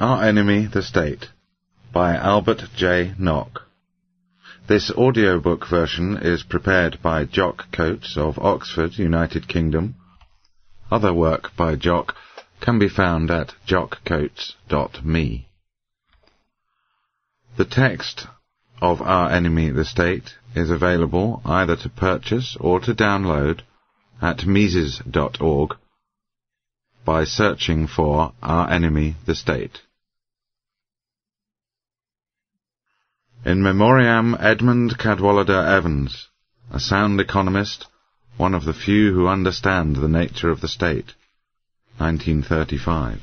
Our Enemy the State by Albert J. Nock. This audiobook version is prepared by Jock Coates of Oxford, United Kingdom. Other work by Jock can be found at jockcoates.me. The text of Our Enemy the State is available either to purchase or to download at Mises.org by searching for Our Enemy the State. In Memoriam Edmund Cadwallader Evans, a sound economist, one of the few who understand the nature of the state. 1935.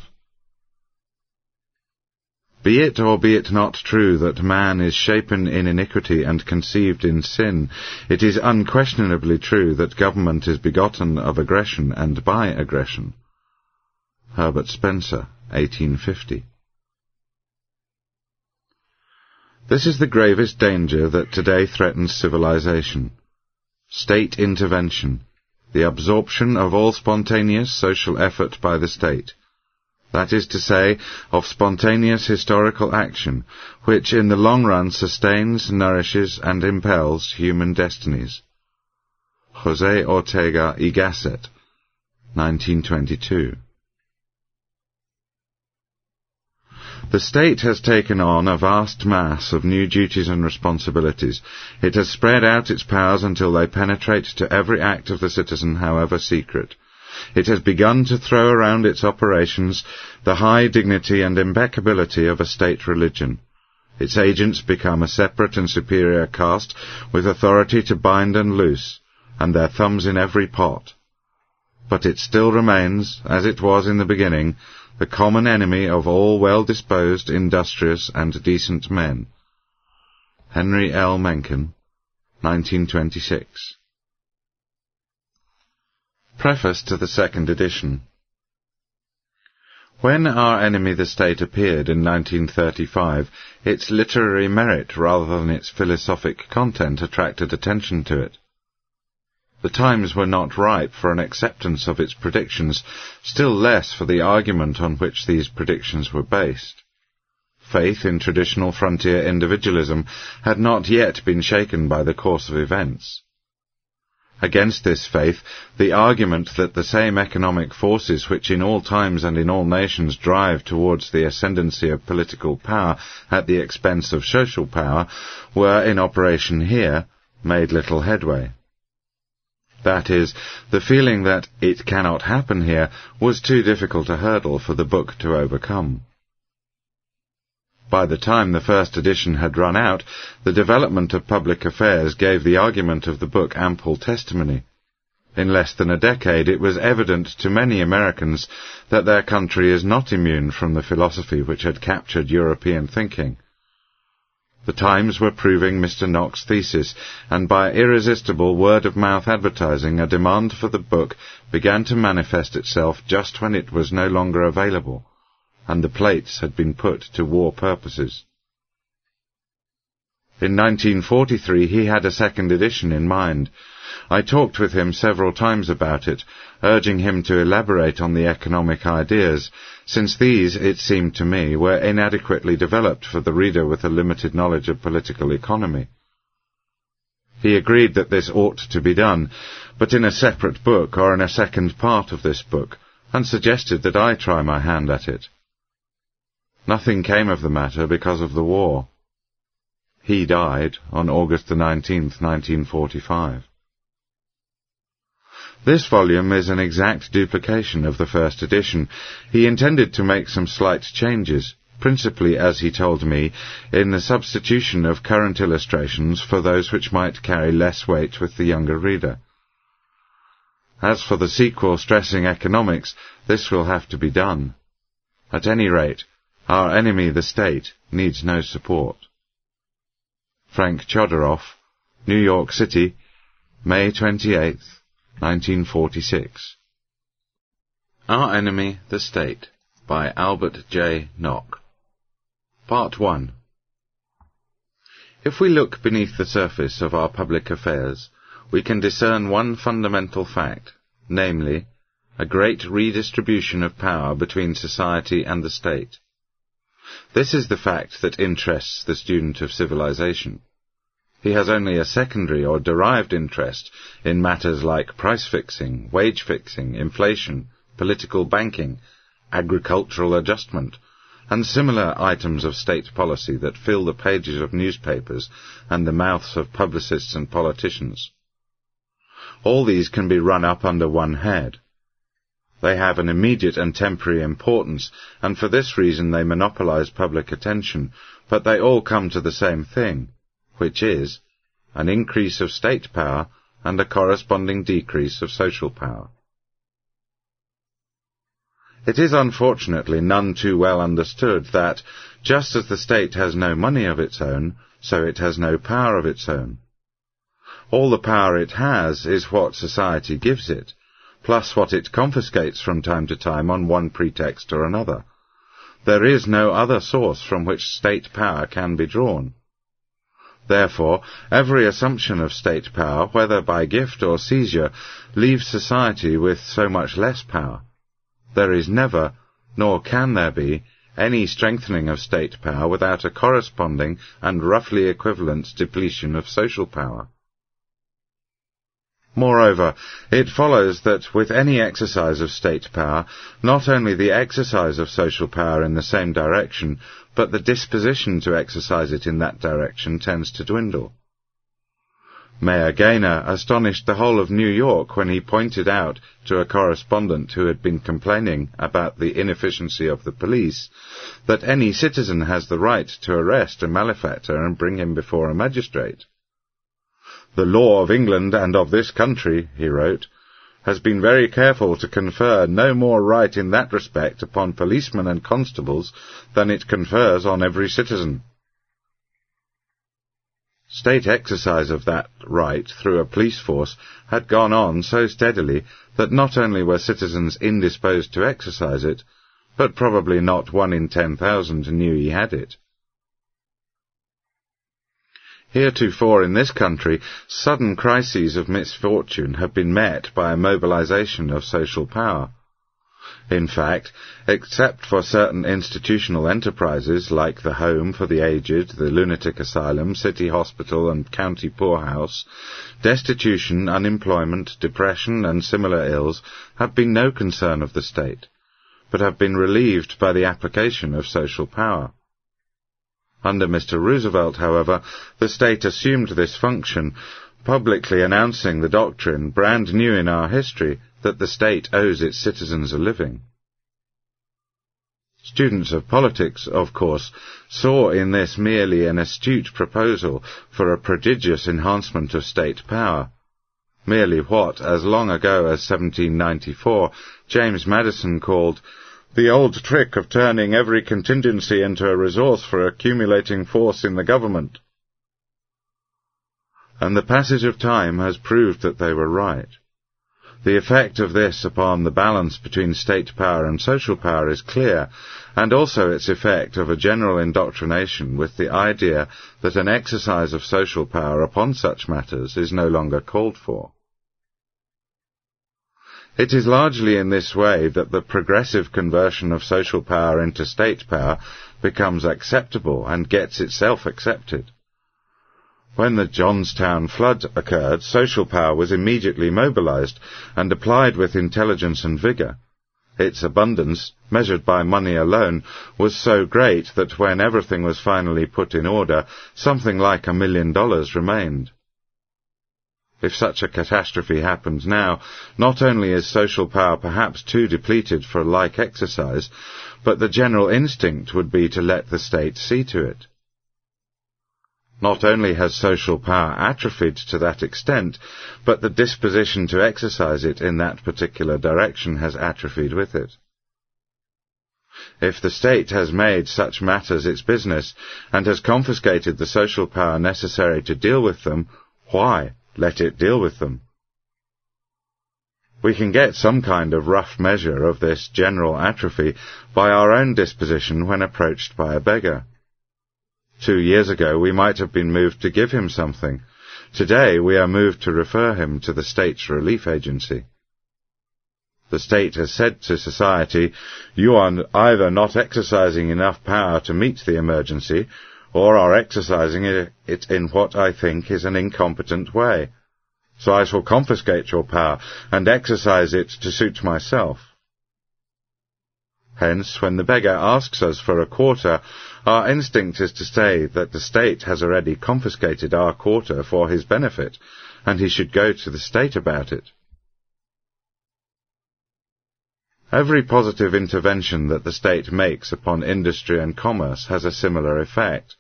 Be it or be it not true that man is shapen in iniquity and conceived in sin, it is unquestionably true that government is begotten of aggression and by aggression. Herbert Spencer, 1850. This is the gravest danger that today threatens civilization. State intervention, the absorption of all spontaneous social effort by the state. That is to say, of spontaneous historical action, which in the long run sustains, nourishes, and impels human destinies. Jose Ortega y Gasset, 1922 The state has taken on a vast mass of new duties and responsibilities. It has spread out its powers until they penetrate to every act of the citizen, however secret. It has begun to throw around its operations the high dignity and impeccability of a state religion. Its agents become a separate and superior caste with authority to bind and loose, and their thumbs in every pot. But it still remains, as it was in the beginning, the common enemy of all well-disposed, industrious, and decent men. Henry L. Mencken, 1926 Preface to the second edition When Our Enemy the State appeared in 1935, its literary merit rather than its philosophic content attracted attention to it. The times were not ripe for an acceptance of its predictions, still less for the argument on which these predictions were based. Faith in traditional frontier individualism had not yet been shaken by the course of events. Against this faith, the argument that the same economic forces which in all times and in all nations drive towards the ascendancy of political power at the expense of social power were in operation here, made little headway. That is, the feeling that it cannot happen here was too difficult a hurdle for the book to overcome. By the time the first edition had run out, the development of public affairs gave the argument of the book ample testimony. In less than a decade it was evident to many Americans that their country is not immune from the philosophy which had captured European thinking. The Times were proving Mr. Nock's thesis, and by irresistible word-of-mouth advertising a demand for the book began to manifest itself just when it was no longer available, and the plates had been put to war purposes. In 1943 he had a second edition in mind. I talked with him several times about it, urging him to elaborate on the economic ideas, since these, it seemed to me, were inadequately developed for the reader with a limited knowledge of political economy. He agreed that this ought to be done, but in a separate book or in a second part of this book, and suggested that I try my hand at it. Nothing came of the matter because of the war. He died on August the 19th, 1945. This volume is an exact duplication of the first edition. He intended to make some slight changes, principally, as he told me, in the substitution of current illustrations for those which might carry less weight with the younger reader. As for the sequel stressing economics, this will have to be done. At any rate, our enemy the state needs no support. Frank Chodorov, New York City, May 28th, 1946. Our Enemy, the State, by Albert J. Nock. Part 1 If we look beneath the surface of our public affairs, we can discern one fundamental fact, namely, a great redistribution of power between society and the state. This is the fact that interests the student of civilization. He has only a secondary or derived interest in matters like price fixing, wage fixing, inflation, political banking, agricultural adjustment, and similar items of state policy that fill the pages of newspapers and the mouths of publicists and politicians. All these can be run up under one head. They have an immediate and temporary importance, and for this reason they monopolize public attention, but they all come to the same thing, which is an increase of state power and a corresponding decrease of social power. It is unfortunately none too well understood that, just as the state has no money of its own, so it has no power of its own. All the power it has is what society gives it, plus what it confiscates from time to time on one pretext or another. There is no other source from which state power can be drawn. Therefore, every assumption of state power, whether by gift or seizure, leaves society with so much less power. There is never, nor can there be, any strengthening of state power without a corresponding and roughly equivalent depletion of social power. Moreover, it follows that with any exercise of state power, not only the exercise of social power in the same direction, but the disposition to exercise it in that direction tends to dwindle. Mayor Gaynor astonished the whole of New York when he pointed out to a correspondent who had been complaining about the inefficiency of the police that any citizen has the right to arrest a malefactor and bring him before a magistrate. The law of England and of this country, he wrote, has been very careful to confer no more right in that respect upon policemen and constables than it confers on every citizen. State exercise of that right through a police force had gone on so steadily that not only were citizens indisposed to exercise it, but probably not one in ten thousand knew he had it. Heretofore in this country, sudden crises of misfortune have been met by a mobilization of social power. In fact, except for certain institutional enterprises like the Home for the Aged, the Lunatic Asylum, City Hospital and County Poorhouse, destitution, unemployment, depression and similar ills have been no concern of the state, but have been relieved by the application of social power. Under Mr. Roosevelt, however, the state assumed this function, publicly announcing the doctrine, brand new in our history, that the state owes its citizens a living. Students of politics, of course, saw in this merely an astute proposal for a prodigious enhancement of state power, merely what, as long ago as 1794, James Madison called the old trick of turning every contingency into a resource for accumulating force in the government. And the passage of time has proved that they were right. The effect of this upon the balance between state power and social power is clear, and also its effect of a general indoctrination with the idea that an exercise of social power upon such matters is no longer called for. It is largely in this way that the progressive conversion of social power into state power becomes acceptable and gets itself accepted. When the Johnstown flood occurred, social power was immediately mobilized and applied with intelligence and vigor. Its abundance, measured by money alone, was so great that when everything was finally put in order, something like a million dollars remained. If such a catastrophe happens now, not only is social power perhaps too depleted for like exercise, but the general instinct would be to let the state see to it. Not only has social power atrophied to that extent, but the disposition to exercise it in that particular direction has atrophied with it. If the state has made such matters its business, and has confiscated the social power necessary to deal with them, why? Let it deal with them. We can get some kind of rough measure of this general atrophy by our own disposition when approached by a beggar. Two years ago we might have been moved to give him something. Today we are moved to refer him to the state's relief agency. The state has said to society, you are either not exercising enough power to meet the emergency, or are exercising it in what I think is an incompetent way. So I shall confiscate your power and exercise it to suit myself. Hence, when the beggar asks us for a quarter, our instinct is to say that the state has already confiscated our quarter for his benefit, and he should go to the state about it. Every positive intervention that the state makes upon industry and commerce has a similar effect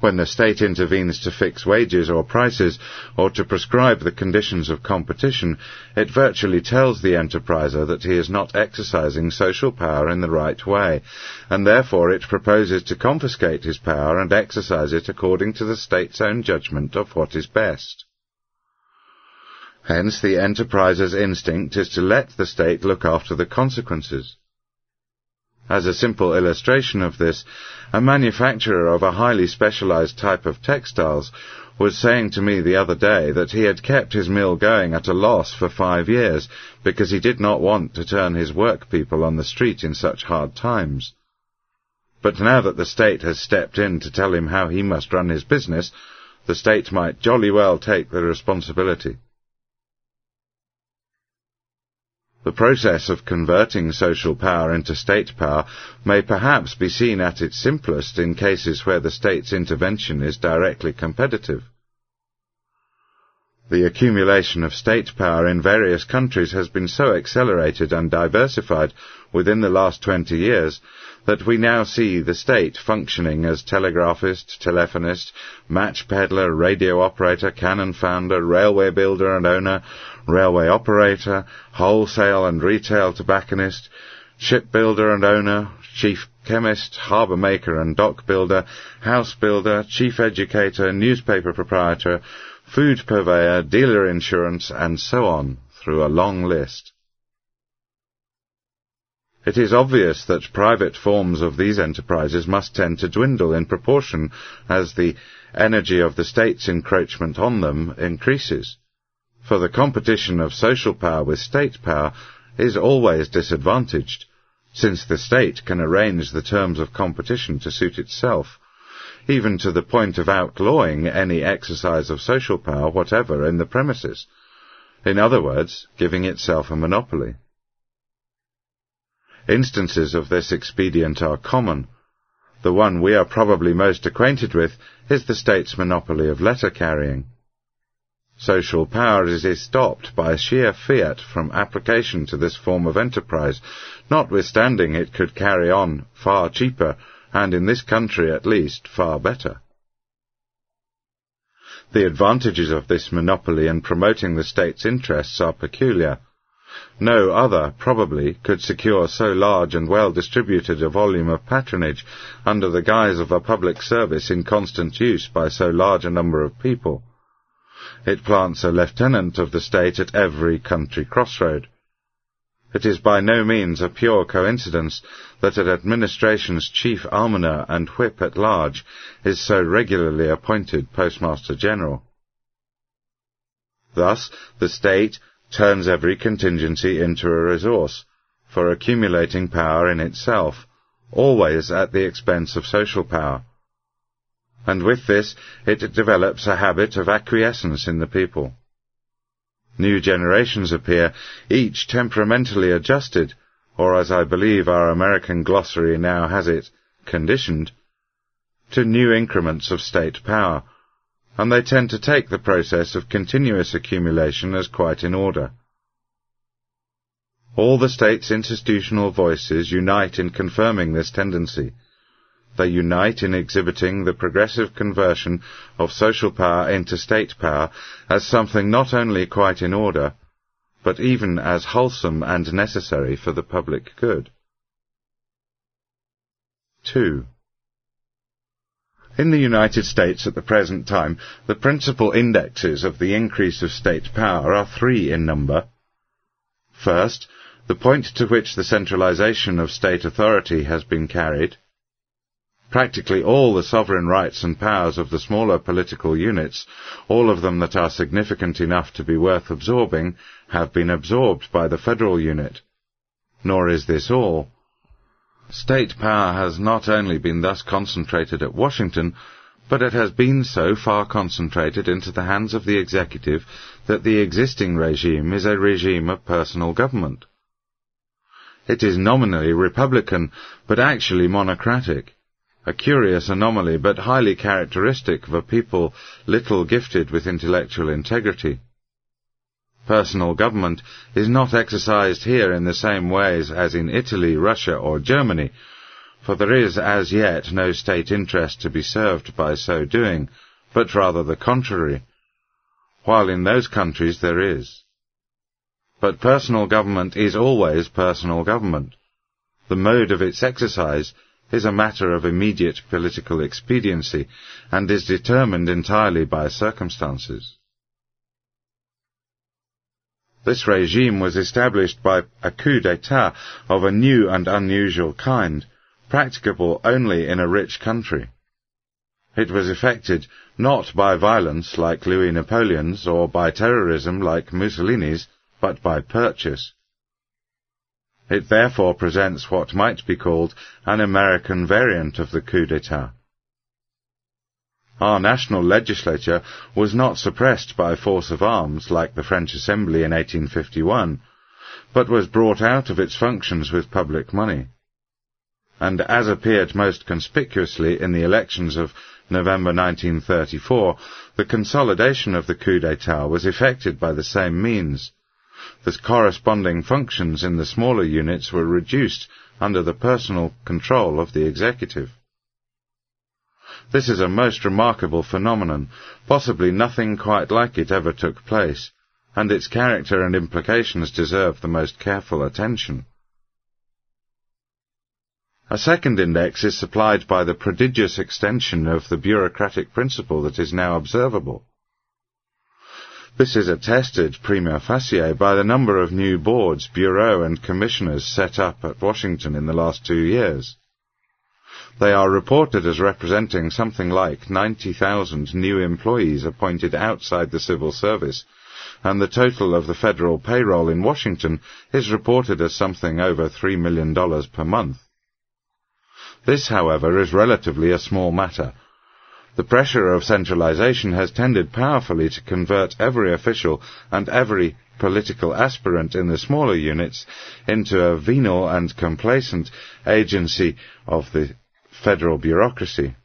when the state intervenes to fix wages or prices or to prescribe the conditions of competition, it virtually tells the enterpriser that he is not exercising social power in the right way, and therefore it proposes to confiscate his power and exercise it according to the state's own judgment of what is best. Hence the enterpriser's instinct is to let the state look after the consequences. As a simple illustration of this, a manufacturer of a highly specialized type of textiles was saying to me the other day that he had kept his mill going at a loss for five years because he did not want to turn his workpeople on the street in such hard times. But now that the state has stepped in to tell him how he must run his business, the state might jolly well take the responsibility. The process of converting social power into state power may perhaps be seen at its simplest in cases where the state's intervention is directly competitive. The accumulation of state power in various countries has been so accelerated and diversified within the last 20 years that we now see the state functioning as telegraphist, telephonist, match peddler, radio operator, cannon founder, railway builder and owner, railway operator, wholesale and retail tobacconist, shipbuilder and owner, chief chemist, harbour maker and dock builder, house builder, chief educator, newspaper proprietor, food purveyor, dealer insurance, and so on, through a long list. It is obvious that private forms of these enterprises must tend to dwindle in proportion as the energy of the state's encroachment on them increases. For the competition of social power with state power is always disadvantaged, since the state can arrange the terms of competition to suit itself, even to the point of outlawing any exercise of social power whatever in the premises, in other words, giving itself a monopoly. Instances of this expedient are common. The one we are probably most acquainted with is the state's monopoly of letter carrying. Social power is stopped by sheer fiat from application to this form of enterprise, notwithstanding it could carry on far cheaper, and in this country at least far better. The advantages of this monopoly in promoting the state's interests are peculiar. No other, probably, could secure so large and well distributed a volume of patronage under the guise of a public service in constant use by so large a number of people. It plants a lieutenant of the state at every country crossroad. It is by no means a pure coincidence that an administration's chief almoner and whip at large is so regularly appointed postmaster general. Thus, the state turns every contingency into a resource for accumulating power in itself, always at the expense of social power and with this it develops a habit of acquiescence in the people. New generations appear, each temperamentally adjusted, or as I believe our American glossary now has it, conditioned, to new increments of state power, and they tend to take the process of continuous accumulation as quite in order. All the state's institutional voices unite in confirming this tendency, they unite in exhibiting the progressive conversion of social power into state power as something not only quite in order, but even as wholesome and necessary for the public good. 2. In the United States at the present time, the principal indexes of the increase of state power are three in number. First, the point to which the centralization of state authority has been carried. Practically all the sovereign rights and powers of the smaller political units, all of them that are significant enough to be worth absorbing, have been absorbed by the federal unit. Nor is this all. State power has not only been thus concentrated at Washington, but it has been so far concentrated into the hands of the executive that the existing regime is a regime of personal government. It is nominally republican, but actually monocratic a curious anomaly, but highly characteristic of a people little gifted with intellectual integrity. Personal government is not exercised here in the same ways as in Italy, Russia, or Germany, for there is as yet no state interest to be served by so doing, but rather the contrary, while in those countries there is. But personal government is always personal government. The mode of its exercise is a matter of immediate political expediency and is determined entirely by circumstances. This regime was established by a coup d'etat of a new and unusual kind, practicable only in a rich country. It was effected not by violence like Louis Napoleon's or by terrorism like Mussolini's, but by purchase. It therefore presents what might be called an American variant of the coup d'etat. Our national legislature was not suppressed by force of arms like the French Assembly in 1851, but was brought out of its functions with public money. And as appeared most conspicuously in the elections of November 1934, the consolidation of the coup d'etat was effected by the same means, the corresponding functions in the smaller units were reduced under the personal control of the executive. This is a most remarkable phenomenon. Possibly nothing quite like it ever took place, and its character and implications deserve the most careful attention. A second index is supplied by the prodigious extension of the bureaucratic principle that is now observable. This is attested prima facie by the number of new boards, bureaux and commissioners set up at Washington in the last two years. They are reported as representing something like 90,000 new employees appointed outside the civil service, and the total of the federal payroll in Washington is reported as something over $3 million per month. This, however, is relatively a small matter, the pressure of centralization has tended powerfully to convert every official and every political aspirant in the smaller units into a venal and complacent agency of the federal bureaucracy.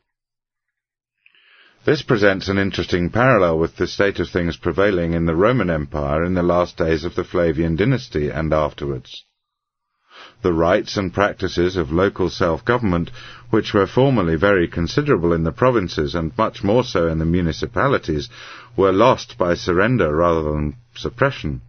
This presents an interesting parallel with the state of things prevailing in the Roman Empire in the last days of the Flavian dynasty and afterwards the rights and practices of local self-government, which were formerly very considerable in the provinces and much more so in the municipalities, were lost by surrender rather than suppression.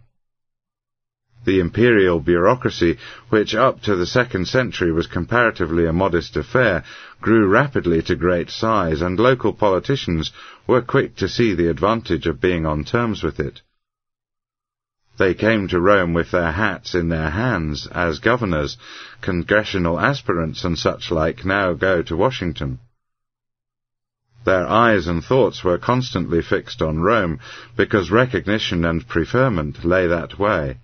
The imperial bureaucracy, which up to the second century was comparatively a modest affair, grew rapidly to great size, and local politicians were quick to see the advantage of being on terms with it. They came to Rome with their hats in their hands as governors. Congressional aspirants and such like now go to Washington. Their eyes and thoughts were constantly fixed on Rome because recognition and preferment lay that way.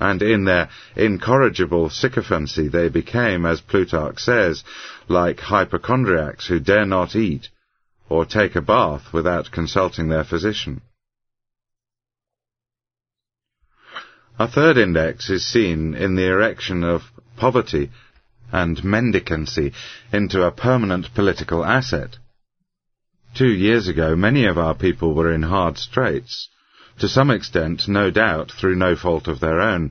And in their incorrigible sycophancy they became, as Plutarch says, like hypochondriacs who dare not eat or take a bath without consulting their physician. A third index is seen in the erection of poverty and mendicancy into a permanent political asset. Two years ago, many of our people were in hard straits, to some extent, no doubt, through no fault of their own,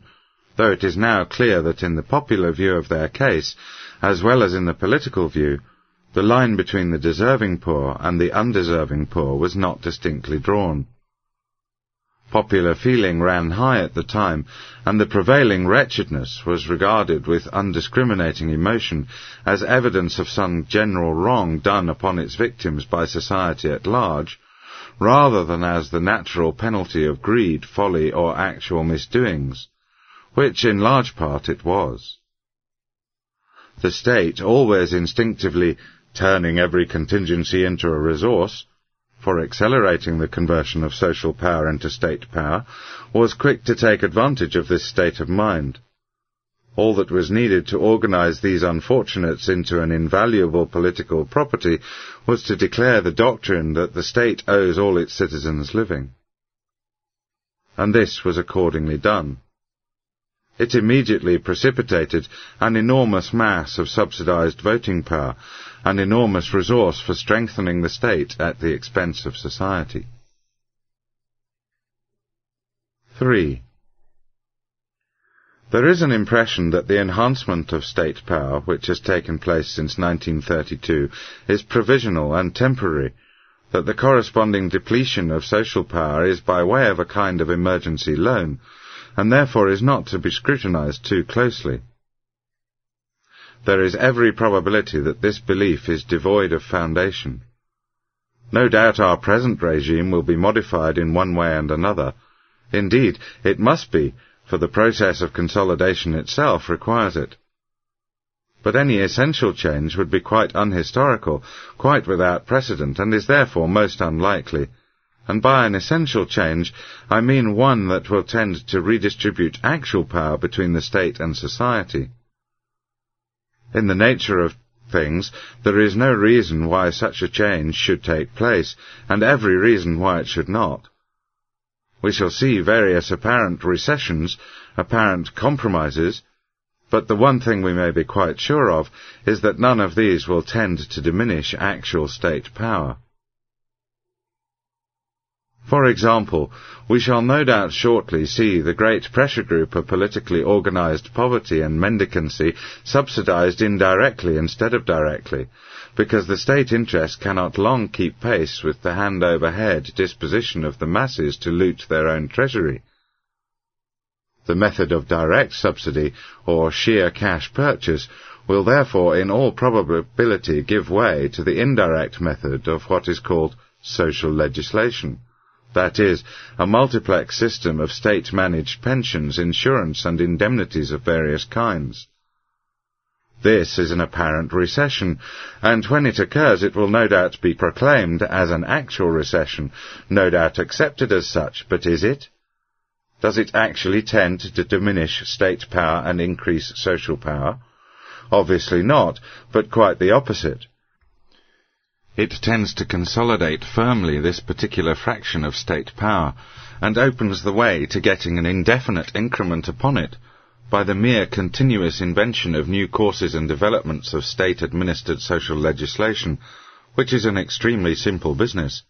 though it is now clear that in the popular view of their case, as well as in the political view, the line between the deserving poor and the undeserving poor was not distinctly drawn. Popular feeling ran high at the time, and the prevailing wretchedness was regarded with undiscriminating emotion as evidence of some general wrong done upon its victims by society at large, rather than as the natural penalty of greed, folly, or actual misdoings, which in large part it was. the state always instinctively turning every contingency into a resource, for accelerating the conversion of social power into state power, was quick to take advantage of this state of mind. All that was needed to organize these unfortunates into an invaluable political property was to declare the doctrine that the state owes all its citizens living. And this was accordingly done. It immediately precipitated an enormous mass of subsidized voting power, an enormous resource for strengthening the state at the expense of society. 3. There is an impression that the enhancement of state power, which has taken place since 1932, is provisional and temporary, that the corresponding depletion of social power is by way of a kind of emergency loan, and therefore is not to be scrutinized too closely. There is every probability that this belief is devoid of foundation. No doubt our present regime will be modified in one way and another. Indeed, it must be, for the process of consolidation itself requires it. But any essential change would be quite unhistorical, quite without precedent, and is therefore most unlikely, and by an essential change I mean one that will tend to redistribute actual power between the state and society. In the nature of things, there is no reason why such a change should take place, and every reason why it should not. We shall see various apparent recessions, apparent compromises, but the one thing we may be quite sure of is that none of these will tend to diminish actual state power. For example, we shall no doubt shortly see the great pressure group of politically organized poverty and mendicancy subsidized indirectly instead of directly, because the state interest cannot long keep pace with the hand-over-head disposition of the masses to loot their own treasury. The method of direct subsidy, or sheer cash purchase, will therefore in all probability give way to the indirect method of what is called social legislation that is, a multiplex system of state-managed pensions, insurance, and indemnities of various kinds. This is an apparent recession, and when it occurs it will no doubt be proclaimed as an actual recession, no doubt accepted as such, but is it? Does it actually tend to diminish state power and increase social power? Obviously not, but quite the opposite. It tends to consolidate firmly this particular fraction of state power, and opens the way to getting an indefinite increment upon it by the mere continuous invention of new courses and developments of state-administered social legislation, which is an extremely simple business.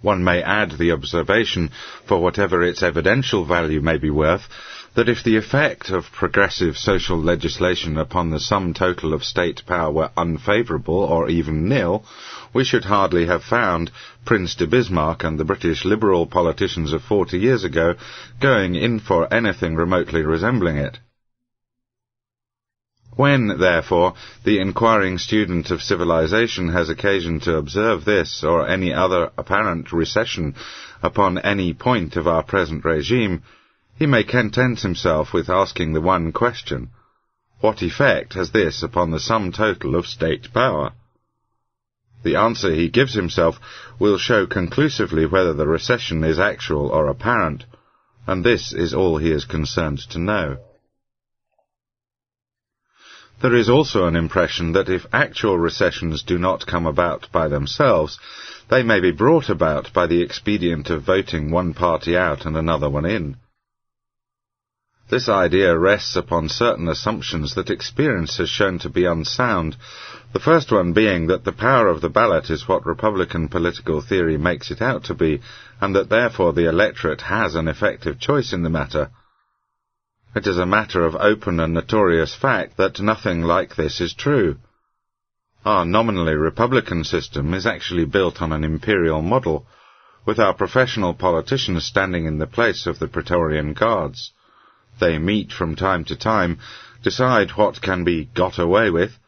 One may add the observation, for whatever its evidential value may be worth, that if the effect of progressive social legislation upon the sum total of state power were unfavourable or even nil, we should hardly have found Prince de Bismarck and the British Liberal politicians of forty years ago going in for anything remotely resembling it. When, therefore, the inquiring student of civilization has occasion to observe this or any other apparent recession upon any point of our present regime, he may content himself with asking the one question, What effect has this upon the sum total of state power? The answer he gives himself will show conclusively whether the recession is actual or apparent, and this is all he is concerned to know. There is also an impression that if actual recessions do not come about by themselves, they may be brought about by the expedient of voting one party out and another one in. This idea rests upon certain assumptions that experience has shown to be unsound, the first one being that the power of the ballot is what Republican political theory makes it out to be, and that therefore the electorate has an effective choice in the matter. It is a matter of open and notorious fact that nothing like this is true. Our nominally Republican system is actually built on an imperial model, with our professional politicians standing in the place of the Praetorian Guards. They meet from time to time, decide what can be got away with,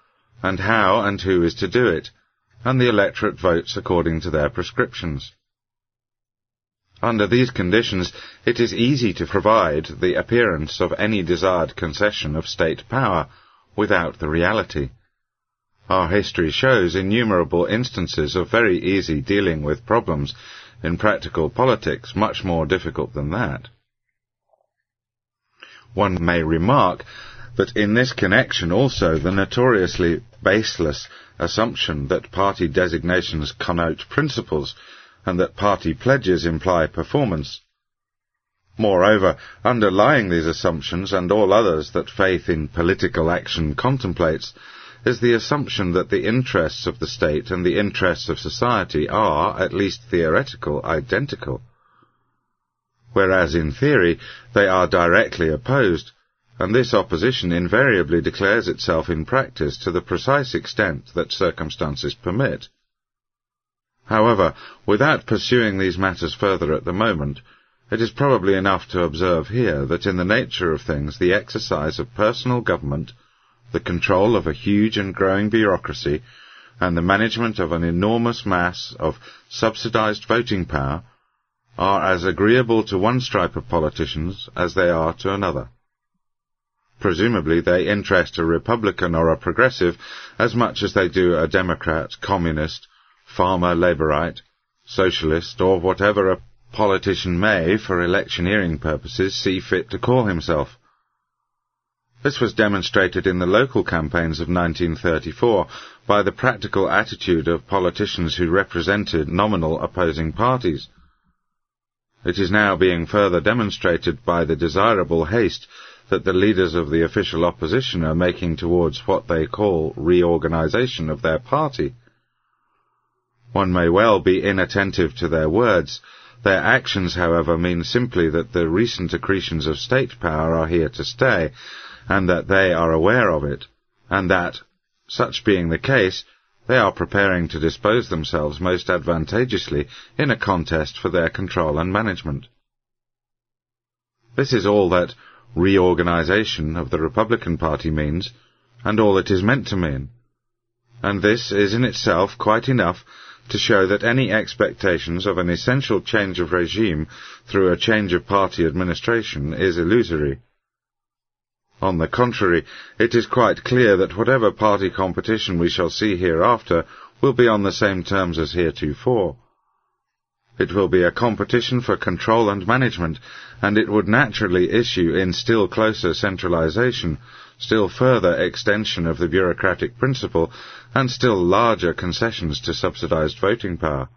and how and who is to do it, and the electorate votes according to their prescriptions. Under these conditions, it is easy to provide the appearance of any desired concession of state power, without the reality. Our history shows innumerable instances of very easy dealing with problems in practical politics much more difficult than that. One may remark that in this connection also the notoriously baseless assumption that party designations connote principles and that party pledges imply performance. Moreover, underlying these assumptions and all others that faith in political action contemplates is the assumption that the interests of the state and the interests of society are, at least theoretical, identical. Whereas in theory they are directly opposed, and this opposition invariably declares itself in practice to the precise extent that circumstances permit. However, without pursuing these matters further at the moment, it is probably enough to observe here that in the nature of things the exercise of personal government the control of a huge and growing bureaucracy, and the management of an enormous mass of subsidized voting power are as agreeable to one stripe of politicians as they are to another. Presumably they interest a Republican or a Progressive as much as they do a Democrat, Communist, Farmer, Labourite, Socialist, or whatever a politician may, for electioneering purposes, see fit to call himself. This was demonstrated in the local campaigns of 1934 by the practical attitude of politicians who represented nominal opposing parties. It is now being further demonstrated by the desirable haste that the leaders of the official opposition are making towards what they call reorganization of their party. One may well be inattentive to their words. Their actions, however, mean simply that the recent accretions of state power are here to stay, and that they are aware of it, and that, such being the case, they are preparing to dispose themselves most advantageously in a contest for their control and management. This is all that reorganization of the Republican Party means, and all it is meant to mean. And this is in itself quite enough to show that any expectations of an essential change of regime through a change of party administration is illusory. On the contrary, it is quite clear that whatever party competition we shall see hereafter will be on the same terms as heretofore. It will be a competition for control and management, and it would naturally issue in still closer centralization, still further extension of the bureaucratic principle, and still larger concessions to subsidized voting power.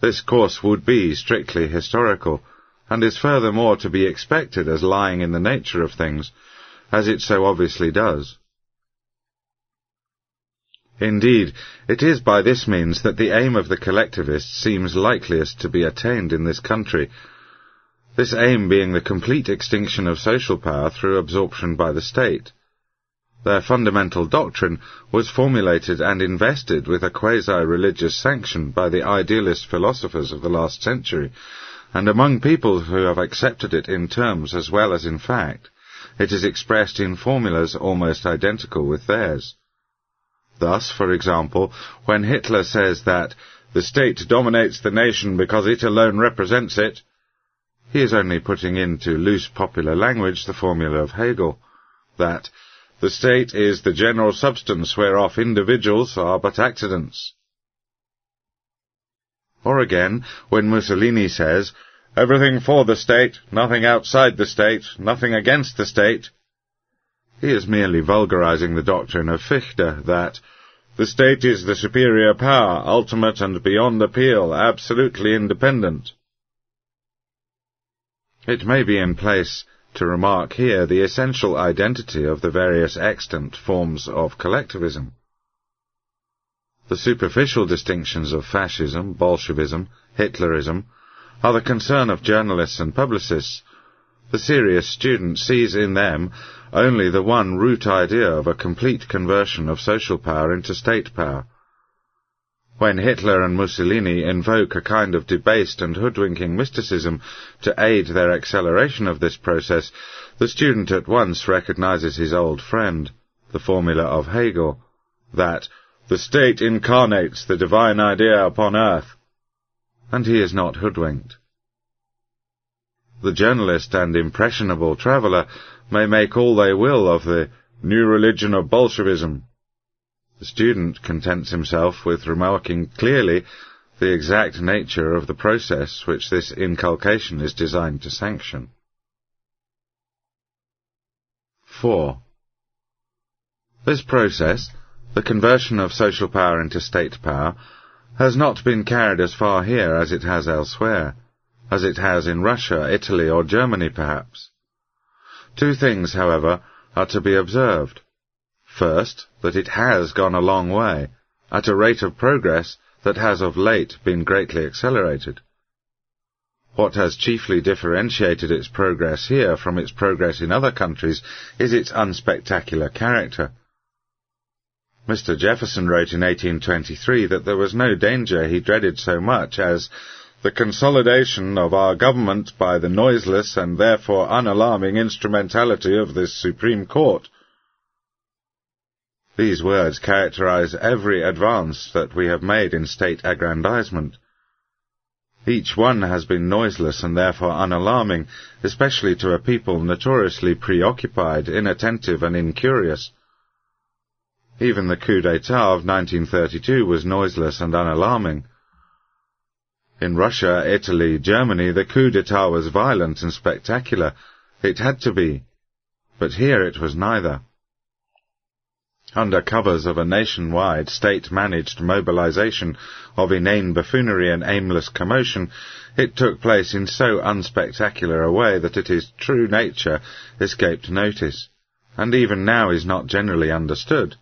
This course would be strictly historical, and is furthermore to be expected as lying in the nature of things, as it so obviously does. Indeed, it is by this means that the aim of the collectivists seems likeliest to be attained in this country, this aim being the complete extinction of social power through absorption by the state. Their fundamental doctrine was formulated and invested with a quasi-religious sanction by the idealist philosophers of the last century, and among people who have accepted it in terms as well as in fact, it is expressed in formulas almost identical with theirs. Thus, for example, when Hitler says that the state dominates the nation because it alone represents it, he is only putting into loose popular language the formula of Hegel, that the state is the general substance whereof individuals are but accidents. Or again, when Mussolini says, everything for the state, nothing outside the state, nothing against the state, he is merely vulgarizing the doctrine of Fichte that the state is the superior power, ultimate and beyond appeal, absolutely independent. It may be in place to remark here the essential identity of the various extant forms of collectivism. The superficial distinctions of fascism, Bolshevism, Hitlerism are the concern of journalists and publicists. The serious student sees in them only the one root idea of a complete conversion of social power into state power. When Hitler and Mussolini invoke a kind of debased and hoodwinking mysticism to aid their acceleration of this process, the student at once recognizes his old friend, the formula of Hegel, that the state incarnates the divine idea upon earth, and he is not hoodwinked. The journalist and impressionable traveller may make all they will of the new religion of Bolshevism. The student contents himself with remarking clearly the exact nature of the process which this inculcation is designed to sanction. 4. This process, the conversion of social power into state power, has not been carried as far here as it has elsewhere, as it has in Russia, Italy, or Germany perhaps. Two things, however, are to be observed. First, that it has gone a long way, at a rate of progress that has of late been greatly accelerated. What has chiefly differentiated its progress here from its progress in other countries is its unspectacular character. Mr. Jefferson wrote in 1823 that there was no danger he dreaded so much as the consolidation of our government by the noiseless and therefore unalarming instrumentality of this Supreme Court. These words characterize every advance that we have made in state aggrandizement. Each one has been noiseless and therefore unalarming, especially to a people notoriously preoccupied, inattentive, and incurious. Even the coup d'etat of 1932 was noiseless and unalarming. In Russia, Italy, Germany, the coup d'etat was violent and spectacular. It had to be. But here it was neither. Under covers of a nationwide, state-managed mobilization of inane buffoonery and aimless commotion, it took place in so unspectacular a way that its true nature escaped notice, and even now is not generally understood.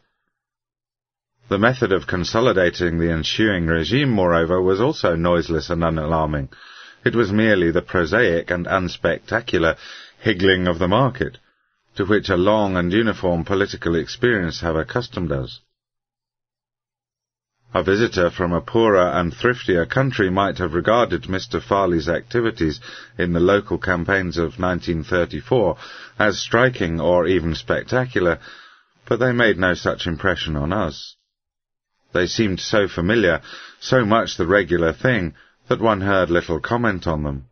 The method of consolidating the ensuing regime, moreover, was also noiseless and unalarming. It was merely the prosaic and unspectacular higgling of the market, to which a long and uniform political experience have accustomed us. A visitor from a poorer and thriftier country might have regarded Mr. Farley's activities in the local campaigns of 1934 as striking or even spectacular, but they made no such impression on us. They seemed so familiar, so much the regular thing, that one heard little comment on them.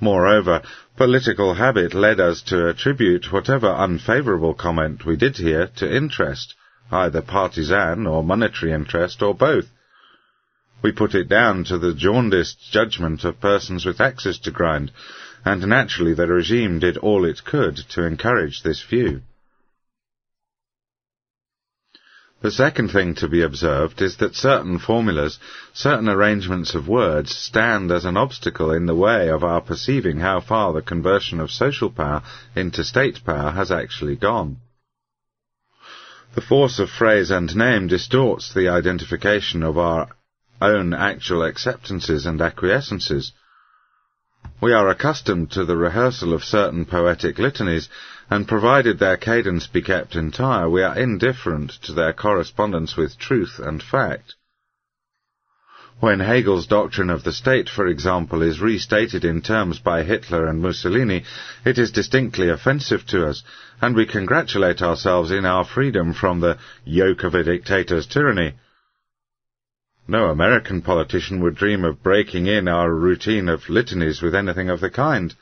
Moreover, political habit led us to attribute whatever unfavourable comment we did hear to interest, either partisan or monetary interest, or both. We put it down to the jaundiced judgment of persons with axes to grind, and naturally the regime did all it could to encourage this view. The second thing to be observed is that certain formulas, certain arrangements of words, stand as an obstacle in the way of our perceiving how far the conversion of social power into state power has actually gone. The force of phrase and name distorts the identification of our own actual acceptances and acquiescences. We are accustomed to the rehearsal of certain poetic litanies, and provided their cadence be kept entire, we are indifferent to their correspondence with truth and fact. When Hegel's doctrine of the state, for example, is restated in terms by Hitler and Mussolini, it is distinctly offensive to us, and we congratulate ourselves in our freedom from the yoke of a dictator's tyranny. No American politician would dream of breaking in our routine of litanies with anything of the kind.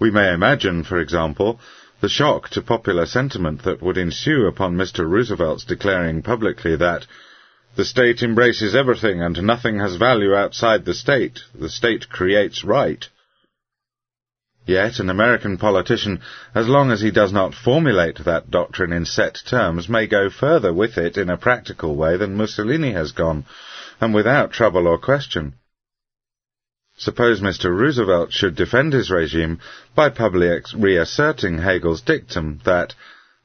We may imagine, for example, the shock to popular sentiment that would ensue upon Mr. Roosevelt's declaring publicly that the state embraces everything and nothing has value outside the state. The state creates right. Yet an American politician, as long as he does not formulate that doctrine in set terms, may go further with it in a practical way than Mussolini has gone, and without trouble or question. Suppose Mr. Roosevelt should defend his regime by publicly reasserting Hegel's dictum that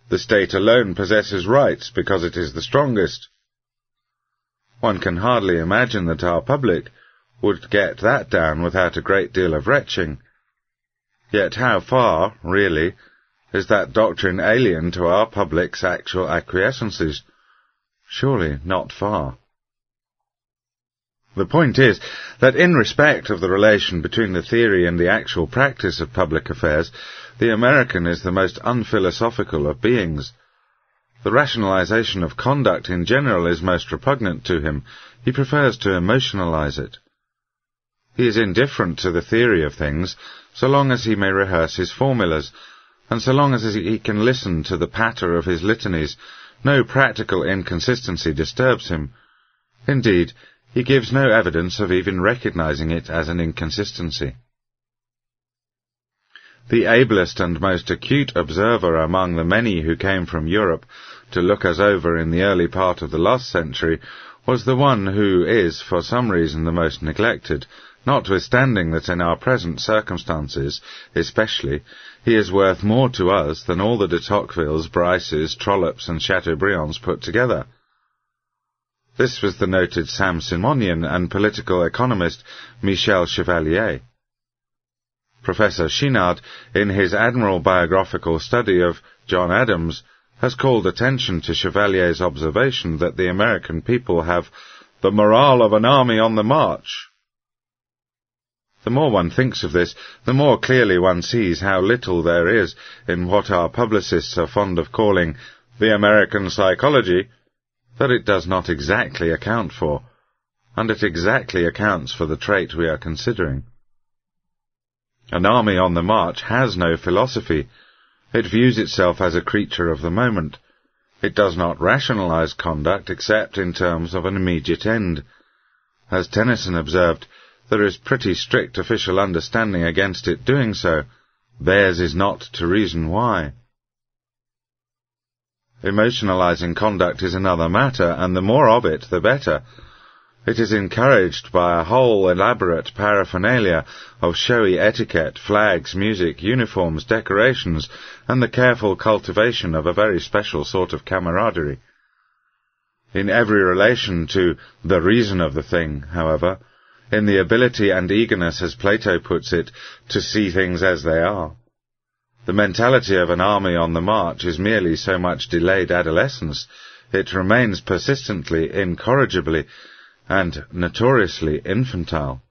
the state alone possesses rights because it is the strongest. One can hardly imagine that our public would get that down without a great deal of retching. Yet how far, really, is that doctrine alien to our public's actual acquiescences? Surely not far. The point is that in respect of the relation between the theory and the actual practice of public affairs, the American is the most unphilosophical of beings. The rationalization of conduct in general is most repugnant to him. He prefers to emotionalize it. He is indifferent to the theory of things, so long as he may rehearse his formulas, and so long as he can listen to the patter of his litanies, no practical inconsistency disturbs him. Indeed, he gives no evidence of even recognizing it as an inconsistency. The ablest and most acute observer among the many who came from Europe to look us over in the early part of the last century was the one who is, for some reason, the most neglected, notwithstanding that in our present circumstances, especially, he is worth more to us than all the de Tocquevilles, Bryces, Trollopes, and Chateaubriands put together. This was the noted Saint-Simonian and political economist Michel Chevalier. Professor Chinard, in his admirable biographical study of John Adams, has called attention to Chevalier's observation that the American people have the morale of an army on the march. The more one thinks of this, the more clearly one sees how little there is in what our publicists are fond of calling the American psychology that it does not exactly account for, and it exactly accounts for the trait we are considering. An army on the march has no philosophy. It views itself as a creature of the moment. It does not rationalize conduct except in terms of an immediate end. As Tennyson observed, there is pretty strict official understanding against it doing so. Theirs is not to reason why. Emotionalizing conduct is another matter, and the more of it, the better. It is encouraged by a whole elaborate paraphernalia of showy etiquette, flags, music, uniforms, decorations, and the careful cultivation of a very special sort of camaraderie. In every relation to the reason of the thing, however, in the ability and eagerness, as Plato puts it, to see things as they are. The mentality of an army on the march is merely so much delayed adolescence. It remains persistently, incorrigibly, and notoriously infantile.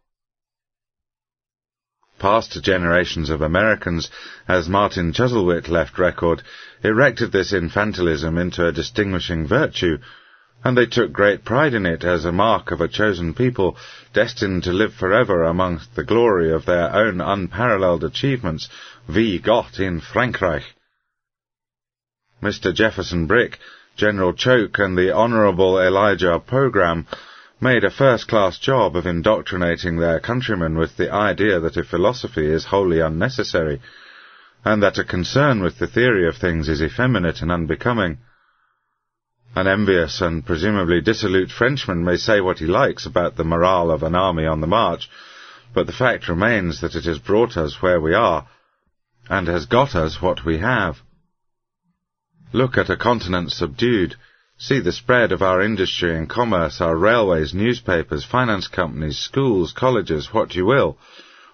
Past generations of Americans, as Martin Chuzzlewit left record, erected this infantilism into a distinguishing virtue, and they took great pride in it as a mark of a chosen people destined to live forever amongst the glory of their own unparalleled achievements, wie Gott in Frankreich. Mr. Jefferson Brick, General Choke, and the Honourable Elijah Pogram made a first-class job of indoctrinating their countrymen with the idea that a philosophy is wholly unnecessary, and that a concern with the theory of things is effeminate and unbecoming. An envious and presumably dissolute Frenchman may say what he likes about the morale of an army on the march, but the fact remains that it has brought us where we are, and has got us what we have. Look at a continent subdued, See the spread of our industry and commerce, our railways, newspapers, finance companies, schools, colleges, what you will.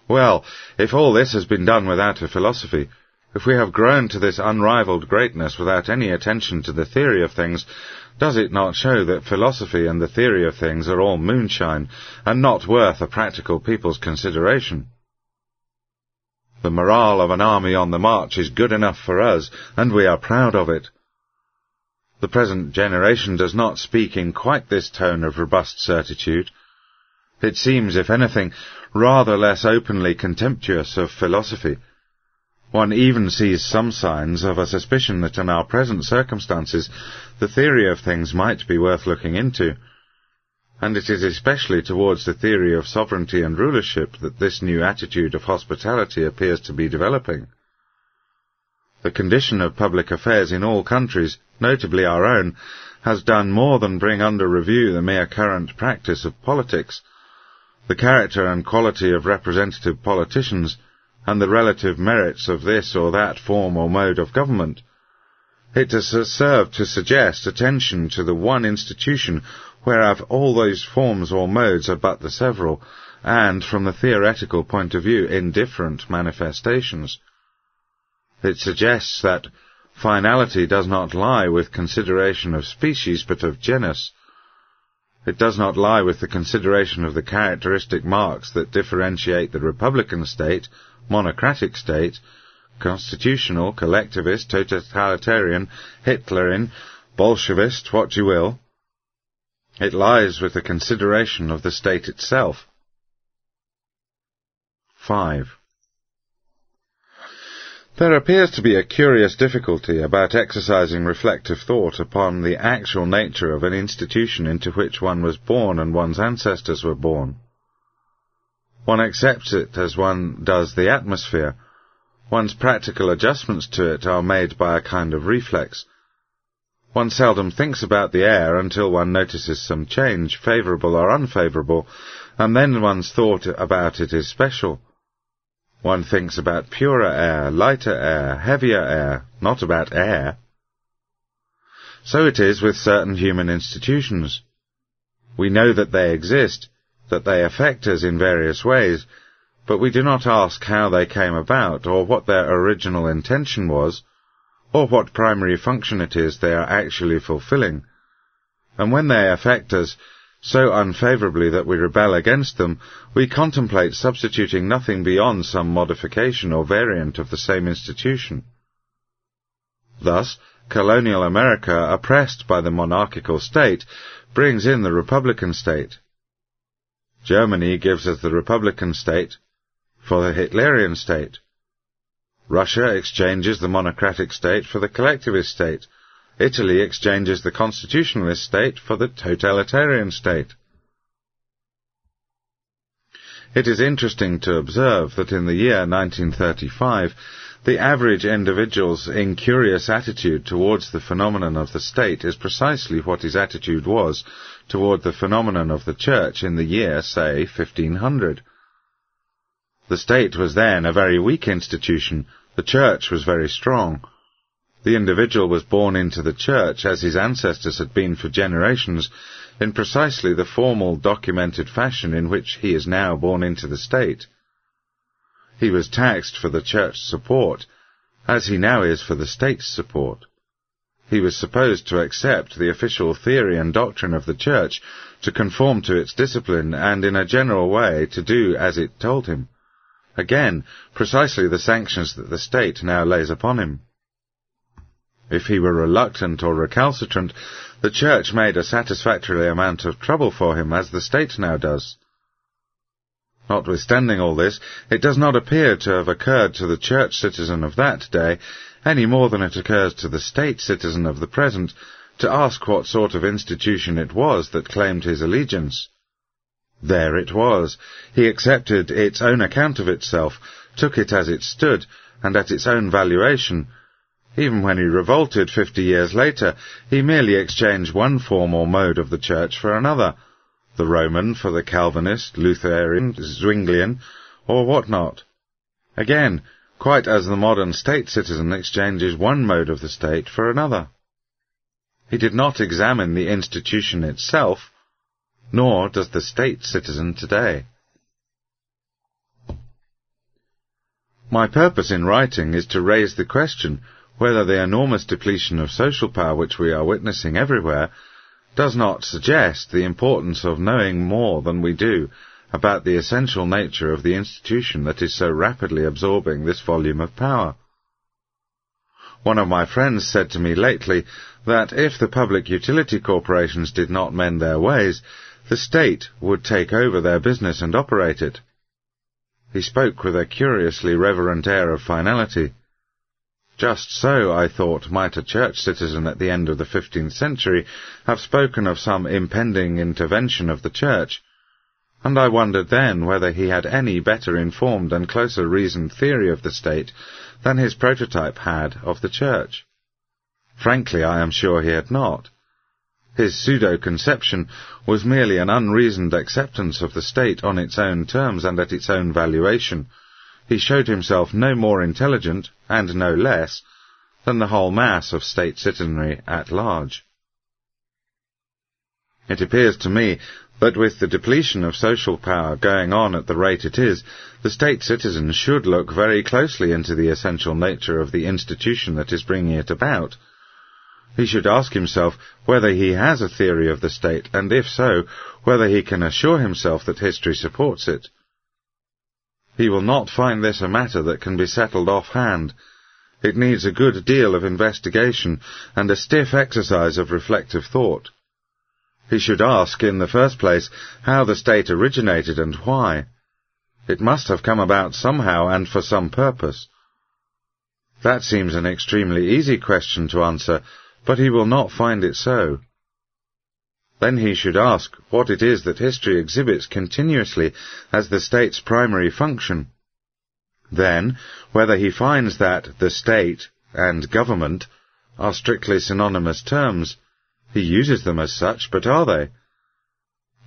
Well, if all this has been done without a philosophy, if we have grown to this unrivalled greatness without any attention to the theory of things, does it not show that philosophy and the theory of things are all moonshine, and not worth a practical people's consideration? The morale of an army on the march is good enough for us, and we are proud of it. The present generation does not speak in quite this tone of robust certitude. It seems, if anything, rather less openly contemptuous of philosophy. One even sees some signs of a suspicion that in our present circumstances the theory of things might be worth looking into. And it is especially towards the theory of sovereignty and rulership that this new attitude of hospitality appears to be developing. The condition of public affairs in all countries, notably our own, has done more than bring under review the mere current practice of politics, the character and quality of representative politicians, and the relative merits of this or that form or mode of government. It has served to suggest attention to the one institution whereof all those forms or modes are but the several, and, from the theoretical point of view, indifferent manifestations. It suggests that finality does not lie with consideration of species, but of genus. It does not lie with the consideration of the characteristic marks that differentiate the republican state, monocratic state, constitutional, collectivist, totalitarian, Hitlerian, Bolshevist, what you will. It lies with the consideration of the state itself. 5. There appears to be a curious difficulty about exercising reflective thought upon the actual nature of an institution into which one was born and one's ancestors were born. One accepts it as one does the atmosphere. One's practical adjustments to it are made by a kind of reflex. One seldom thinks about the air until one notices some change, favourable or unfavourable, and then one's thought about it is special. One thinks about purer air, lighter air, heavier air, not about air. So it is with certain human institutions. We know that they exist, that they affect us in various ways, but we do not ask how they came about, or what their original intention was, or what primary function it is they are actually fulfilling. And when they affect us, so unfavourably that we rebel against them, we contemplate substituting nothing beyond some modification or variant of the same institution. Thus, colonial America, oppressed by the monarchical state, brings in the republican state. Germany gives us the republican state for the Hitlerian state. Russia exchanges the monocratic state for the collectivist state, Italy exchanges the constitutionalist state for the totalitarian state. It is interesting to observe that in the year 1935, the average individual's incurious attitude towards the phenomenon of the state is precisely what his attitude was toward the phenomenon of the church in the year, say, 1500. The state was then a very weak institution, the church was very strong. The individual was born into the church, as his ancestors had been for generations, in precisely the formal, documented fashion in which he is now born into the state. He was taxed for the church's support, as he now is for the state's support. He was supposed to accept the official theory and doctrine of the church, to conform to its discipline, and in a general way to do as it told him. Again, precisely the sanctions that the state now lays upon him. If he were reluctant or recalcitrant, the Church made a satisfactory amount of trouble for him, as the State now does. Notwithstanding all this, it does not appear to have occurred to the Church citizen of that day, any more than it occurs to the State citizen of the present, to ask what sort of institution it was that claimed his allegiance. There it was. He accepted its own account of itself, took it as it stood, and at its own valuation, even when he revolted fifty years later, he merely exchanged one form or mode of the Church for another, the Roman for the Calvinist, Lutheran, Zwinglian, or what not. Again, quite as the modern state citizen exchanges one mode of the state for another. He did not examine the institution itself, nor does the state citizen today. My purpose in writing is to raise the question whether the enormous depletion of social power which we are witnessing everywhere does not suggest the importance of knowing more than we do about the essential nature of the institution that is so rapidly absorbing this volume of power. One of my friends said to me lately that if the public utility corporations did not mend their ways, the state would take over their business and operate it. He spoke with a curiously reverent air of finality. Just so, I thought, might a church citizen at the end of the fifteenth century have spoken of some impending intervention of the church, and I wondered then whether he had any better informed and closer reasoned theory of the state than his prototype had of the church. Frankly, I am sure he had not. His pseudo-conception was merely an unreasoned acceptance of the state on its own terms and at its own valuation, he showed himself no more intelligent, and no less, than the whole mass of state citizenry at large. It appears to me that with the depletion of social power going on at the rate it is, the state citizen should look very closely into the essential nature of the institution that is bringing it about. He should ask himself whether he has a theory of the state, and if so, whether he can assure himself that history supports it. He will not find this a matter that can be settled offhand. It needs a good deal of investigation and a stiff exercise of reflective thought. He should ask, in the first place, how the state originated and why. It must have come about somehow and for some purpose. That seems an extremely easy question to answer, but he will not find it so. Then he should ask what it is that history exhibits continuously as the state's primary function. Then, whether he finds that the state and government are strictly synonymous terms. He uses them as such, but are they?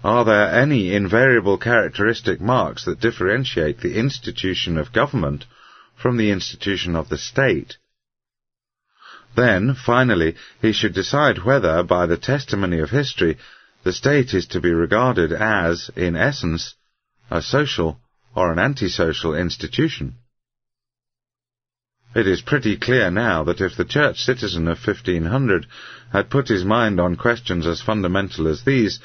Are there any invariable characteristic marks that differentiate the institution of government from the institution of the state? Then, finally, he should decide whether, by the testimony of history, the state is to be regarded as, in essence, a social or an antisocial institution. It is pretty clear now that if the church citizen of 1500 had put his mind on questions as fundamental as these,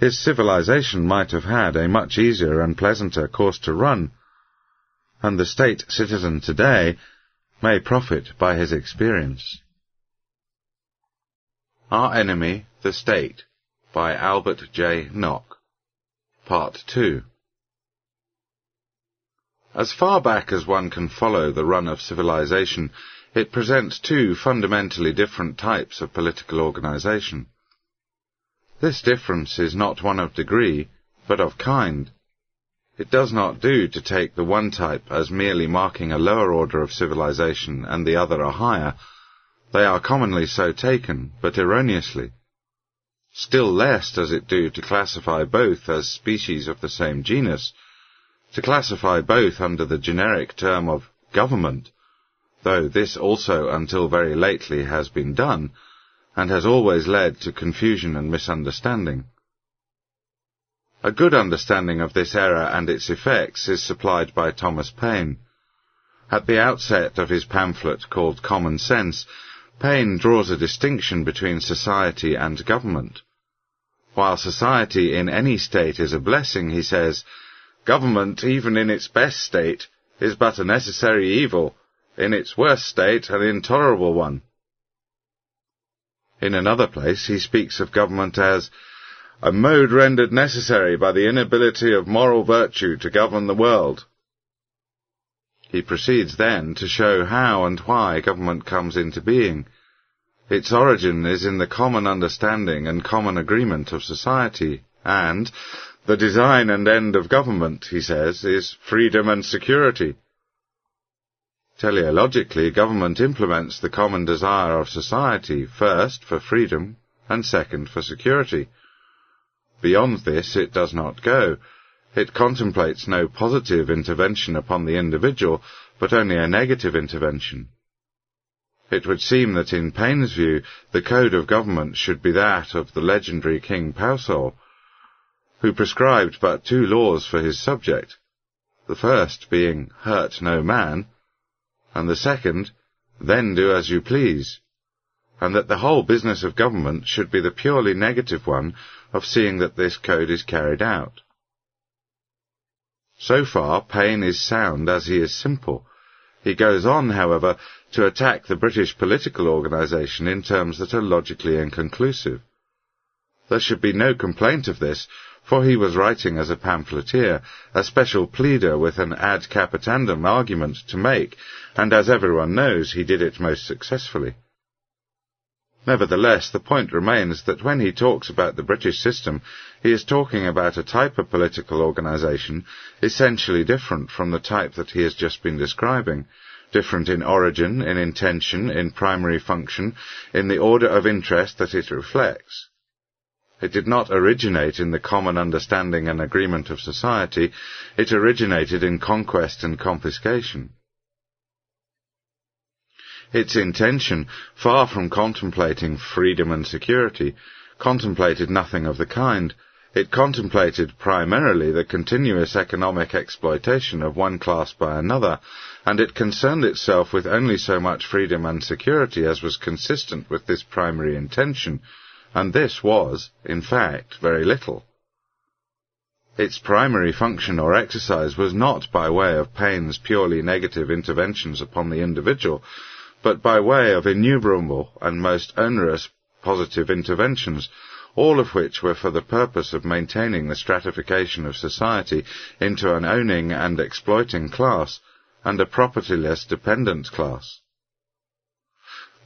his civilization might have had a much easier and pleasanter course to run, and the state citizen today may profit by his experience. Our Enemy, the State, by Albert J. Nock. Part 2 As far back as one can follow the run of civilization, it presents two fundamentally different types of political organization. This difference is not one of degree, but of kind. It does not do to take the one type as merely marking a lower order of civilization and the other a higher, they are commonly so taken, but erroneously. Still less does it do to classify both as species of the same genus, to classify both under the generic term of government, though this also until very lately has been done, and has always led to confusion and misunderstanding. A good understanding of this error and its effects is supplied by Thomas Paine. At the outset of his pamphlet called Common Sense, Paine draws a distinction between society and government. While society in any state is a blessing, he says, government, even in its best state, is but a necessary evil, in its worst state an intolerable one. In another place he speaks of government as a mode rendered necessary by the inability of moral virtue to govern the world. He proceeds then to show how and why government comes into being. Its origin is in the common understanding and common agreement of society, and the design and end of government, he says, is freedom and security. Teleologically, government implements the common desire of society, first for freedom, and second for security. Beyond this it does not go. It contemplates no positive intervention upon the individual, but only a negative intervention. It would seem that in Paine's view, the code of government should be that of the legendary King Pausole, who prescribed but two laws for his subject, the first being hurt no man, and the second, then do as you please, and that the whole business of government should be the purely negative one of seeing that this code is carried out. So far, Paine is sound as he is simple. He goes on, however, to attack the British political organisation in terms that are logically inconclusive. There should be no complaint of this, for he was writing as a pamphleteer, a special pleader with an ad capitandum argument to make, and as everyone knows, he did it most successfully. Nevertheless, the point remains that when he talks about the British system, he is talking about a type of political organisation essentially different from the type that he has just been describing, different in origin, in intention, in primary function, in the order of interest that it reflects. It did not originate in the common understanding and agreement of society, it originated in conquest and confiscation. Its intention, far from contemplating freedom and security, contemplated nothing of the kind. It contemplated primarily the continuous economic exploitation of one class by another, and it concerned itself with only so much freedom and security as was consistent with this primary intention, and this was, in fact, very little. Its primary function or exercise was not by way of Paine's purely negative interventions upon the individual, but by way of innumerable and most onerous positive interventions, all of which were for the purpose of maintaining the stratification of society into an owning and exploiting class and a propertyless dependent class.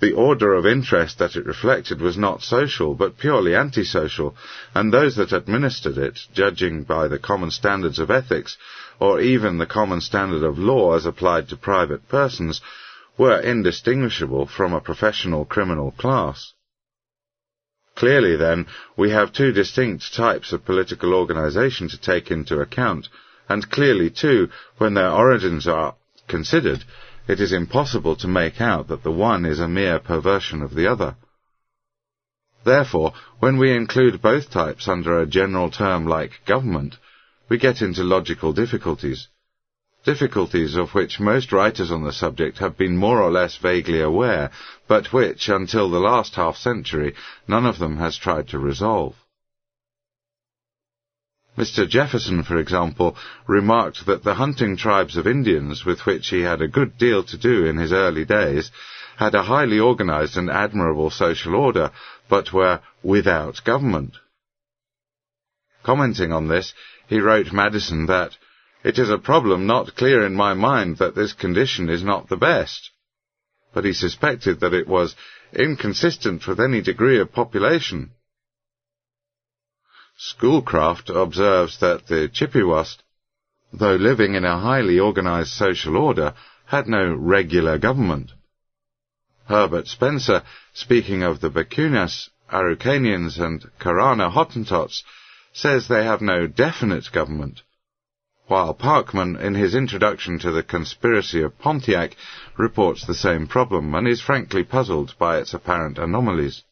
The order of interest that it reflected was not social, but purely antisocial, and those that administered it, judging by the common standards of ethics, or even the common standard of law as applied to private persons, were indistinguishable from a professional criminal class. Clearly, then, we have two distinct types of political organization to take into account, and clearly, too, when their origins are considered, it is impossible to make out that the one is a mere perversion of the other. Therefore, when we include both types under a general term like government, we get into logical difficulties difficulties of which most writers on the subject have been more or less vaguely aware, but which, until the last half-century, none of them has tried to resolve. Mr. Jefferson, for example, remarked that the hunting tribes of Indians, with which he had a good deal to do in his early days, had a highly organized and admirable social order, but were without government. Commenting on this, he wrote Madison that it is a problem not clear in my mind that this condition is not the best. But he suspected that it was inconsistent with any degree of population. Schoolcraft observes that the Chippewas, though living in a highly organized social order, had no regular government. Herbert Spencer, speaking of the Bechuanas, Araucanians, and Koranna Hottentots, says they have no definite government while Parkman, in his introduction to the conspiracy of Pontiac, reports the same problem and is frankly puzzled by its apparent anomalies.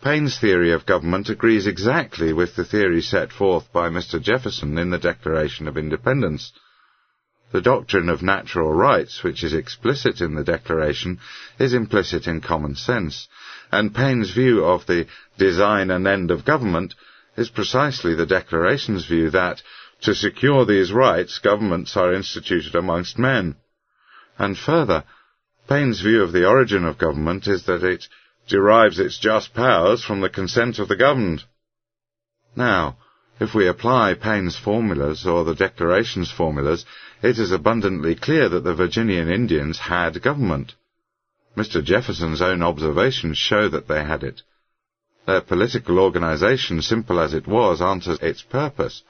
Paine's theory of government agrees exactly with the theory set forth by Mr. Jefferson in the Declaration of Independence. The doctrine of natural rights, which is explicit in the Declaration, is implicit in common sense, and Paine's view of the design and end of government is precisely the Declaration's view that to secure these rights, governments are instituted amongst men. And further, Paine's view of the origin of government is that it derives its just powers from the consent of the governed. Now, if we apply Paine's formulas or the Declaration's formulas, it is abundantly clear that the Virginian Indians had government. Mr. Jefferson's own observations show that they had it. Their political organization, simple as it was, answers its purpose.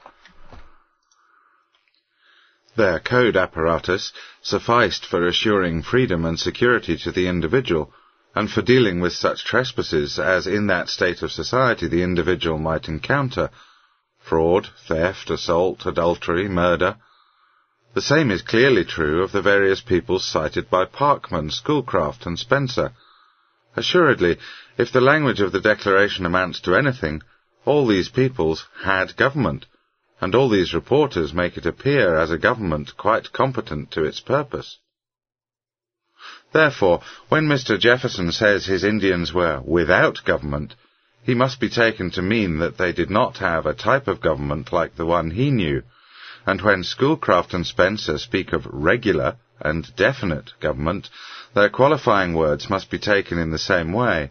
Their code apparatus sufficed for assuring freedom and security to the individual, and for dealing with such trespasses as in that state of society the individual might encounter fraud, theft, assault, adultery, murder. The same is clearly true of the various peoples cited by Parkman, Schoolcraft, and Spencer. Assuredly, if the language of the Declaration amounts to anything, all these peoples had government, and all these reporters make it appear as a government quite competent to its purpose. Therefore, when Mr. Jefferson says his Indians were without government, he must be taken to mean that they did not have a type of government like the one he knew, and when Schoolcraft and Spencer speak of regular and definite government, their qualifying words must be taken in the same way.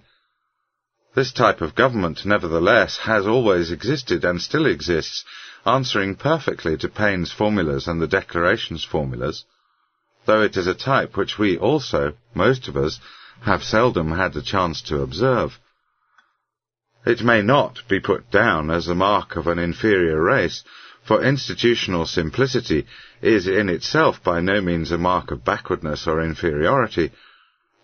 This type of government, nevertheless, has always existed and still exists answering perfectly to Paine's formulas and the Declaration's formulas, though it is a type which we also, most of us, have seldom had the chance to observe. It may not be put down as the mark of an inferior race, for institutional simplicity is in itself by no means a mark of backwardness or inferiority,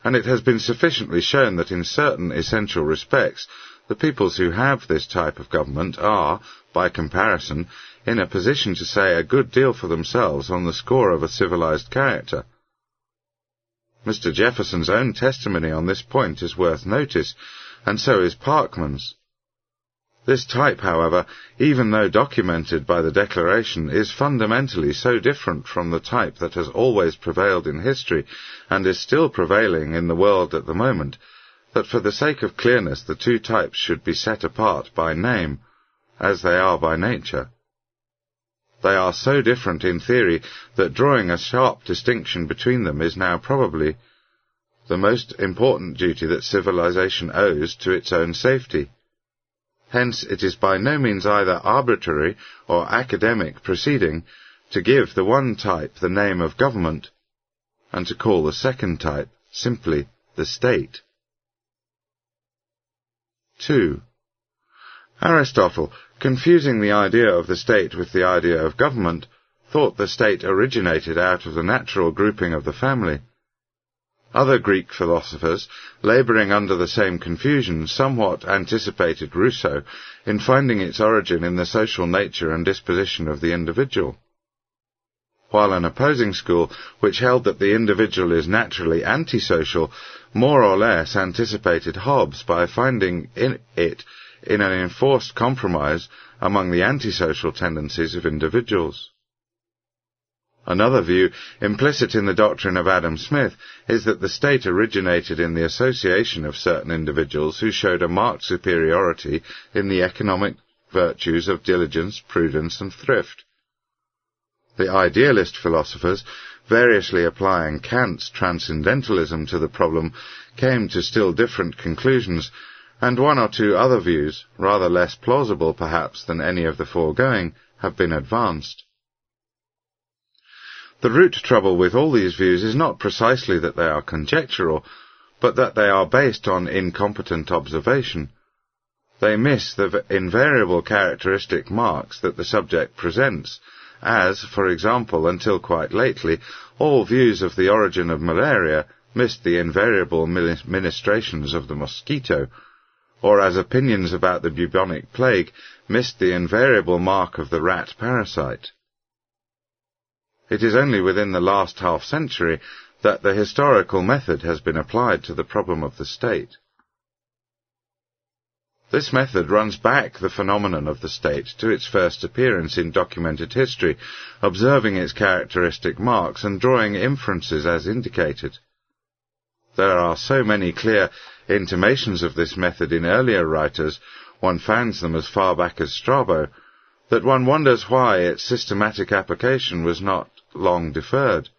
and it has been sufficiently shown that in certain essential respects the peoples who have this type of government are, by comparison, in a position to say a good deal for themselves on the score of a civilized character. Mr. Jefferson's own testimony on this point is worth notice, and so is Parkman's. This type, however, even though documented by the Declaration, is fundamentally so different from the type that has always prevailed in history and is still prevailing in the world at the moment, that for the sake of clearness the two types should be set apart by name, as they are by nature. They are so different in theory that drawing a sharp distinction between them is now probably the most important duty that civilization owes to its own safety. Hence it is by no means either arbitrary or academic proceeding to give the one type the name of government, and to call the second type simply the state. 2. Aristotle, confusing the idea of the state with the idea of government, thought the state originated out of the natural grouping of the family. Other Greek philosophers, labouring under the same confusion, somewhat anticipated Rousseau in finding its origin in the social nature and disposition of the individual. While an opposing school, which held that the individual is naturally antisocial, more or less anticipated Hobbes by finding in it in an enforced compromise among the antisocial tendencies of individuals. Another view, implicit in the doctrine of Adam Smith, is that the state originated in the association of certain individuals who showed a marked superiority in the economic virtues of diligence, prudence, and thrift. The idealist philosophers, variously applying Kant's transcendentalism to the problem, came to still different conclusions, and one or two other views, rather less plausible perhaps than any of the foregoing, have been advanced. The root trouble with all these views is not precisely that they are conjectural, but that they are based on incompetent observation. They miss the invariable characteristic marks that the subject presents, as, for example, until quite lately, all views of the origin of malaria missed the invariable ministrations of the mosquito, or as opinions about the bubonic plague missed the invariable mark of the rat parasite. It is only within the last half century that the historical method has been applied to the problem of the state. This method runs back the phenomenon of the state to its first appearance in documented history, observing its characteristic marks and drawing inferences as indicated. There are so many clear intimations of this method in earlier writers, one finds them as far back as Strabo, that one wonders why its systematic application was not long deferred.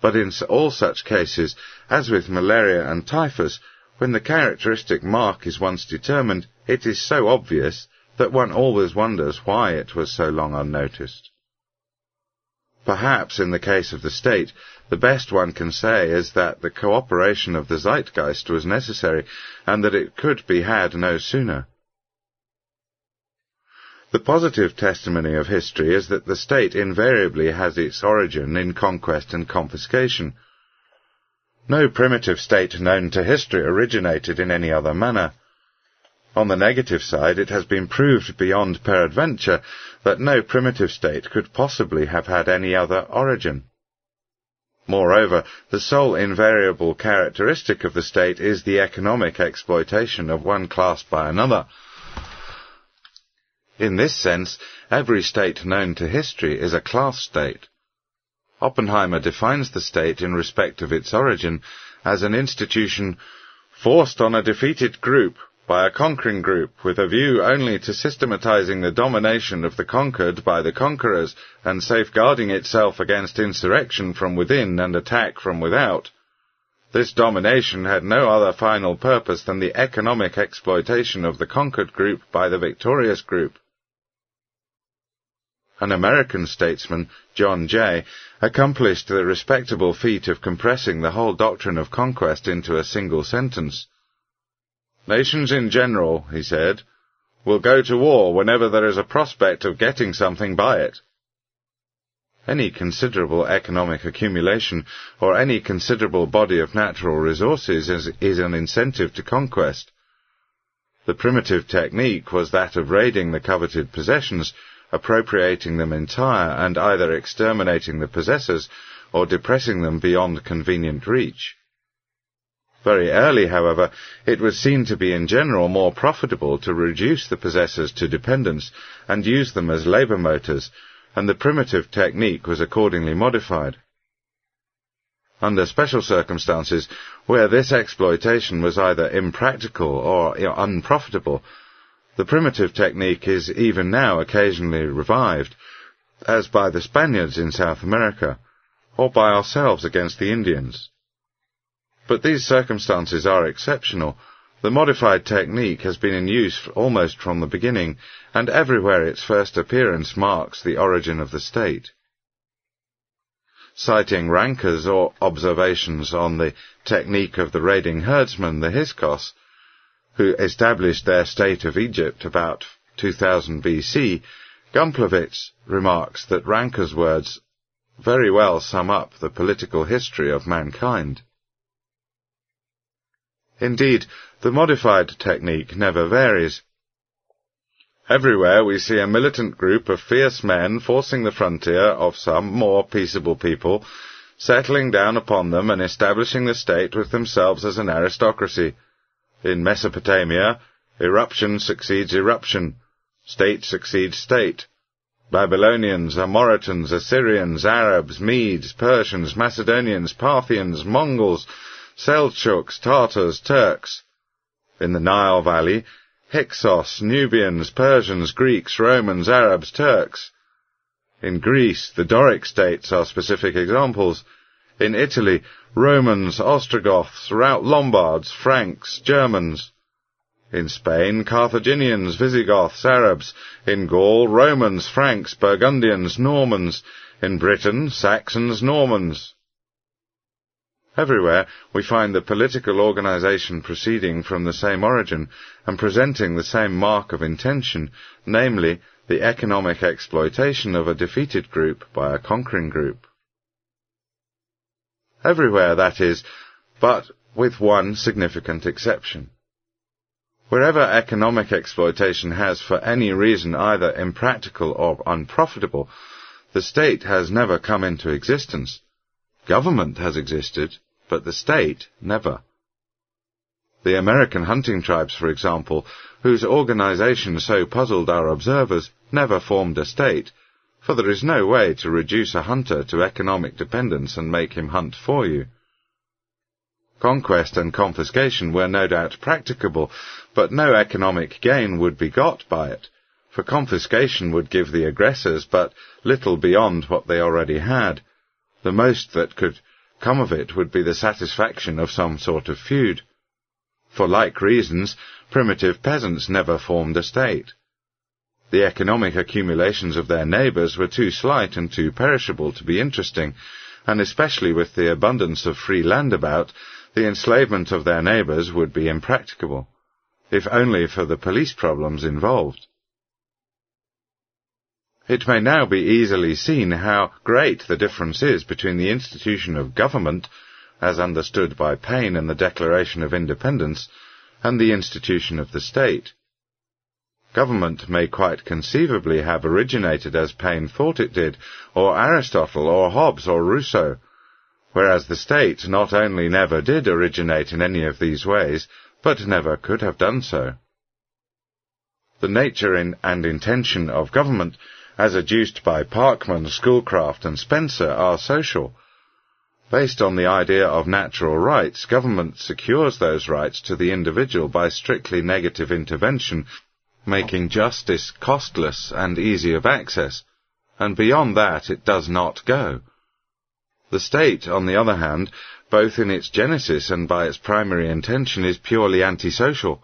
But in all such cases, as with malaria and typhus, when the characteristic mark is once determined, it is so obvious that one always wonders why it was so long unnoticed. Perhaps in the case of the state, the best one can say is that the cooperation of the zeitgeist was necessary and that it could be had no sooner. The positive testimony of history is that the state invariably has its origin in conquest and confiscation. No primitive state known to history originated in any other manner. On the negative side, it has been proved beyond peradventure that no primitive state could possibly have had any other origin. Moreover, the sole invariable characteristic of the state is the economic exploitation of one class by another, in this sense, every state known to history is a class state. Oppenheimer defines the state in respect of its origin as an institution forced on a defeated group by a conquering group with a view only to systematizing the domination of the conquered by the conquerors and safeguarding itself against insurrection from within and attack from without. This domination had no other final purpose than the economic exploitation of the conquered group by the victorious group an American statesman, John Jay, accomplished the respectable feat of compressing the whole doctrine of conquest into a single sentence. Nations in general, he said, will go to war whenever there is a prospect of getting something by it. Any considerable economic accumulation or any considerable body of natural resources is, is an incentive to conquest. The primitive technique was that of raiding the coveted possessions appropriating them entire and either exterminating the possessors or depressing them beyond convenient reach. Very early, however, it was seen to be in general more profitable to reduce the possessors to dependence and use them as labour motors, and the primitive technique was accordingly modified. Under special circumstances, where this exploitation was either impractical or unprofitable, the primitive technique is even now occasionally revived, as by the Spaniards in South America, or by ourselves against the Indians. But these circumstances are exceptional. The modified technique has been in use almost from the beginning, and everywhere its first appearance marks the origin of the state. citing Ranke's or observations on the technique of the raiding herdsmen, the Hyksos, who established their state of Egypt about 2000 BC, Gumplowicz remarks that Ranke's words very well sum up the political history of mankind. Indeed, the modified technique never varies. Everywhere we see a militant group of fierce men forcing the frontier of some more peaceable people, settling down upon them and establishing the state with themselves as an aristocracy. In Mesopotamia, irruption succeeds irruption, state succeeds state. Babylonians, Amoritans, Assyrians, Arabs, Medes, Persians, Macedonians, Parthians, Mongols, Seljuks, Tartars, Turks. In the Nile Valley, Hyksos, Nubians, Persians, Greeks, Romans, Arabs, Turks. In Greece, the Doric states are specific examples. In Italy, Romans, Ostrogoths, Lombards, Franks, Germans. In Spain, Carthaginians, Visigoths, Arabs. In Gaul, Romans, Franks, Burgundians, Normans. In Britain, Saxons, Normans. Everywhere we find the political organization proceeding from the same origin and presenting the same mark of intention, namely the economic exploitation of a defeated group by a conquering group. Everywhere, that is, but with one significant exception. Wherever economic exploitation has for any reason either impractical or unprofitable, the state has never come into existence. Government has existed, but the state never. The American hunting tribes, for example, whose organization so puzzled our observers, never formed a state, for there is no way to reduce a hunter to economic dependence and make him hunt for you. Conquest and confiscation were no doubt practicable, but no economic gain would be got by it, for confiscation would give the aggressors but little beyond what they already had. The most that could come of it would be the satisfaction of some sort of feud. For like reasons, primitive peasants never formed a state. The economic accumulations of their neighbours were too slight and too perishable to be interesting, and especially with the abundance of free land about, the enslavement of their neighbours would be impracticable, if only for the police problems involved. It may now be easily seen how great the difference is between the institution of government, as understood by Paine in the Declaration of Independence, and the institution of the state. Government may quite conceivably have originated as Paine thought it did, or Aristotle, or Hobbes, or Rousseau, whereas the state not only never did originate in any of these ways, but never could have done so. The nature in and intention of government as adduced by Parkman, Schoolcraft, and Spencer, are social. Based on the idea of natural rights, government secures those rights to the individual by strictly negative intervention, making justice costless and easy of access, and beyond that it does not go. The state, on the other hand, both in its genesis and by its primary intention, is purely antisocial.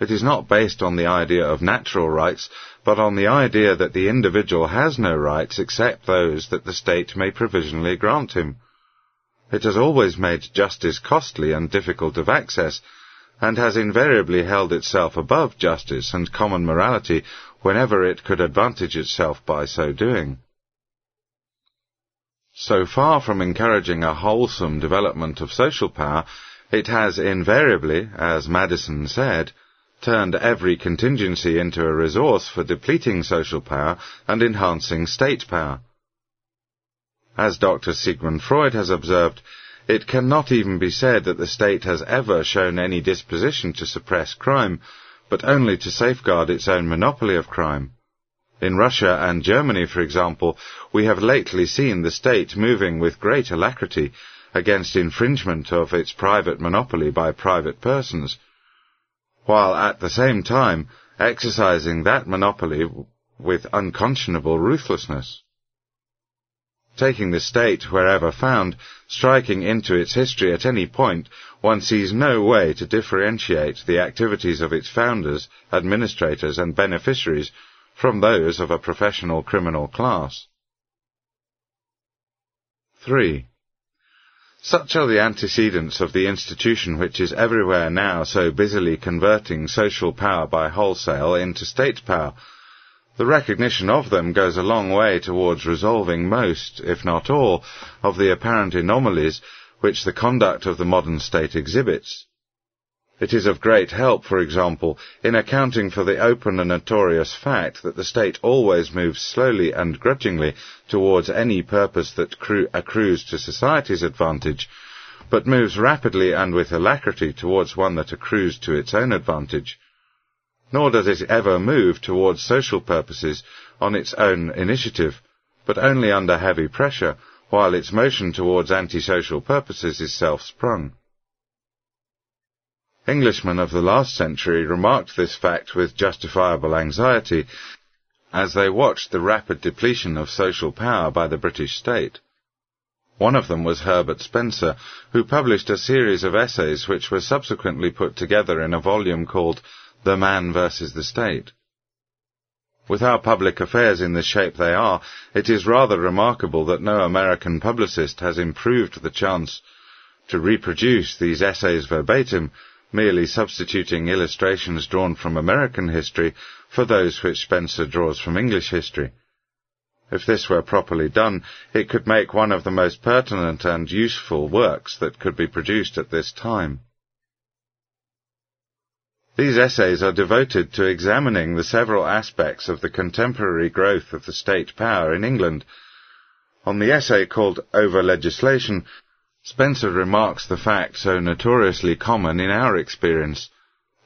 It is not based on the idea of natural rights, but on the idea that the individual has no rights except those that the state may provisionally grant him. It has always made justice costly and difficult of access, and has invariably held itself above justice and common morality whenever it could advantage itself by so doing. So far from encouraging a wholesome development of social power, it has invariably, as Madison said, turned every contingency into a resource for depleting social power and enhancing state power. As Dr. Sigmund Freud has observed, it cannot even be said that the state has ever shown any disposition to suppress crime, but only to safeguard its own monopoly of crime. In Russia and Germany, for example, we have lately seen the state moving with great alacrity against infringement of its private monopoly by private persons, while at the same time exercising that monopoly with unconscionable ruthlessness. Taking the state wherever found, striking into its history at any point, one sees no way to differentiate the activities of its founders, administrators, and beneficiaries from those of a professional criminal class. 3. Such are the antecedents of the institution which is everywhere now so busily converting social power by wholesale into state power. The recognition of them goes a long way towards resolving most, if not all, of the apparent anomalies which the conduct of the modern state exhibits. It is of great help, for example, in accounting for the open and notorious fact that the state always moves slowly and grudgingly towards any purpose that accrues to society's advantage, but moves rapidly and with alacrity towards one that accrues to its own advantage. Nor does it ever move towards social purposes on its own initiative, but only under heavy pressure, while its motion towards antisocial purposes is self-sprung. Englishmen of the last century remarked this fact with justifiable anxiety as they watched the rapid depletion of social power by the British state. One of them was Herbert Spencer, who published a series of essays which were subsequently put together in a volume called The Man versus the State. With our public affairs in the shape they are, it is rather remarkable that no American publicist has improved the chance to reproduce these essays verbatim merely substituting illustrations drawn from American history for those which Spencer draws from English history. If this were properly done, it could make one of the most pertinent and useful works that could be produced at this time. These essays are devoted to examining the several aspects of the contemporary growth of the state power in England. On the essay called Over Legislation, Spencer remarks the fact so notoriously common in our experience,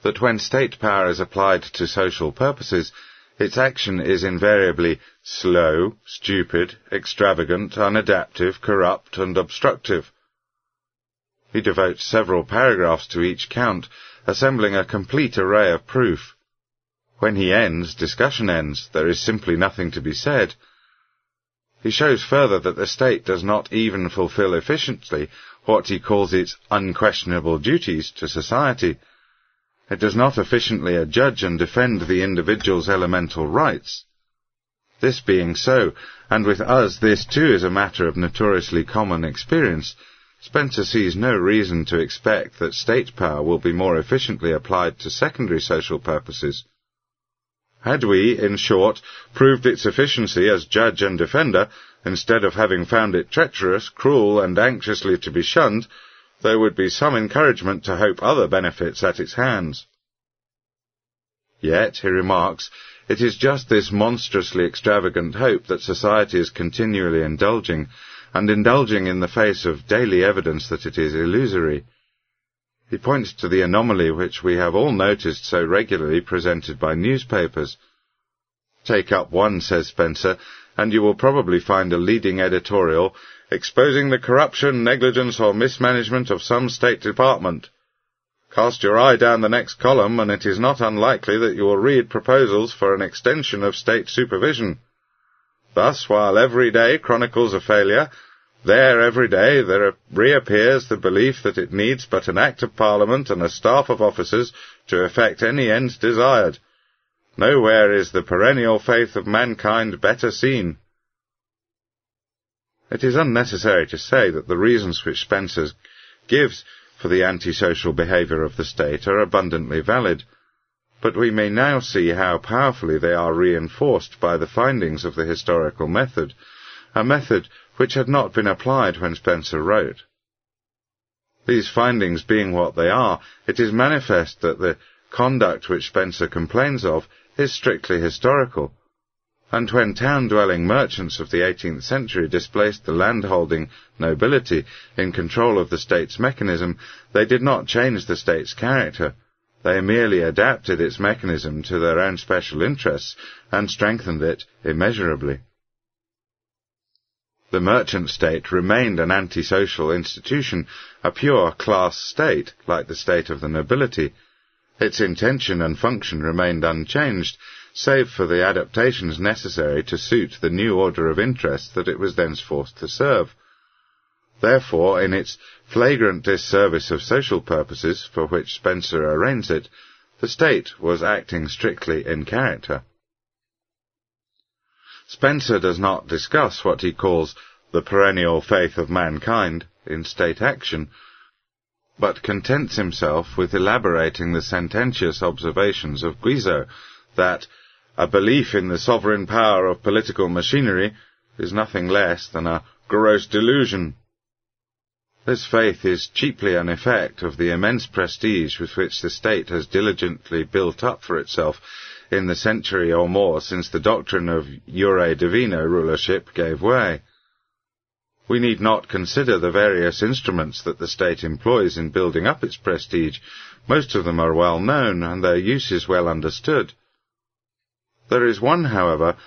that when state power is applied to social purposes, its action is invariably slow, stupid, extravagant, unadaptive, corrupt, and obstructive. He devotes several paragraphs to each count, assembling a complete array of proof. When he ends, discussion ends, there is simply nothing to be said. He shows further that the state does not even fulfill efficiently what he calls its unquestionable duties to society. It does not efficiently adjudge and defend the individual's elemental rights. This being so, and with us this too is a matter of notoriously common experience, Spencer sees no reason to expect that state power will be more efficiently applied to secondary social purposes. Had we, in short, proved its efficiency as judge and defender, instead of having found it treacherous, cruel, and anxiously to be shunned, there would be some encouragement to hope other benefits at its hands. Yet, he remarks, it is just this monstrously extravagant hope that society is continually indulging, and indulging in the face of daily evidence that it is illusory. He points to the anomaly which we have all noticed so regularly presented by newspapers. Take up one, says Spencer, and you will probably find a leading editorial exposing the corruption, negligence, or mismanagement of some state department. Cast your eye down the next column, and it is not unlikely that you will read proposals for an extension of state supervision. Thus, while every day chronicles a failure, there, every day, there reappears the belief that it needs but an Act of Parliament and a staff of officers to effect any end desired. Nowhere is the perennial faith of mankind better seen. It is unnecessary to say that the reasons which Spencer gives for the antisocial behaviour of the state are abundantly valid, but we may now see how powerfully they are reinforced by the findings of the historical method, a method which had not been applied when Spencer wrote. These findings being what they are, it is manifest that the conduct which Spencer complains of is strictly historical, and when town-dwelling merchants of the 18th century displaced the landholding nobility in control of the state's mechanism, they did not change the state's character. They merely adapted its mechanism to their own special interests and strengthened it immeasurably. The merchant state remained an antisocial institution, a pure class state, like the state of the nobility. Its intention and function remained unchanged, save for the adaptations necessary to suit the new order of interests that it was thenceforth to serve. Therefore, in its flagrant disservice of social purposes for which Spencer arraigns it, the state was acting strictly in character. Spencer does not discuss what he calls the perennial faith of mankind in state action, but contents himself with elaborating the sententious observations of Guizot that a belief in the sovereign power of political machinery is nothing less than a gross delusion. This faith is chiefly an effect of the immense prestige with which the state has diligently built up for itself in the century or more since the doctrine of Jure Divino rulership gave way. We need not consider the various instruments that the state employs in building up its prestige. Most of them are well known, and their use is well understood. There is one, however,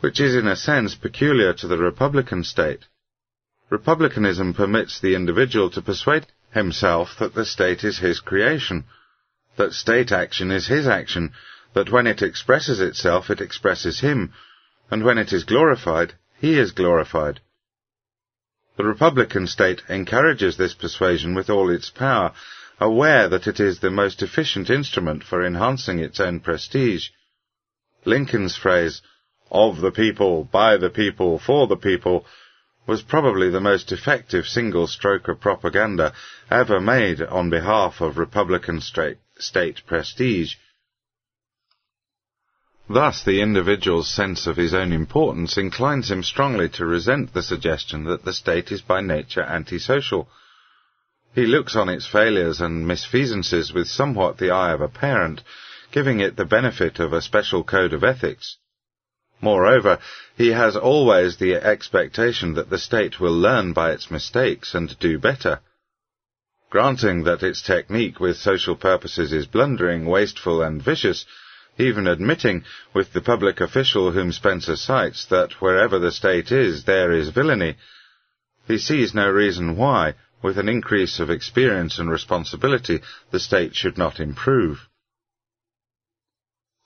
which is in a sense peculiar to the republican state. Republicanism permits the individual to persuade himself that the state is his creation, that state action is his action, that when it expresses itself it expresses him, and when it is glorified, he is glorified. The republican state encourages this persuasion with all its power, aware that it is the most efficient instrument for enhancing its own prestige. Lincoln's phrase, of the people, by the people, for the people, was probably the most effective single stroke of propaganda ever made on behalf of Republican state prestige. Thus, the individual's sense of his own importance inclines him strongly to resent the suggestion that the state is by nature antisocial. He looks on its failures and misfeasances with somewhat the eye of a parent, giving it the benefit of a special code of ethics. Moreover, he has always the expectation that the state will learn by its mistakes and do better. Granting that its technique with social purposes is blundering, wasteful, and vicious, even admitting with the public official whom Spencer cites that wherever the state is, there is villainy, he sees no reason why, with an increase of experience and responsibility, the state should not improve.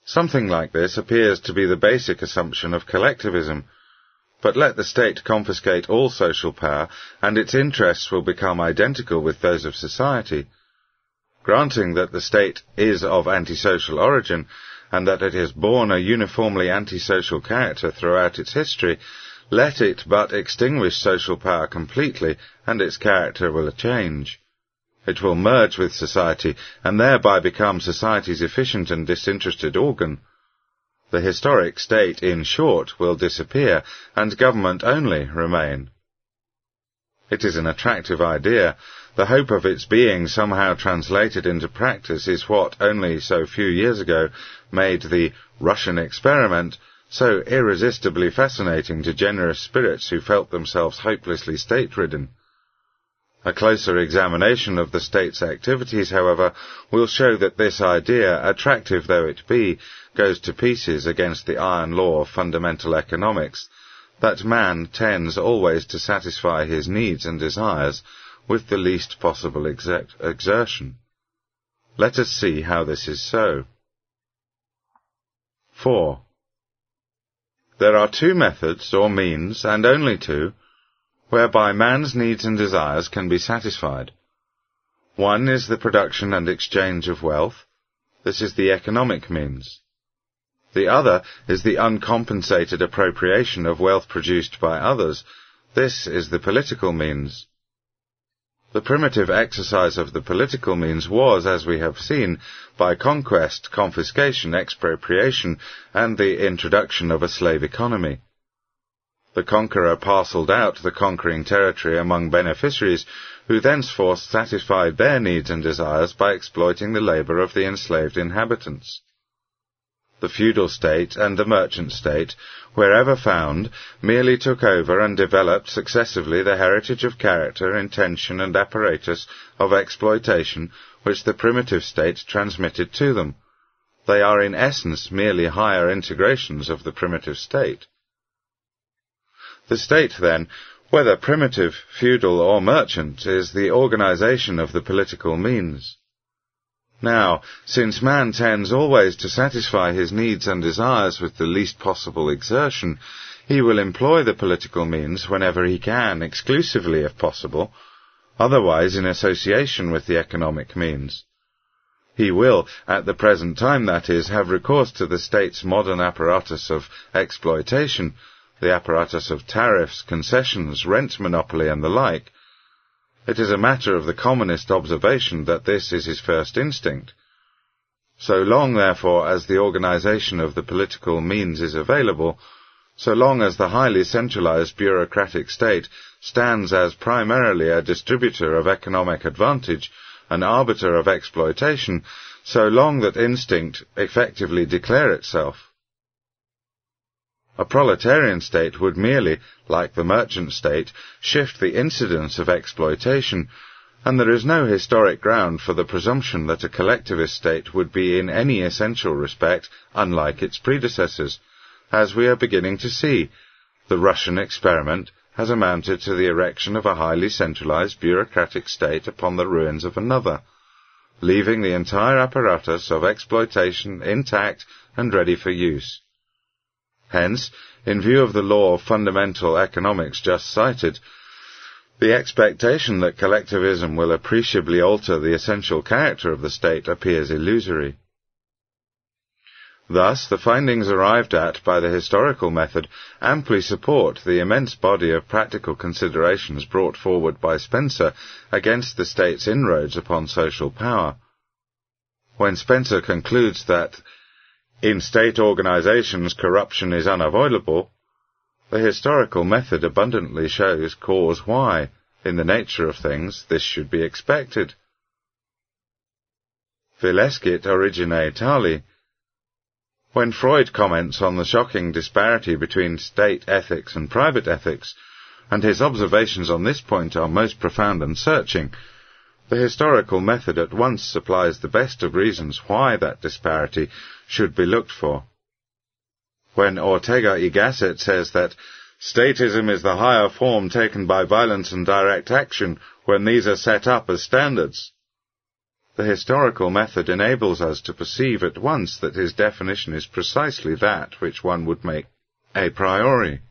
Something like this appears to be the basic assumption of collectivism, but let the state confiscate all social power, and its interests will become identical with those of society. Granting that the state is of antisocial origin, and that it has borne a uniformly antisocial character throughout its history, let it but extinguish social power completely, and its character will change. It will merge with society and thereby become society's efficient and disinterested organ. The historic state, in short, will disappear and government only remain. It is an attractive idea. The hope of its being somehow translated into practice is what only so few years ago made the Russian experiment so irresistibly fascinating to generous spirits who felt themselves hopelessly state-ridden. A closer examination of the state's activities, however, will show that this idea, attractive though it be, goes to pieces against the iron law of fundamental economics, that man tends always to satisfy his needs and desires with the least possible exertion. Let us see how this is so. 4. There are two methods, or means, and only two, whereby man's needs and desires can be satisfied. One is the production and exchange of wealth. This is the economic means. The other is the uncompensated appropriation of wealth produced by others. This is the political means. The primitive exercise of the political means was, as we have seen, by conquest, confiscation, expropriation, and the introduction of a slave economy. The conqueror parcelled out the conquering territory among beneficiaries, who thenceforth satisfied their needs and desires by exploiting the labour of the enslaved inhabitants. The feudal state and the merchant state, wherever found, merely took over and developed successively the heritage of character, intention, and apparatus of exploitation which the primitive state transmitted to them. They are in essence merely higher integrations of the primitive state. The state, then, whether primitive, feudal, or merchant, is the organization of the political means. Now, since man tends always to satisfy his needs and desires with the least possible exertion, he will employ the political means whenever he can, exclusively if possible, otherwise in association with the economic means. He will, at the present time that is, have recourse to the state's modern apparatus of exploitation, the apparatus of tariffs, concessions, rent monopoly, and the like, it is a matter of the commonest observation that this is his first instinct. So long, therefore, as the organization of the political means is available, so long as the highly centralized bureaucratic state stands as primarily a distributor of economic advantage, an arbiter of exploitation, so long that instinct effectively declare itself. A proletarian state would merely, like the merchant state, shift the incidence of exploitation, and there is no historic ground for the presumption that a collectivist state would be in any essential respect unlike its predecessors, as we are beginning to see. The Russian experiment has amounted to the erection of a highly centralized bureaucratic state upon the ruins of another, leaving the entire apparatus of exploitation intact and ready for use. Hence, in view of the law of fundamental economics just cited, the expectation that collectivism will appreciably alter the essential character of the state appears illusory. Thus, the findings arrived at by the historical method amply support the immense body of practical considerations brought forward by Spencer against the state's inroads upon social power. When Spencer concludes that in state organizations corruption is unavoidable, the historical method abundantly shows cause why, in the nature of things, this should be expected. Vilescit origine tali when Freud comments on the shocking disparity between state ethics and private ethics, and his observations on this point are most profound and searching, the historical method at once supplies the best of reasons why that disparity should be looked for. When Ortega y Gasset says that statism is the higher form taken by violence and direct action when these are set up as standards, the historical method enables us to perceive at once that his definition is precisely that which one would make a priori.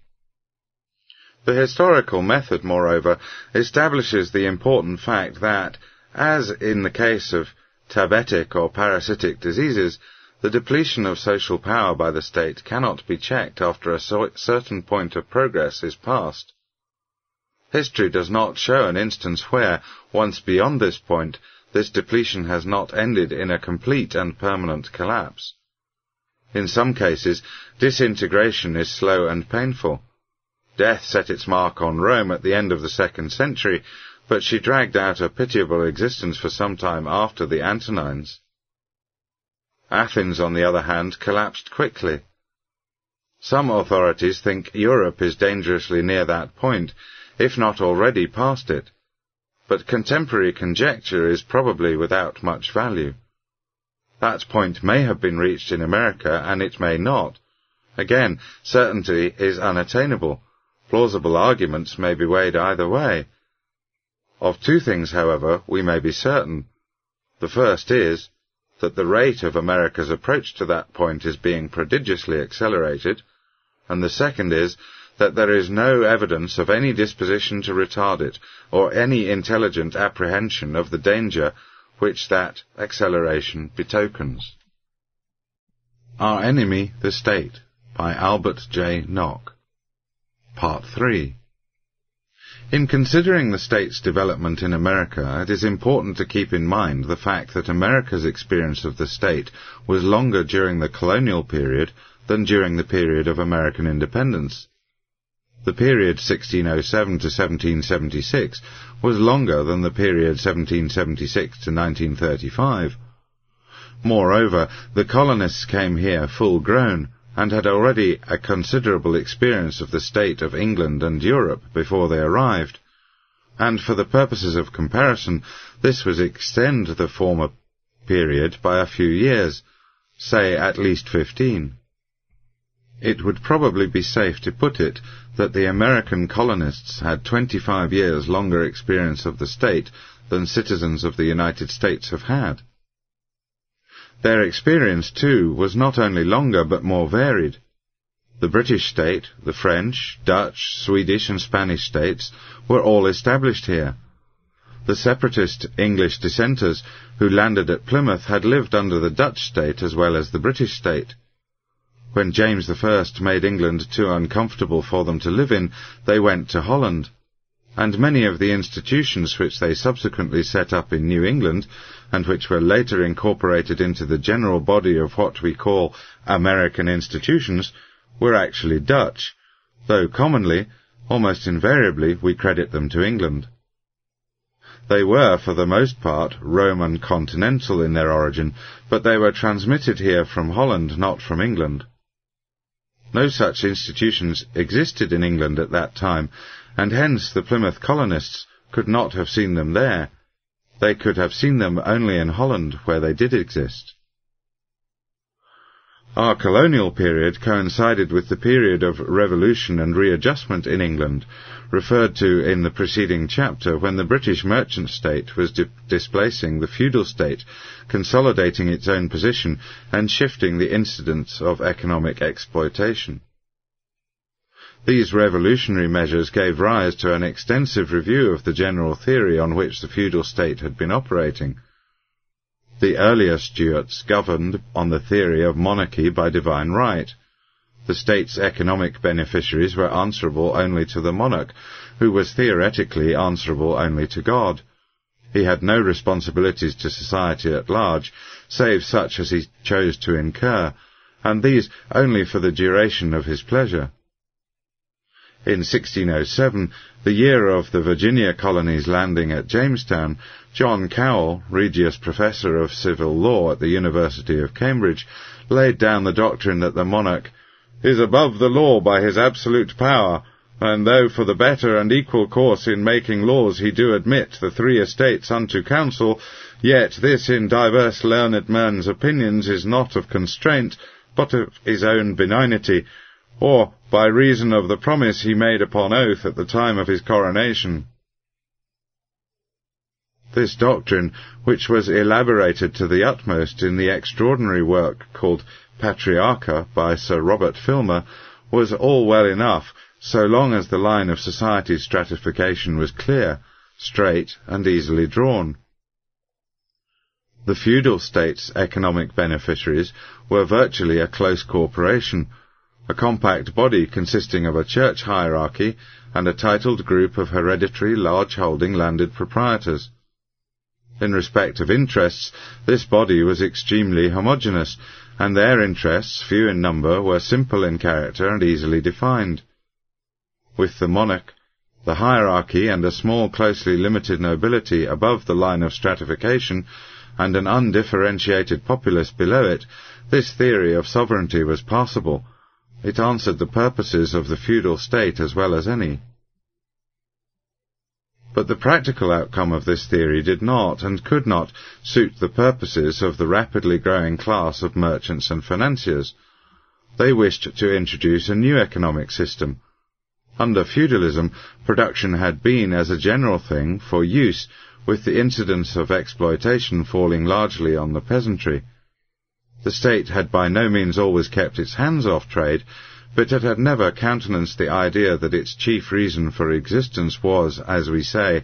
The historical method, moreover, establishes the important fact that, as in the case of tabetic or parasitic diseases, the depletion of social power by the state cannot be checked after a certain point of progress is passed. History does not show an instance where, once beyond this point, this depletion has not ended in a complete and permanent collapse. In some cases, disintegration is slow and painful. Death set its mark on Rome at the end of the second century, but she dragged out a pitiable existence for some time after the Antonines. Athens, on the other hand, collapsed quickly. Some authorities think Europe is dangerously near that point, if not already past it but contemporary conjecture is probably without much value. That point may have been reached in America, and it may not. Again, certainty is unattainable. Plausible arguments may be weighed either way. Of two things, however, we may be certain. The first is that the rate of America's approach to that point is being prodigiously accelerated, and the second is that there is no evidence of any disposition to retard it, or any intelligent apprehension of the danger which that acceleration betokens. Our Enemy, the State, by Albert J. Nock. Part 3 in considering the state's development in America, it is important to keep in mind the fact that America's experience of the state was longer during the colonial period than during the period of American independence. The period 1607 to 1776 was longer than the period 1776 to 1935. Moreover, the colonists came here full grown, and had already a considerable experience of the state of England and Europe before they arrived, and for the purposes of comparison, this was extend the former period by a few years, say at least fifteen. It would probably be safe to put it that the American colonists had 25 years longer experience of the state than citizens of the United States have had. Their experience, too, was not only longer but more varied. The British state, the French, Dutch, Swedish and Spanish states were all established here. The separatist English dissenters who landed at Plymouth had lived under the Dutch state as well as the British state. When James I made England too uncomfortable for them to live in, they went to Holland. And many of the institutions which they subsequently set up in New England, and which were later incorporated into the general body of what we call American institutions, were actually Dutch, though commonly, almost invariably, we credit them to England. They were, for the most part, Roman continental in their origin, but they were transmitted here from Holland, not from England. No such institutions existed in England at that time, and hence the Plymouth colonists could not have seen them there. They could have seen them only in Holland, where they did exist. Our colonial period coincided with the period of revolution and readjustment in England, referred to in the preceding chapter when the British merchant state was di- displacing the feudal state, consolidating its own position and shifting the incidence of economic exploitation. These revolutionary measures gave rise to an extensive review of the general theory on which the feudal state had been operating. The earlier Stuarts governed on the theory of monarchy by divine right. The state's economic beneficiaries were answerable only to the monarch, who was theoretically answerable only to God. He had no responsibilities to society at large, save such as he chose to incur, and these only for the duration of his pleasure. In 1607, the year of the Virginia colony's landing at Jamestown, John Cowell, Regius Professor of Civil Law at the University of Cambridge, laid down the doctrine that the monarch is above the law by his absolute power, and though for the better and equal course in making laws he do admit the three estates unto council, yet this in divers learned men's opinions is not of constraint, but of his own benignity, or by reason of the promise he made upon oath at the time of his coronation. This doctrine, which was elaborated to the utmost in the extraordinary work called Patriarcha by Sir Robert Filmer, was all well enough so long as the line of society's stratification was clear, straight, and easily drawn. The feudal state's economic beneficiaries were virtually a close corporation, a compact body consisting of a church hierarchy and a titled group of hereditary large-holding landed proprietors. In respect of interests, this body was extremely homogeneous, and their interests, few in number, were simple in character and easily defined. With the monarch, the hierarchy and a small closely limited nobility above the line of stratification, and an undifferentiated populace below it, this theory of sovereignty was possible, it answered the purposes of the feudal state as well as any. But the practical outcome of this theory did not and could not suit the purposes of the rapidly growing class of merchants and financiers. They wished to introduce a new economic system. Under feudalism, production had been, as a general thing, for use, with the incidence of exploitation falling largely on the peasantry. The state had by no means always kept its hands off trade, but it had never countenanced the idea that its chief reason for existence was, as we say,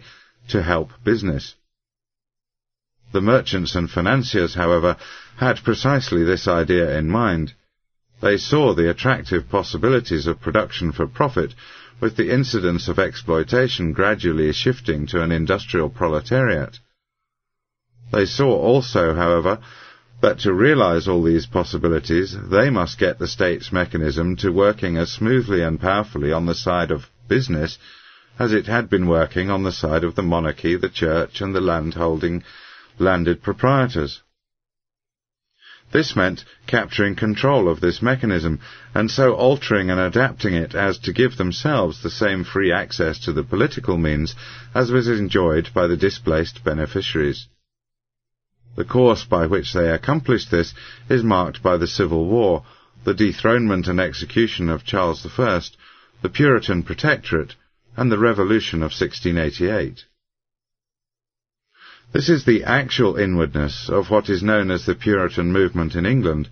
to help business. The merchants and financiers, however, had precisely this idea in mind. They saw the attractive possibilities of production for profit, with the incidence of exploitation gradually shifting to an industrial proletariat. They saw also, however, but to realize all these possibilities, they must get the state's mechanism to working as smoothly and powerfully on the side of business as it had been working on the side of the monarchy, the church, and the landholding landed proprietors. This meant capturing control of this mechanism, and so altering and adapting it as to give themselves the same free access to the political means as was enjoyed by the displaced beneficiaries. The course by which they accomplished this is marked by the Civil War, the dethronement and execution of Charles I, the Puritan Protectorate, and the Revolution of 1688. This is the actual inwardness of what is known as the Puritan movement in England.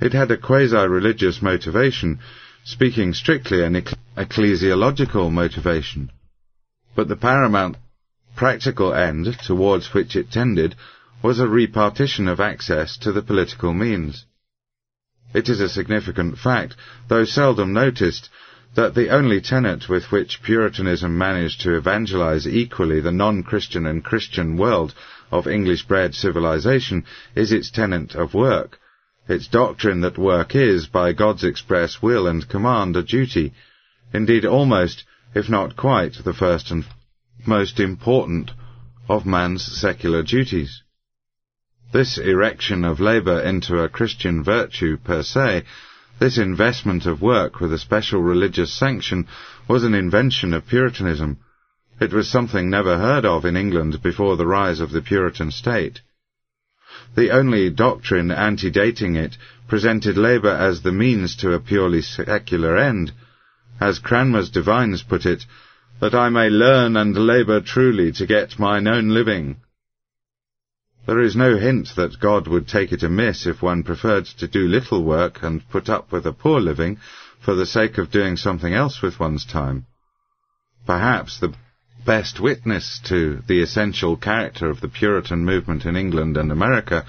It had a quasi-religious motivation, speaking strictly an ecclesiological motivation. But the paramount practical end towards which it tended was a repartition of access to the political means. It is a significant fact, though seldom noticed, that the only tenet with which Puritanism managed to evangelize equally the non-Christian and Christian world of English-bred civilization is its tenet of work, its doctrine that work is, by God's express will and command, a duty, indeed almost, if not quite, the first and most important of man's secular duties. This erection of labour into a Christian virtue per se, this investment of work with a special religious sanction, was an invention of Puritanism. It was something never heard of in England before the rise of the Puritan state. The only doctrine antedating it presented labour as the means to a purely secular end. As Cranmer's divines put it, that I may learn and labour truly to get mine own living. There is no hint that God would take it amiss if one preferred to do little work and put up with a poor living for the sake of doing something else with one's time. Perhaps the best witness to the essential character of the Puritan movement in England and America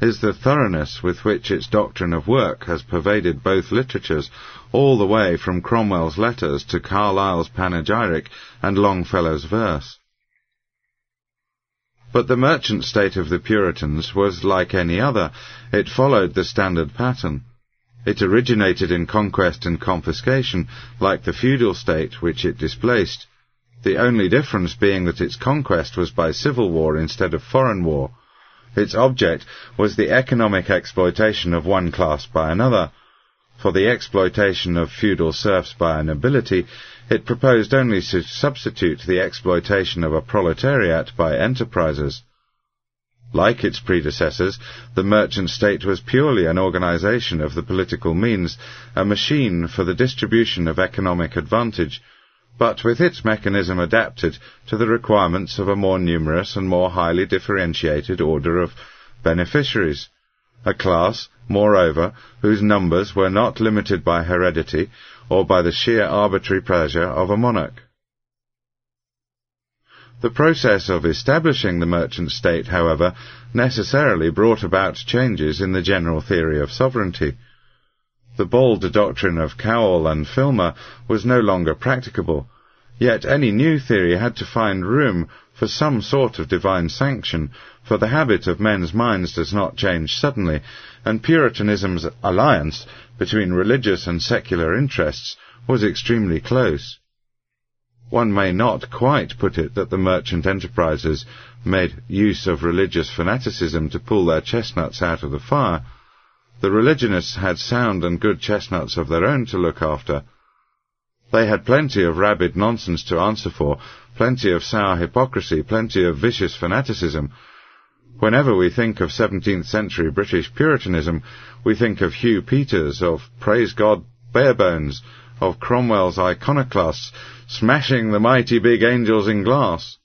is the thoroughness with which its doctrine of work has pervaded both literatures, all the way from Cromwell's letters to Carlyle's panegyric and Longfellow's verse. But the merchant state of the Puritans was like any other. It followed the standard pattern. It originated in conquest and confiscation, like the feudal state which it displaced, the only difference being that its conquest was by civil war instead of foreign war. Its object was the economic exploitation of one class by another. For the exploitation of feudal serfs by a nobility, it proposed only to substitute the exploitation of a proletariat by enterprisers. Like its predecessors, the merchant state was purely an organization of the political means, a machine for the distribution of economic advantage, but with its mechanism adapted to the requirements of a more numerous and more highly differentiated order of beneficiaries, a class, moreover, whose numbers were not limited by heredity or by the sheer arbitrary pleasure of a monarch. The process of establishing the merchant state, however, necessarily brought about changes in the general theory of sovereignty. The bold doctrine of Cowell and Filmer was no longer practicable, yet any new theory had to find room for some sort of divine sanction, for the habit of men's minds does not change suddenly, and Puritanism's alliance between religious and secular interests was extremely close. One may not quite put it that the merchant enterprisers made use of religious fanaticism to pull their chestnuts out of the fire. The religionists had sound and good chestnuts of their own to look after. They had plenty of rabid nonsense to answer for, plenty of sour hypocrisy, plenty of vicious fanaticism. Whenever we think of 17th century British Puritanism, we think of Hugh Peters, of Praise God Barebones, of Cromwell's iconoclasts, smashing the mighty big angels in glass.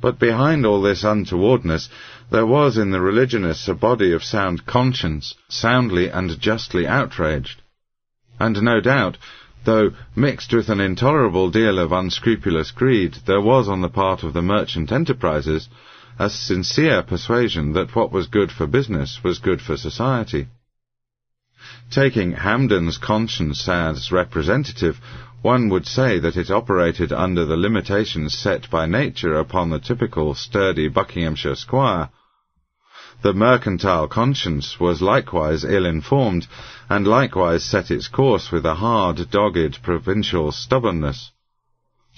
But behind all this untowardness, there was in the religionists a body of sound conscience, soundly and justly outraged. And no doubt, though mixed with an intolerable deal of unscrupulous greed, there was on the part of the merchant enterprises a sincere persuasion that what was good for business was good for society. Taking Hampden's conscience as representative, one would say that it operated under the limitations set by nature upon the typical sturdy Buckinghamshire squire. The mercantile conscience was likewise ill-informed, and likewise set its course with a hard, dogged, provincial stubbornness.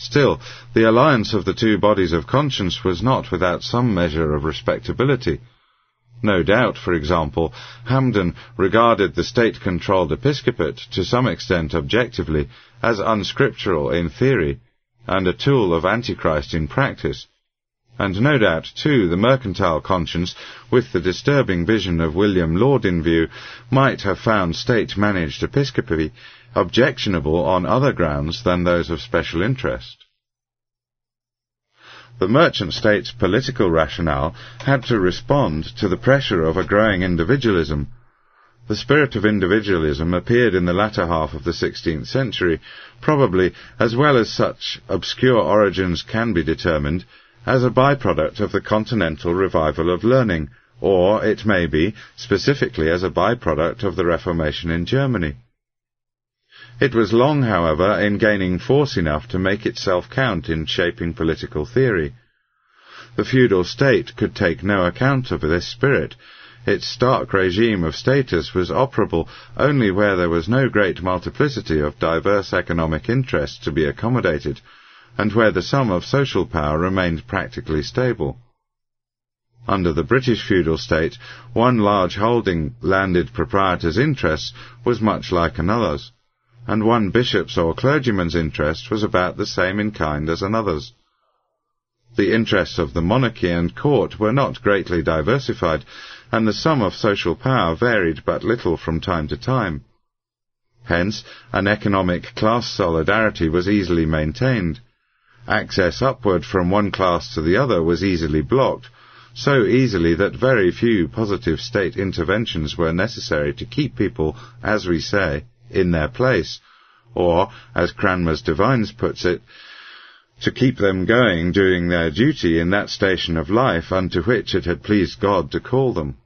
Still, the alliance of the two bodies of conscience was not without some measure of respectability. No doubt, for example, Hampden regarded the state-controlled episcopate to some extent objectively as unscriptural in theory and a tool of Antichrist in practice. And no doubt, too, the mercantile conscience, with the disturbing vision of William Laud in view, might have found state-managed episcopacy objectionable on other grounds than those of special interest. The merchant state's political rationale had to respond to the pressure of a growing individualism. The spirit of individualism appeared in the latter half of the 16th century, probably, as well as such obscure origins can be determined, as a byproduct of the continental revival of learning, or it may be specifically as a byproduct of the Reformation in Germany. It was long, however, in gaining force enough to make itself count in shaping political theory. The feudal state could take no account of this spirit. Its stark regime of status was operable only where there was no great multiplicity of diverse economic interests to be accommodated, and where the sum of social power remained practically stable. Under the British feudal state, one large holding landed proprietor's interest was much like another's and one bishop's or clergyman's interest was about the same in kind as another's. The interests of the monarchy and court were not greatly diversified, and the sum of social power varied but little from time to time. Hence, an economic class solidarity was easily maintained. Access upward from one class to the other was easily blocked, so easily that very few positive state interventions were necessary to keep people, as we say, in their place, or, as Cranmer's Divines puts it, to keep them going doing their duty in that station of life unto which it had pleased God to call them.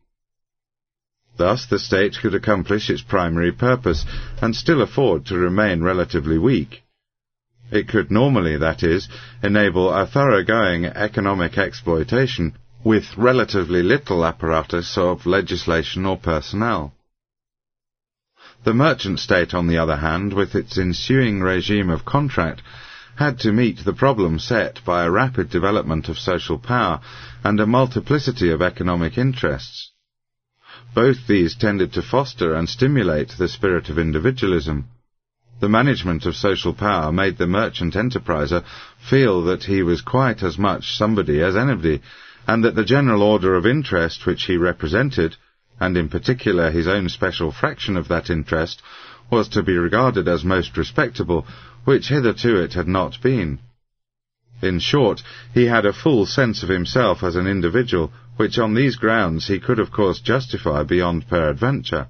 Thus the state could accomplish its primary purpose and still afford to remain relatively weak. It could normally, that is, enable a thoroughgoing economic exploitation with relatively little apparatus of legislation or personnel. The merchant state, on the other hand, with its ensuing regime of contract, had to meet the problem set by a rapid development of social power and a multiplicity of economic interests. Both these tended to foster and stimulate the spirit of individualism. The management of social power made the merchant enterpriser feel that he was quite as much somebody as anybody, and that the general order of interest which he represented and in particular his own special fraction of that interest, was to be regarded as most respectable, which hitherto it had not been. In short, he had a full sense of himself as an individual, which on these grounds he could of course justify beyond peradventure.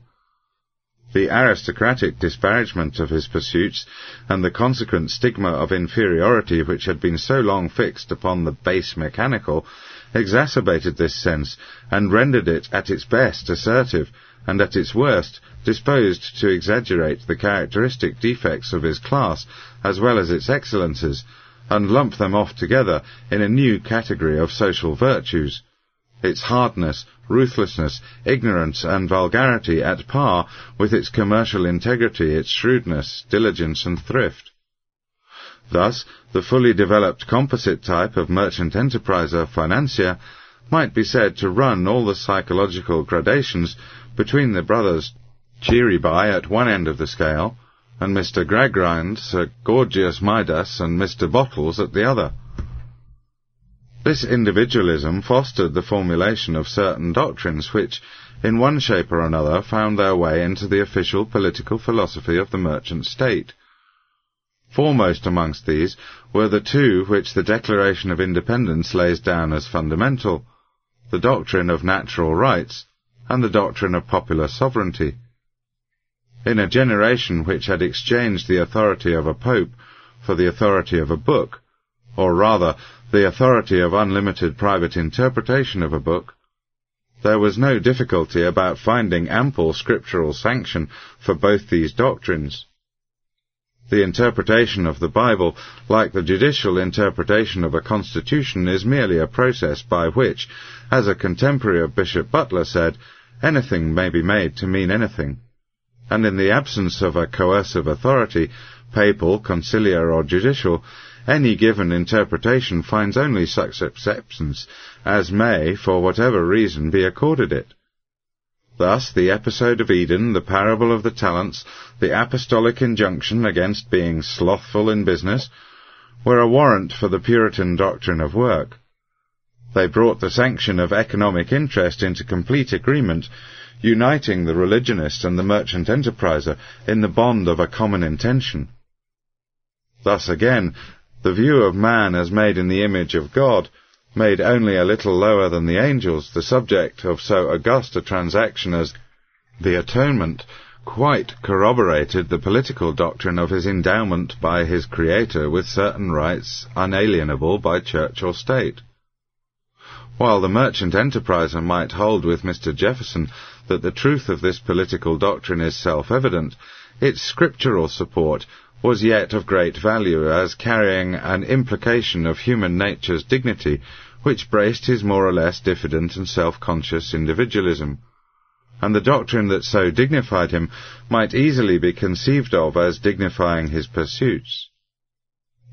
The aristocratic disparagement of his pursuits, and the consequent stigma of inferiority which had been so long fixed upon the base mechanical, exacerbated this sense, and rendered it at its best assertive, and at its worst disposed to exaggerate the characteristic defects of his class, as well as its excellences, and lump them off together in a new category of social virtues, its hardness, ruthlessness, ignorance, and vulgarity at par with its commercial integrity, its shrewdness, diligence, and thrift. Thus, the fully developed composite type of merchant enterpriser financier might be said to run all the psychological gradations between the brothers Cheeryble at one end of the scale, and Mr. Gradgrind, Sir Gorgius Midas, and Mr. Bottles at the other. This individualism fostered the formulation of certain doctrines which, in one shape or another, found their way into the official political philosophy of the merchant state. Foremost amongst these were the two which the Declaration of Independence lays down as fundamental, the doctrine of natural rights and the doctrine of popular sovereignty. In a generation which had exchanged the authority of a pope for the authority of a book, or rather the authority of unlimited private interpretation of a book, there was no difficulty about finding ample scriptural sanction for both these doctrines. The interpretation of the Bible, like the judicial interpretation of a constitution, is merely a process by which, as a contemporary of Bishop Butler said, anything may be made to mean anything. And in the absence of a coercive authority, papal, conciliar, or judicial, any given interpretation finds only such acceptance as may, for whatever reason, be accorded it. Thus, the episode of Eden, the parable of the talents, the apostolic injunction against being slothful in business, were a warrant for the Puritan doctrine of work. They brought the sanction of economic interest into complete agreement, uniting the religionist and the merchant enterpriser in the bond of a common intention. Thus again, the view of man as made in the image of God made only a little lower than the angels, the subject of so august a transaction as the atonement, quite corroborated the political doctrine of his endowment by his Creator with certain rights unalienable by church or state. While the merchant enterpriser might hold with Mr. Jefferson that the truth of this political doctrine is self-evident, its scriptural support was yet of great value as carrying an implication of human nature's dignity which braced his more or less diffident and self-conscious individualism. And the doctrine that so dignified him might easily be conceived of as dignifying his pursuits.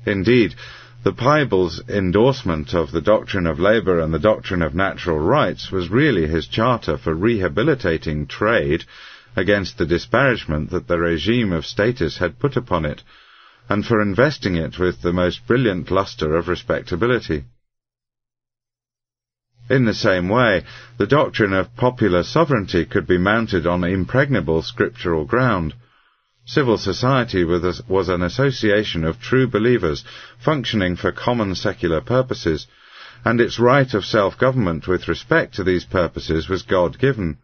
Indeed, the Bible's endorsement of the doctrine of labour and the doctrine of natural rights was really his charter for rehabilitating trade against the disparagement that the regime of status had put upon it, and for investing it with the most brilliant lustre of respectability. In the same way, the doctrine of popular sovereignty could be mounted on impregnable scriptural ground. Civil society was an association of true believers functioning for common secular purposes, and its right of self-government with respect to these purposes was God-given.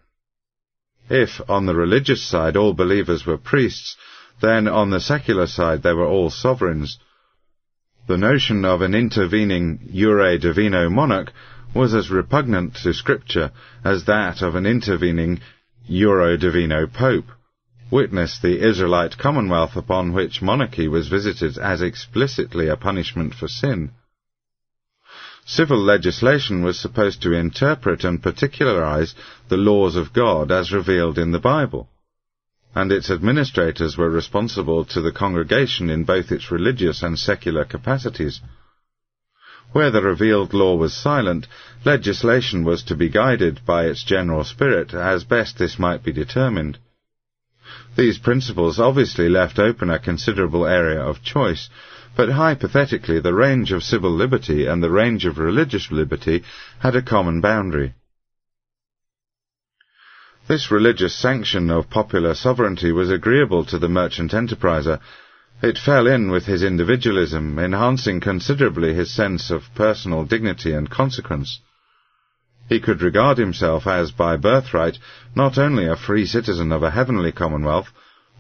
If, on the religious side, all believers were priests, then on the secular side they were all sovereigns. The notion of an intervening Iure Divino monarch was as repugnant to Scripture as that of an intervening Iure Divino Pope. Witness the Israelite commonwealth upon which monarchy was visited as explicitly a punishment for sin. Civil legislation was supposed to interpret and particularize the laws of God as revealed in the Bible, and its administrators were responsible to the congregation in both its religious and secular capacities. Where the revealed law was silent, legislation was to be guided by its general spirit as best this might be determined. These principles obviously left open a considerable area of choice, but hypothetically the range of civil liberty and the range of religious liberty had a common boundary. This religious sanction of popular sovereignty was agreeable to the merchant enterpriser. It fell in with his individualism, enhancing considerably his sense of personal dignity and consequence. He could regard himself as, by birthright, not only a free citizen of a heavenly commonwealth,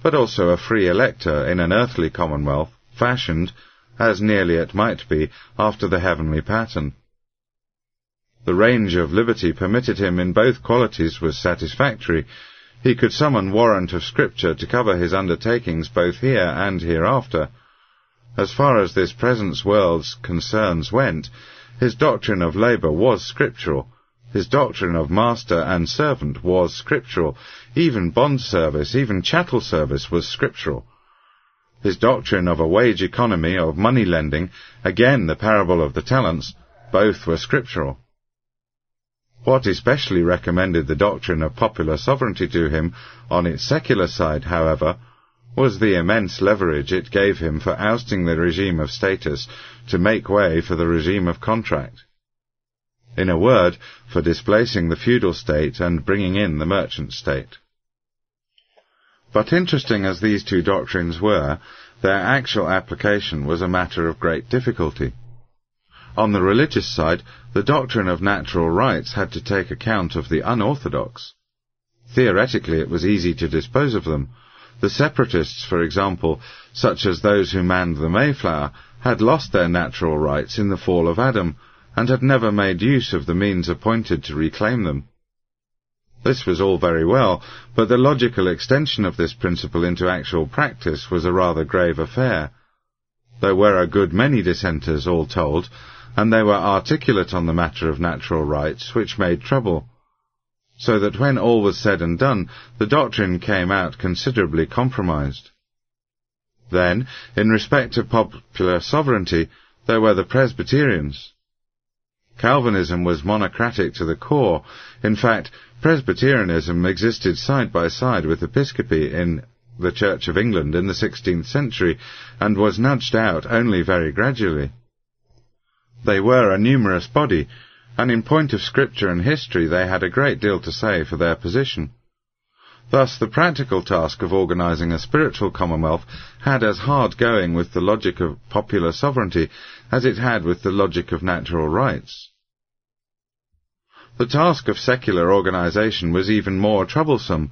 but also a free elector in an earthly commonwealth, fashioned, as nearly it might be, after the heavenly pattern. The range of liberty permitted him in both qualities was satisfactory. He could summon warrant of Scripture to cover his undertakings both here and hereafter. As far as this present world's concerns went, his doctrine of labour was scriptural. His doctrine of master and servant was scriptural. Even bond service, even chattel service was scriptural. His doctrine of a wage economy, of money lending, again the parable of the talents, both were scriptural. What especially recommended the doctrine of popular sovereignty to him on its secular side, however, was the immense leverage it gave him for ousting the regime of status to make way for the regime of contract. In a word, for displacing the feudal state and bringing in the merchant state. But interesting as these two doctrines were, their actual application was a matter of great difficulty. On the religious side, the doctrine of natural rights had to take account of the unorthodox. Theoretically, it was easy to dispose of them. The separatists, for example, such as those who manned the Mayflower, had lost their natural rights in the fall of Adam, and had never made use of the means appointed to reclaim them. This was all very well, but the logical extension of this principle into actual practice was a rather grave affair. There were a good many dissenters, all told, and they were articulate on the matter of natural rights, which made trouble. So that when all was said and done, the doctrine came out considerably compromised. Then, in respect of popular sovereignty, there were the Presbyterians. Calvinism was monocratic to the core. In fact, Presbyterianism existed side by side with Episcopacy in the Church of England in the 16th century and was nudged out only very gradually. They were a numerous body, and in point of scripture and history they had a great deal to say for their position. Thus the practical task of organizing a spiritual commonwealth had as hard going with the logic of popular sovereignty as it had with the logic of natural rights. The task of secular organization was even more troublesome.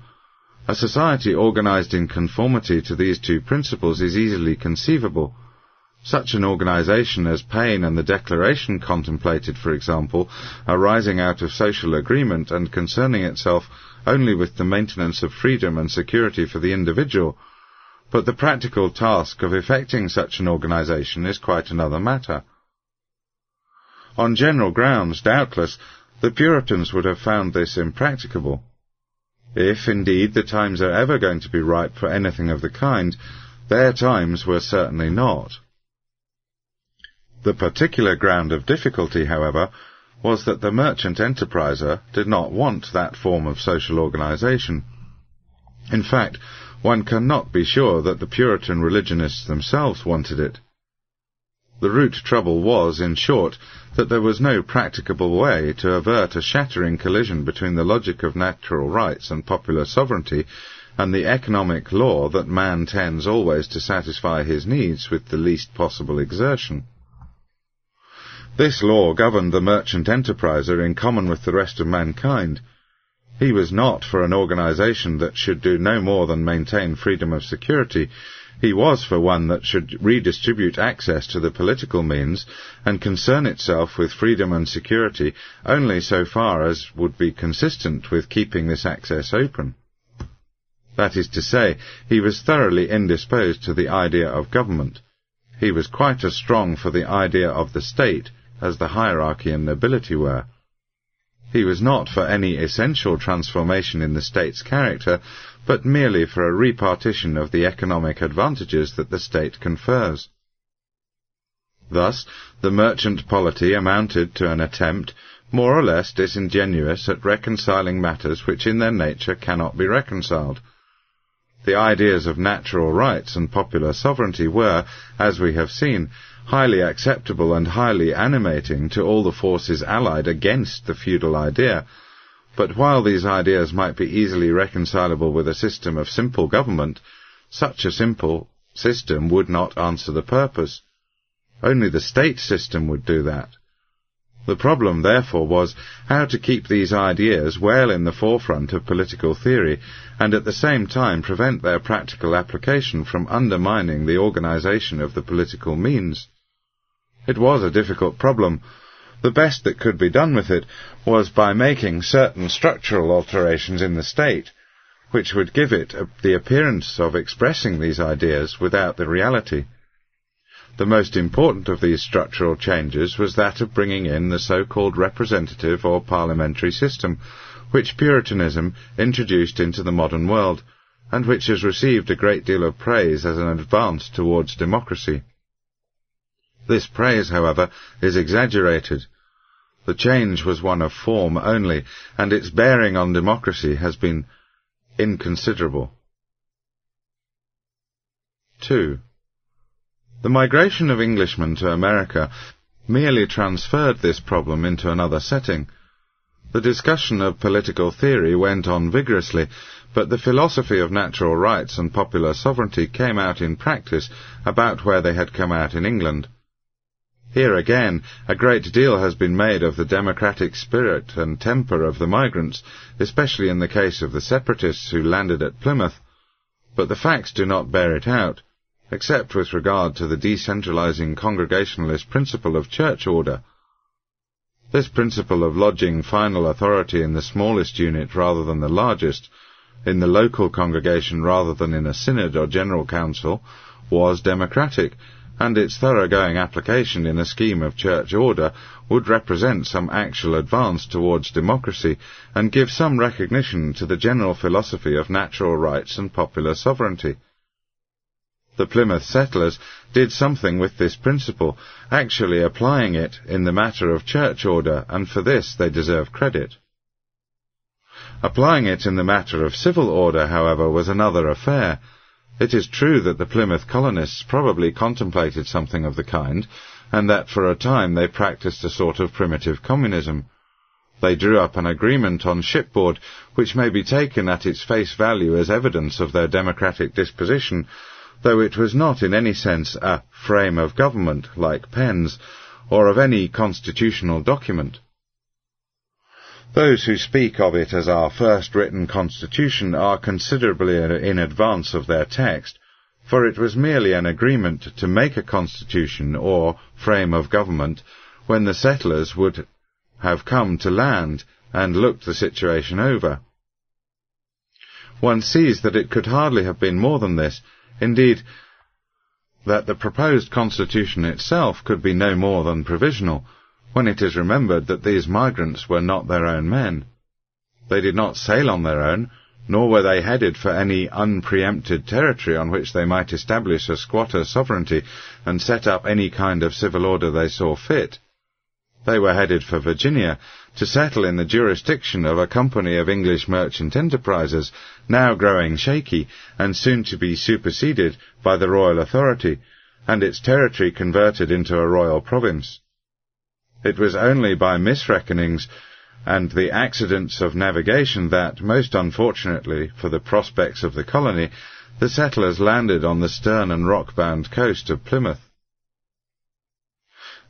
A society organized in conformity to these two principles is easily conceivable. Such an organization as Paine and the Declaration contemplated, for example, arising out of social agreement and concerning itself only with the maintenance of freedom and security for the individual, but the practical task of effecting such an organization is quite another matter. On general grounds, doubtless, the Puritans would have found this impracticable. If, indeed, the times are ever going to be ripe for anything of the kind, their times were certainly not. The particular ground of difficulty, however, was that the merchant enterpriser did not want that form of social organization. In fact, one cannot be sure that the Puritan religionists themselves wanted it. The root trouble was, in short, that there was no practicable way to avert a shattering collision between the logic of natural rights and popular sovereignty and the economic law that man tends always to satisfy his needs with the least possible exertion. This law governed the merchant enterpriser in common with the rest of mankind. He was not for an organization that should do no more than maintain freedom of security. He was for one that should redistribute access to the political means and concern itself with freedom and security only so far as would be consistent with keeping this access open. That is to say, he was thoroughly indisposed to the idea of government. He was quite as strong for the idea of the state as the hierarchy and nobility were. He was not for any essential transformation in the state's character, but merely for a repartition of the economic advantages that the state confers. Thus, the merchant polity amounted to an attempt, more or less disingenuous, at reconciling matters which in their nature cannot be reconciled. The ideas of natural rights and popular sovereignty were, as we have seen, highly acceptable and highly animating to all the forces allied against the feudal idea. But while these ideas might be easily reconcilable with a system of simple government, such a simple system would not answer the purpose. Only the state system would do that. The problem, therefore, was how to keep these ideas well in the forefront of political theory, and at the same time prevent their practical application from undermining the organization of the political means. It was a difficult problem. The best that could be done with it was by making certain structural alterations in the state, which would give it the appearance of expressing these ideas without the reality. The most important of these structural changes was that of bringing in the so-called representative or parliamentary system, which Puritanism introduced into the modern world, and which has received a great deal of praise as an advance towards democracy. This praise, however, is exaggerated. The change was one of form only, and its bearing on democracy has been inconsiderable. 2. The migration of Englishmen to America merely transferred this problem into another setting. The discussion of political theory went on vigorously, but the philosophy of natural rights and popular sovereignty came out in practice about where they had come out in England. Here again, a great deal has been made of the democratic spirit and temper of the migrants, especially in the case of the separatists who landed at Plymouth, but the facts do not bear it out, except with regard to the decentralizing Congregationalist principle of church order. This principle of lodging final authority in the smallest unit rather than the largest, in the local congregation rather than in a synod or general council, was democratic, and its thoroughgoing application in a scheme of church order would represent some actual advance towards democracy and give some recognition to the general philosophy of natural rights and popular sovereignty. The Plymouth settlers did something with this principle, actually applying it in the matter of church order, and for this they deserve credit. Applying it in the matter of civil order, however, was another affair, it is true that the Plymouth colonists probably contemplated something of the kind, and that for a time they practiced a sort of primitive communism. They drew up an agreement on shipboard which may be taken at its face value as evidence of their democratic disposition, though it was not in any sense a frame of government, like Penn's, or of any constitutional document. Those who speak of it as our first written constitution are considerably in advance of their text, for it was merely an agreement to make a constitution or frame of government when the settlers would have come to land and looked the situation over. One sees that it could hardly have been more than this. Indeed, that the proposed constitution itself could be no more than provisional, when it is remembered that these migrants were not their own men. They did not sail on their own, nor were they headed for any unpreempted territory on which they might establish a squatter sovereignty and set up any kind of civil order they saw fit. They were headed for Virginia to settle in the jurisdiction of a company of English merchant enterprisers, now growing shaky and soon to be superseded by the royal authority, and its territory converted into a royal province. It was only by misreckonings and the accidents of navigation that, most unfortunately for the prospects of the colony, the settlers landed on the stern and rock-bound coast of Plymouth.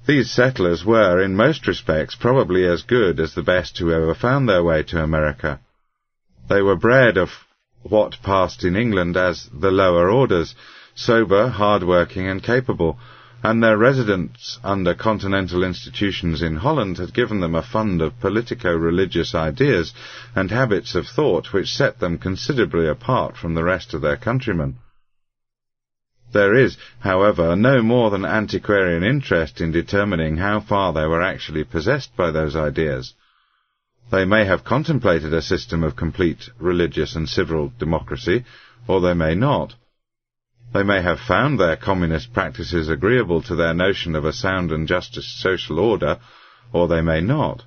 These settlers were, in most respects, probably as good as the best who ever found their way to America. They were bred of what passed in England as the lower orders, sober, hard-working, and capable, and their residence under continental institutions in Holland had given them a fund of politico-religious ideas and habits of thought which set them considerably apart from the rest of their countrymen. There is, however, no more than antiquarian interest in determining how far they were actually possessed by those ideas. They may have contemplated a system of complete religious and civil democracy, or they may not. They may have found their communist practices agreeable to their notion of a sound and just social order, or they may not.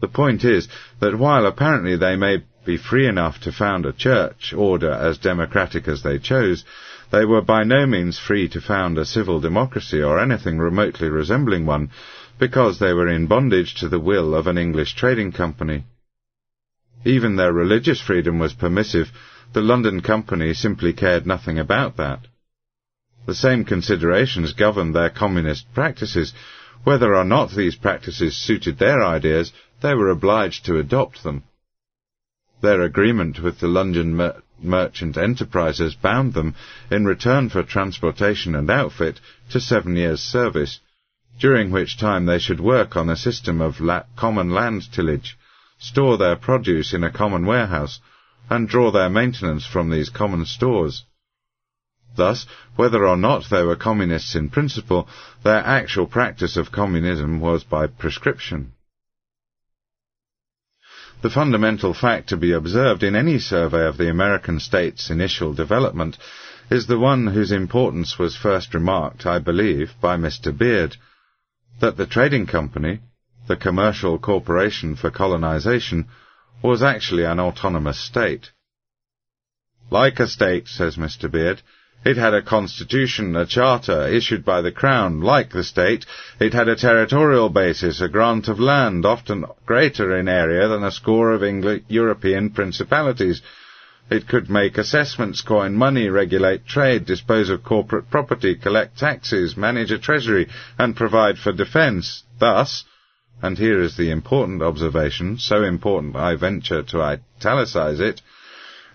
The point is that while apparently they may be free enough to found a church order as democratic as they chose, they were by no means free to found a civil democracy or anything remotely resembling one, because they were in bondage to the will of an English trading company. Even their religious freedom was permissive, the London Company simply cared nothing about that. The same considerations governed their communist practices. Whether or not these practices suited their ideas, they were obliged to adopt them. Their agreement with the London mer merchant enterprises bound them, in return for transportation and outfit, to seven years' service, during which time they should work on a system of la common land tillage, store their produce in a common warehouse, and draw their maintenance from these common stores. Thus, whether or not they were communists in principle, their actual practice of communism was by prescription. The fundamental fact to be observed in any survey of the American state's initial development is the one whose importance was first remarked, I believe, by Mr. Beard, that the trading company, the commercial corporation for colonization, was actually an autonomous state. Like a state, says Mr. Beard, it had a constitution, a charter issued by the Crown. Like the state, it had a territorial basis, a grant of land, often greater in area than a score of English European principalities. It could make assessments, coin money, regulate trade, dispose of corporate property, collect taxes, manage a treasury, and provide for defence. Thus, and here is the important observation, so important I venture to italicize it,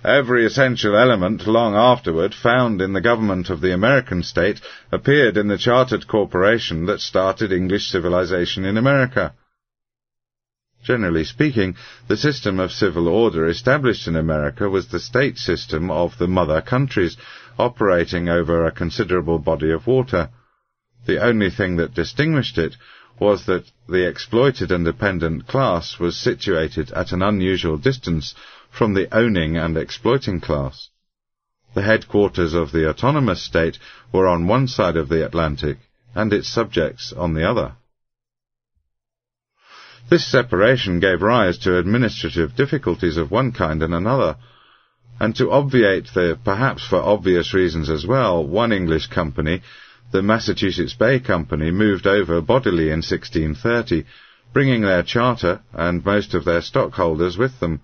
every essential element long afterward found in the government of the American state appeared in the chartered corporation that started English civilization in America. Generally speaking, the system of civil order established in America was the state system of the mother countries, operating over a considerable body of water. The only thing that distinguished it was that the exploited and dependent class was situated at an unusual distance from the owning and exploiting class. The headquarters of the autonomous state were on one side of the Atlantic, and its subjects on the other. This separation gave rise to administrative difficulties of one kind and another, and to obviate the, perhaps for obvious reasons as well, one English company the Massachusetts Bay Company moved over bodily in 1630, bringing their charter and most of their stockholders with them,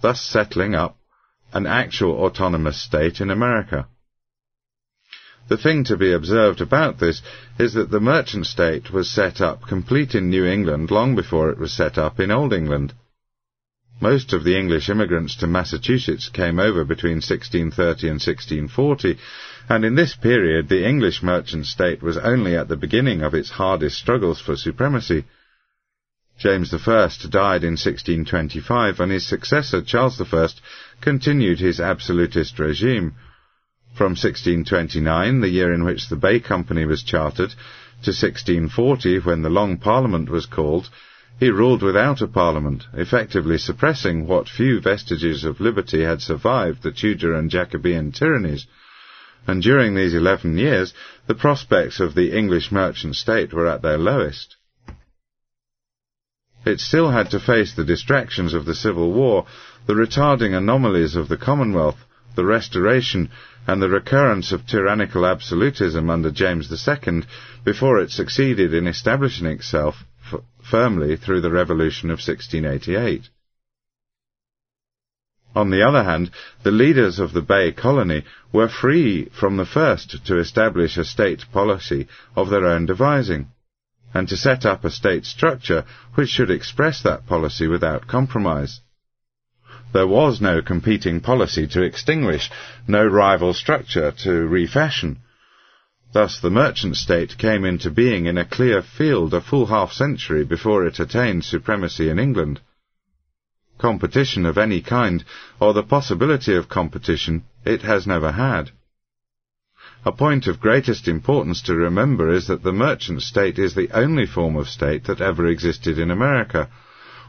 thus settling up an actual autonomous state in America. The thing to be observed about this is that the merchant state was set up complete in New England long before it was set up in Old England. Most of the English immigrants to Massachusetts came over between 1630 and 1640, and in this period the English merchant state was only at the beginning of its hardest struggles for supremacy. James I died in 1625, and his successor, Charles I, continued his absolutist regime. From 1629, the year in which the Bay Company was chartered, to 1640, when the Long Parliament was called, he ruled without a parliament, effectively suppressing what few vestiges of liberty had survived the Tudor and Jacobean tyrannies. And during these eleven years, the prospects of the English merchant state were at their lowest. It still had to face the distractions of the Civil War, the retarding anomalies of the Commonwealth, the Restoration, and the recurrence of tyrannical absolutism under James II before it succeeded in establishing itself firmly through the Revolution of 1688. On the other hand, the leaders of the Bay Colony were free from the first to establish a state policy of their own devising and to set up a state structure which should express that policy without compromise. There was no competing policy to extinguish, no rival structure to refashion. Thus the merchant state came into being in a clear field a full half century before it attained supremacy in England. Competition of any kind, or the possibility of competition, it has never had. A point of greatest importance to remember is that the merchant state is the only form of state that ever existed in America,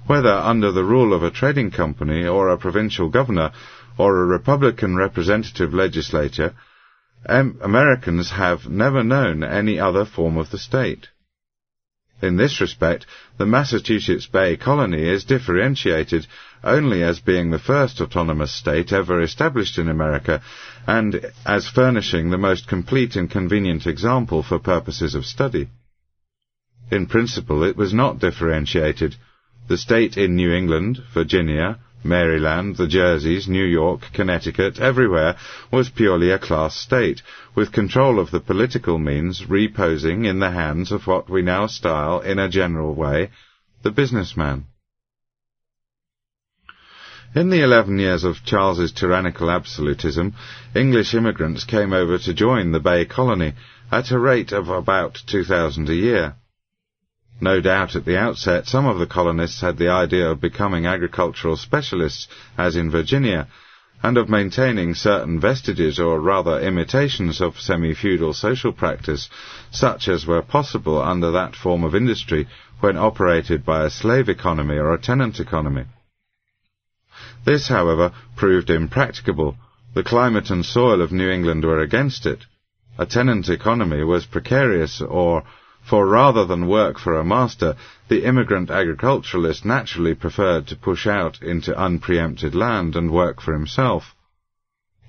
whether under the rule of a trading company or a provincial governor or a Republican representative legislature, Americans have never known any other form of the state. In this respect, the Massachusetts Bay Colony is differentiated only as being the first autonomous state ever established in America, and as furnishing the most complete and convenient example for purposes of study. In principle, it was not differentiated. The state in New England, Virginia, Maryland, the Jerseys, New York, Connecticut, everywhere was purely a class state, with control of the political means reposing in the hands of what we now style, in a general way, the businessman. In the eleven years of Charles's tyrannical absolutism, English immigrants came over to join the Bay Colony at a rate of about 2,000 a year. No doubt at the outset some of the colonists had the idea of becoming agricultural specialists, as in Virginia, and of maintaining certain vestiges or rather imitations of semi-feudal social practice, such as were possible under that form of industry when operated by a slave economy or a tenant economy. This, however, proved impracticable. The climate and soil of New England were against it. A tenant economy was precarious or for rather than work for a master, the immigrant agriculturalist naturally preferred to push out into unpreempted land and work for himself.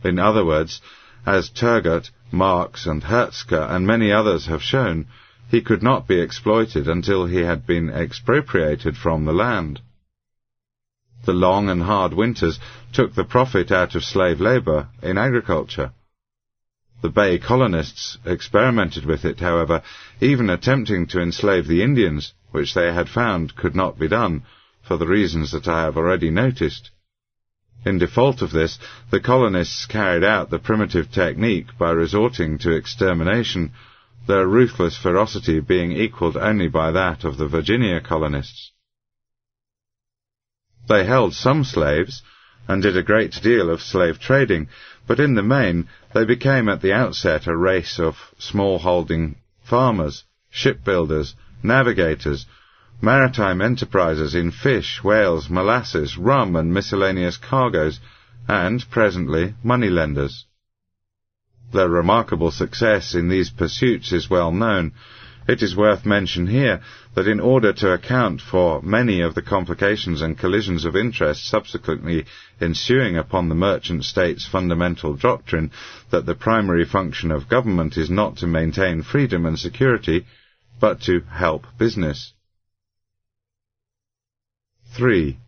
In other words, as Turgot, Marx, and Hertzka and many others have shown, he could not be exploited until he had been expropriated from the land. The long and hard winters took the profit out of slave labour in agriculture. The Bay colonists experimented with it, however, even attempting to enslave the Indians, which they had found could not be done, for the reasons that I have already noticed. In default of this, the colonists carried out the primitive technique by resorting to extermination, their ruthless ferocity being equalled only by that of the Virginia colonists. They held some slaves, and did a great deal of slave trading, but in the main they became at the outset a race of small-holding farmers, shipbuilders, navigators, maritime enterprisers in fish, whales, molasses, rum, and miscellaneous cargoes, and, presently, moneylenders. Their remarkable success in these pursuits is well known, it is worth mention here that in order to account for many of the complications and collisions of interest subsequently ensuing upon the merchant state's fundamental doctrine that the primary function of government is not to maintain freedom and security, but to help business. 3.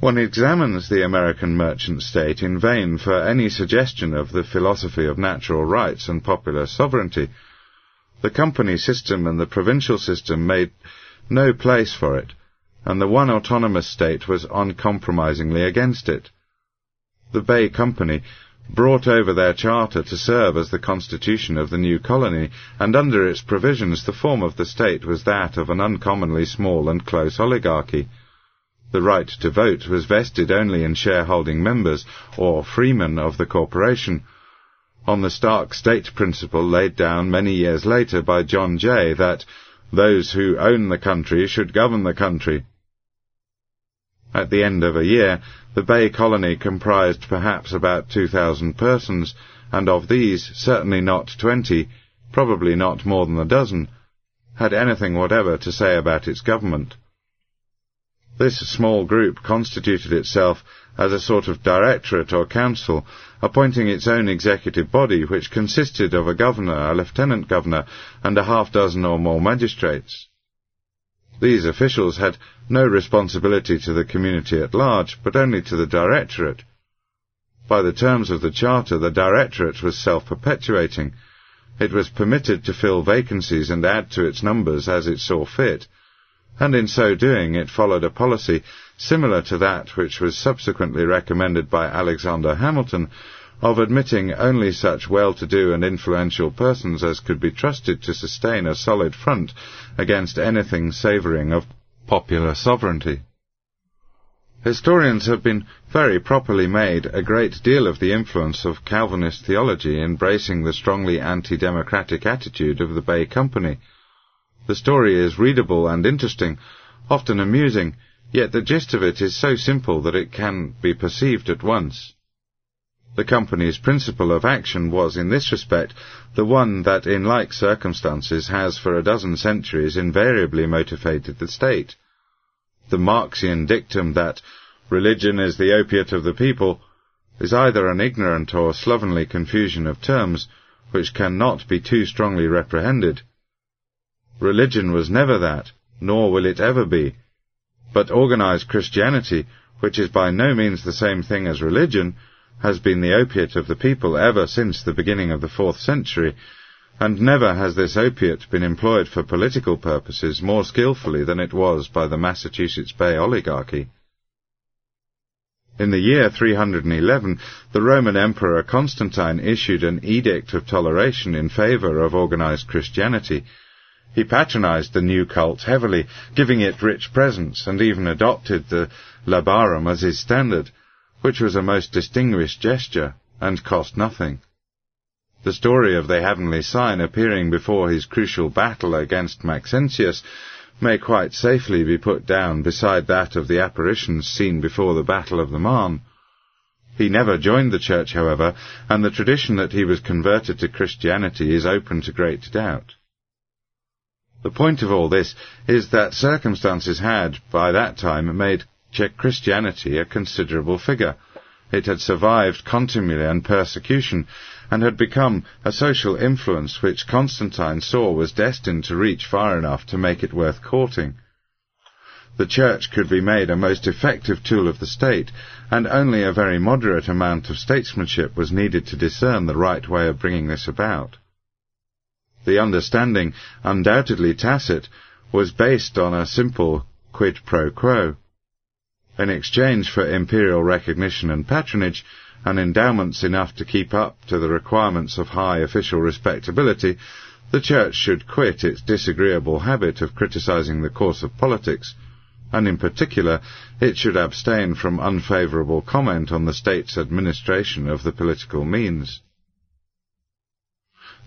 One examines the American merchant state in vain for any suggestion of the philosophy of natural rights and popular sovereignty, the company system and the provincial system made no place for it. and the one autonomous state was uncompromisingly against it. The Bay Company brought over their charter to serve as the constitution of the new colony, and under its provisions the form of the state was that of an uncommonly small and close oligarchy. The right to vote was vested only in shareholding members, or freemen of the corporation, on the stark state principle laid down many years later by John Jay that those who own the country should govern the country. At the end of a year, the Bay Colony comprised perhaps about 2,000 persons, and of these, certainly not twenty, probably not more than a dozen, had anything whatever to say about its government. This small group constituted itself as a sort of directorate or council, appointing its own executive body, which consisted of a governor, a lieutenant governor, and a half dozen or more magistrates. These officials had no responsibility to the community at large, but only to the Directorate. By the terms of the Charter, the Directorate was self-perpetuating. It was permitted to fill vacancies and add to its numbers as it saw fit, and in so doing it followed a policy similar to that which was subsequently recommended by Alexander Hamilton of admitting only such well-to-do and influential persons as could be trusted to sustain a solid front against anything savouring of popular sovereignty. Historians have been very properly made a great deal of the influence of Calvinist theology embracing the strongly anti-democratic attitude of the Bay Company. The story is readable and interesting, often amusing, yet the gist of it is so simple that it can be perceived at once. The company's principle of action was in this respect the one that in like circumstances has for a dozen centuries invariably motivated the state. The Marxian dictum that religion is the opiate of the people is either an ignorant or slovenly confusion of terms which cannot be too strongly reprehended. Religion was never that, nor will it ever be. But organized Christianity, which is by no means the same thing as religion, has been the opiate of the people ever since the beginning of the fourth century, and never has this opiate been employed for political purposes more skilfully than it was by the Massachusetts Bay oligarchy. In the year 311, the Roman Emperor Constantine issued an edict of toleration in favor of organized Christianity. He patronized the new cult heavily, giving it rich presents, and even adopted the labarum as his standard, which was a most distinguished gesture, and cost nothing. The story of the heavenly sign appearing before his crucial battle against Maxentius may quite safely be put down beside that of the apparitions seen before the Battle of the Marne. He never joined the church, however, and the tradition that he was converted to Christianity is open to great doubt. The point of all this is that circumstances had, by that time, made Czech Christianity a considerable figure. It had survived contumely and persecution, and had become a social influence which Constantine saw was destined to reach far enough to make it worth courting. The Church could be made a most effective tool of the state, and only a very moderate amount of statesmanship was needed to discern the right way of bringing this about. The understanding, undoubtedly tacit, was based on a simple quid pro quo. In exchange for imperial recognition and patronage, and endowments enough to keep up to the requirements of high official respectability, the Church should quit its disagreeable habit of criticizing the course of politics, and in particular it should abstain from unfavourable comment on the state's administration of the political means.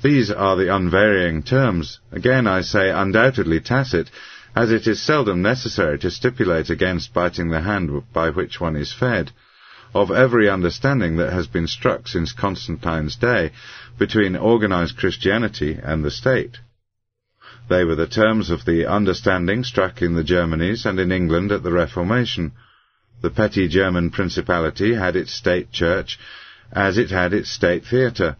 These are the unvarying terms, again I say undoubtedly tacit, as it is seldom necessary to stipulate against biting the hand by which one is fed, of every understanding that has been struck since Constantine's day between organized Christianity and the state. They were the terms of the understanding struck in the Germanies and in England at the Reformation. The petty German principality had its state church, as it had its state theatre,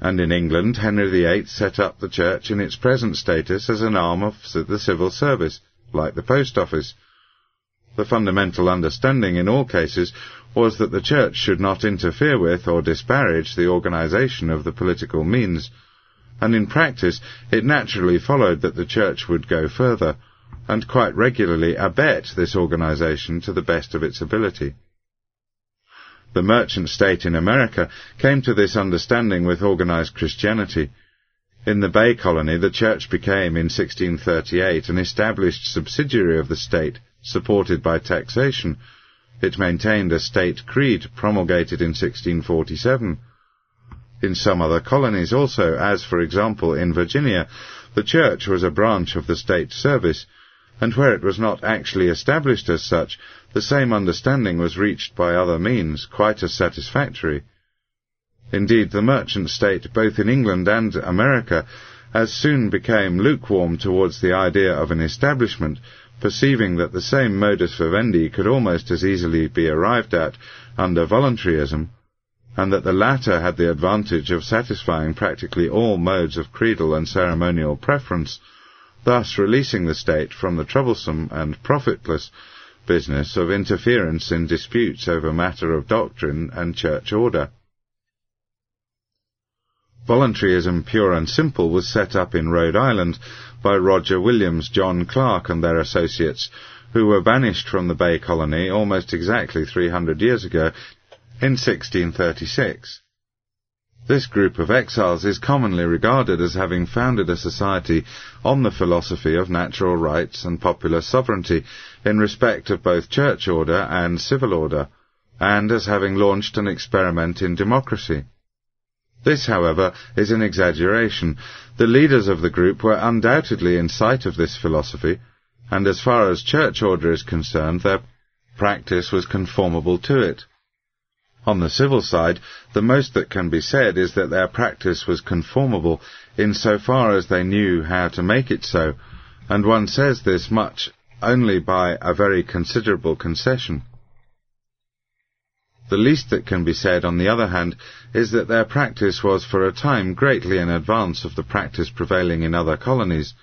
and in England Henry VIII set up the church in its present status as an arm of the civil service, like the post office. The fundamental understanding in all cases was that the church should not interfere with or disparage the organization of the political means, and in practice it naturally followed that the church would go further, and quite regularly abet this organization to the best of its ability. The merchant state in America came to this understanding with organized Christianity. In the Bay Colony, the church became, in 1638, an established subsidiary of the state, supported by taxation. It maintained a state creed promulgated in 1647. In some other colonies also, as for example in Virginia, the church was a branch of the state service, and where it was not actually established as such, the same understanding was reached by other means, quite as satisfactory. Indeed, the merchant state, both in England and America, as soon became lukewarm towards the idea of an establishment, perceiving that the same modus vivendi could almost as easily be arrived at under voluntaryism, and that the latter had the advantage of satisfying practically all modes of creedal and ceremonial preference, thus releasing the state from the troublesome and profitless business of interference in disputes over matter of doctrine and church order. Voluntaryism pure and simple was set up in Rhode Island by Roger Williams, John Clark, and their associates, who were banished from the Bay Colony almost exactly 300 years ago in 1636. This group of exiles is commonly regarded as having founded a society on the philosophy of natural rights and popular sovereignty in respect of both church order and civil order, and as having launched an experiment in democracy. This, however, is an exaggeration. The leaders of the group were undoubtedly in sight of this philosophy, and as far as church order is concerned, their practice was conformable to it. On the civil side, the most that can be said is that their practice was conformable in so far as they knew how to make it so, and one says this much only by a very considerable concession. The least that can be said, on the other hand, is that their practice was for a time greatly in advance of the practice prevailing in other colonies,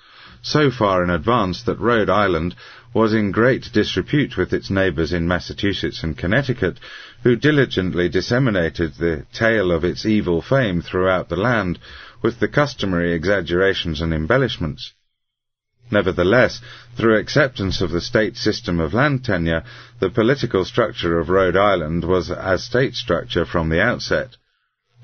so far in advance that Rhode Island was in great disrepute with its neighbours in Massachusetts and Connecticut, who diligently disseminated the tale of its evil fame throughout the land, with the customary exaggerations and embellishments. Nevertheless, through acceptance of the state system of land tenure, the political structure of Rhode Island was a state structure from the outset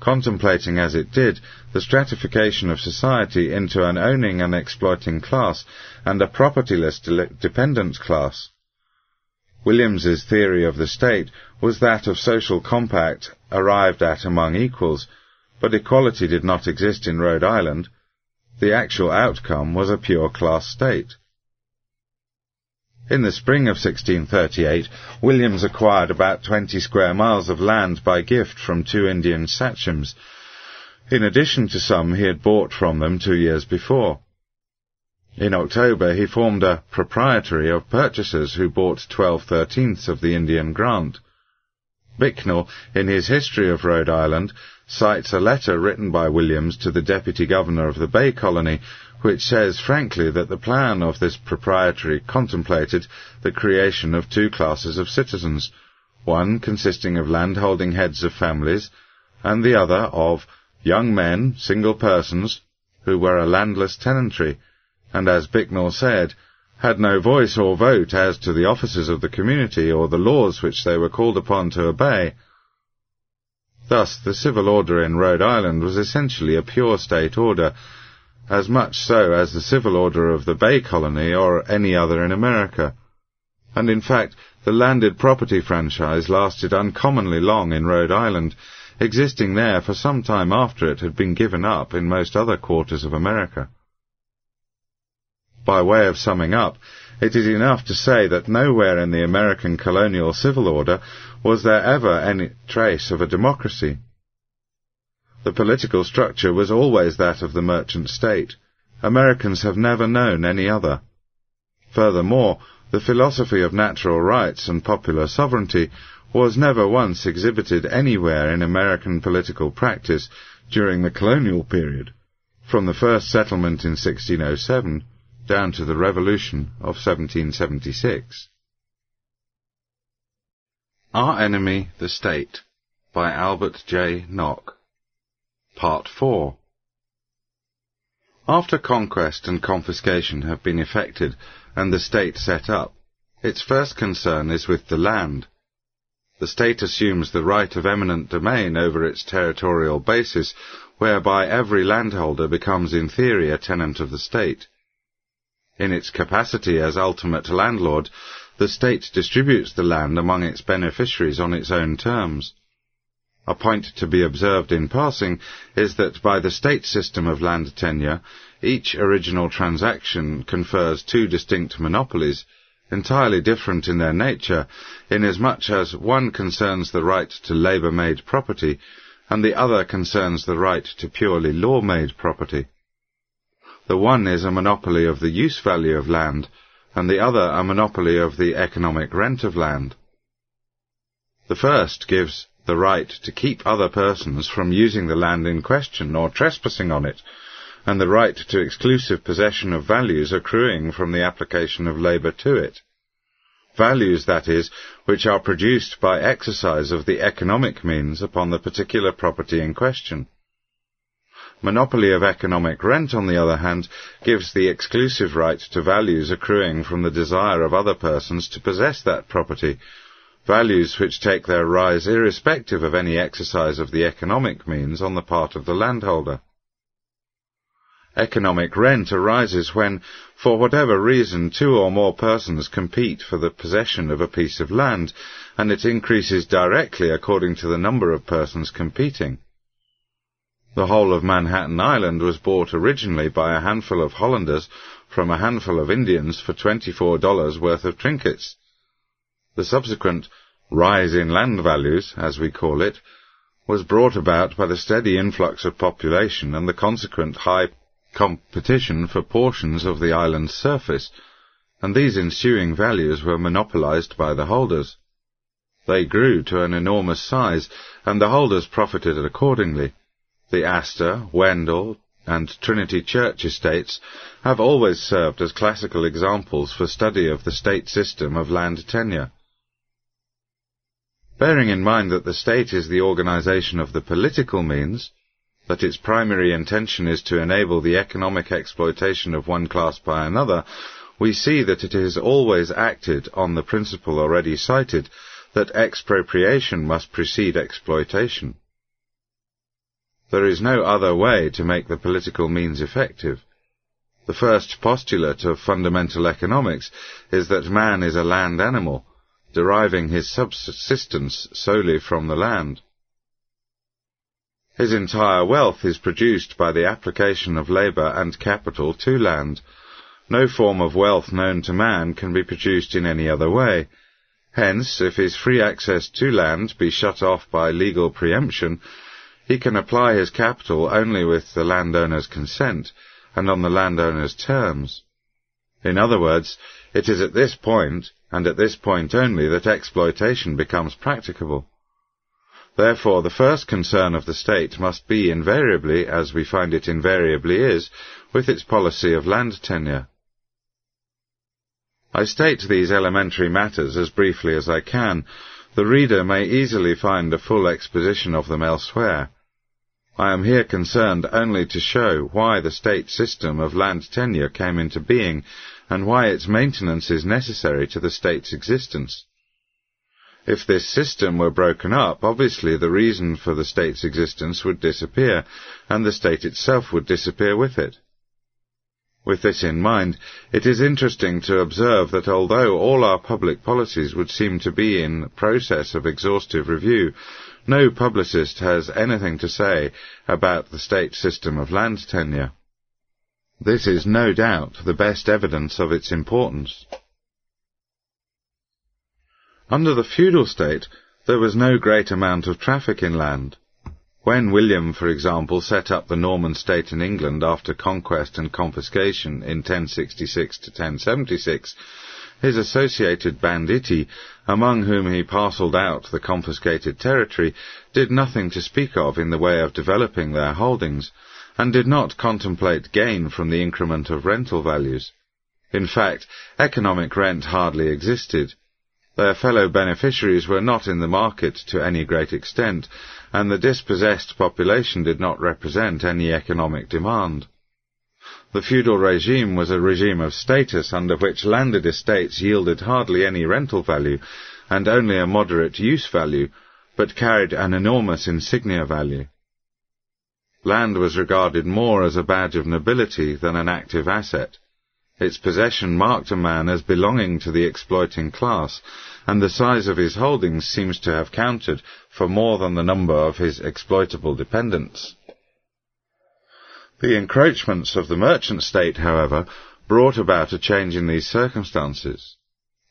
contemplating as it did the stratification of society into an owning and exploiting class and a propertyless de- dependent class. Williams's theory of the state was that of social compact arrived at among equals, but equality did not exist in Rhode Island. The actual outcome was a pure class state. In the spring of 1638, Williams acquired about 20 square miles of land by gift from two Indian sachems, in addition to some he had bought from them two years before. In October, he formed a proprietary of purchasers who bought twelve thirteenths of the Indian grant. Bicknell, in his History of Rhode Island, cites a letter written by Williams to the Deputy Governor of the Bay Colony, which says frankly that the plan of this proprietary contemplated the creation of two classes of citizens, one consisting of landholding heads of families, and the other of young men, single persons, who were a landless tenantry, and as Bicknell said, had no voice or vote as to the offices of the community or the laws which they were called upon to obey. Thus, the civil order in Rhode Island was essentially a pure state order, as much so as the civil order of the Bay Colony or any other in America. And in fact, the landed property franchise lasted uncommonly long in Rhode Island, existing there for some time after it had been given up in most other quarters of America. By way of summing up, it is enough to say that nowhere in the American colonial civil order was there ever any trace of a democracy. The political structure was always that of the merchant state. Americans have never known any other. Furthermore, the philosophy of natural rights and popular sovereignty was never once exhibited anywhere in American political practice during the colonial period, from the first settlement in 1607 down to the Revolution of 1776. Our Enemy, the State by Albert J. Nock Part 4 After conquest and confiscation have been effected, and the state set up, its first concern is with the land. The state assumes the right of eminent domain over its territorial basis, whereby every landholder becomes in theory a tenant of the state. In its capacity as ultimate landlord, the state distributes the land among its beneficiaries on its own terms. A point to be observed in passing is that by the state system of land tenure, each original transaction confers two distinct monopolies, entirely different in their nature, inasmuch as one concerns the right to labour-made property, and the other concerns the right to purely law-made property. The one is a monopoly of the use value of land, and the other a monopoly of the economic rent of land. The first gives the right to keep other persons from using the land in question or trespassing on it, and the right to exclusive possession of values accruing from the application of labour to it. Values, that is, which are produced by exercise of the economic means upon the particular property in question. Monopoly of economic rent, on the other hand, gives the exclusive right to values accruing from the desire of other persons to possess that property, values which take their rise irrespective of any exercise of the economic means on the part of the landholder. Economic rent arises when, for whatever reason, two or more persons compete for the possession of a piece of land, and it increases directly according to the number of persons competing. The whole of Manhattan Island was bought originally by a handful of Hollanders from a handful of Indians for $24 worth of trinkets. The subsequent rise in land values, as we call it, was brought about by the steady influx of population and the consequent high competition for portions of the island's surface, and these ensuing values were monopolized by the holders. They grew to an enormous size, and the holders profited accordingly. The Astor, Wendell, and Trinity Church estates have always served as classical examples for study of the state system of land tenure. Bearing in mind that the state is the organization of the political means, that its primary intention is to enable the economic exploitation of one class by another, we see that it has always acted on the principle already cited that expropriation must precede exploitation. There is no other way to make the political means effective. The first postulate of fundamental economics is that man is a land animal, deriving his subsistence solely from the land. His entire wealth is produced by the application of labour and capital to land. No form of wealth known to man can be produced in any other way. Hence, if his free access to land be shut off by legal preemption, he can apply his capital only with the landowner's consent, and on the landowner's terms. In other words, it is at this point, and at this point only, that exploitation becomes practicable. Therefore, the first concern of the state must be invariably, as we find it invariably is, with its policy of land tenure. I state these elementary matters as briefly as I can. The reader may easily find a full exposition of them elsewhere. I am here concerned only to show why the state system of land tenure came into being, and why its maintenance is necessary to the state's existence. If this system were broken up, obviously the reason for the state's existence would disappear, and the state itself would disappear with it. With this in mind, it is interesting to observe that although all our public policies would seem to be in process of exhaustive review, no publicist has anything to say about the state system of land tenure. This is no doubt the best evidence of its importance. Under the feudal state, there was no great amount of traffic in land. When William, for example, set up the Norman state in England after conquest and confiscation in 1066 to 1076, his associated banditti, among whom he parcelled out the confiscated territory, did nothing to speak of in the way of developing their holdings, and did not contemplate gain from the increment of rental values. In fact, economic rent hardly existed, their fellow beneficiaries were not in the market to any great extent, and the dispossessed population did not represent any economic demand. The feudal regime was a regime of status under which landed estates yielded hardly any rental value and only a moderate use value, but carried an enormous insignia value. Land was regarded more as a badge of nobility than an active asset. Its possession marked a man as belonging to the exploiting class, and the size of his holdings seems to have counted for more than the number of his exploitable dependents. The encroachments of the merchant state, however, brought about a change in these circumstances.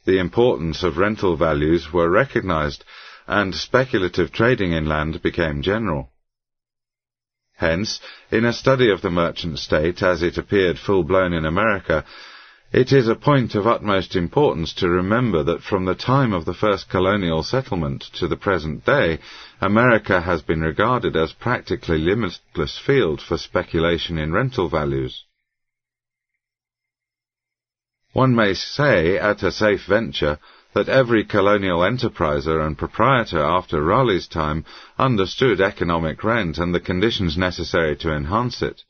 The importance of rental values were recognized, and speculative trading in land became general. Hence, in a study of the merchant state as it appeared full-blown in America, it is a point of utmost importance to remember that from the time of the first colonial settlement to the present day, America has been regarded as practically limitless field for speculation in rental values. One may say, at a safe venture, that every colonial enterpriser and proprietor after Raleigh's time understood economic rent and the conditions necessary to enhance it.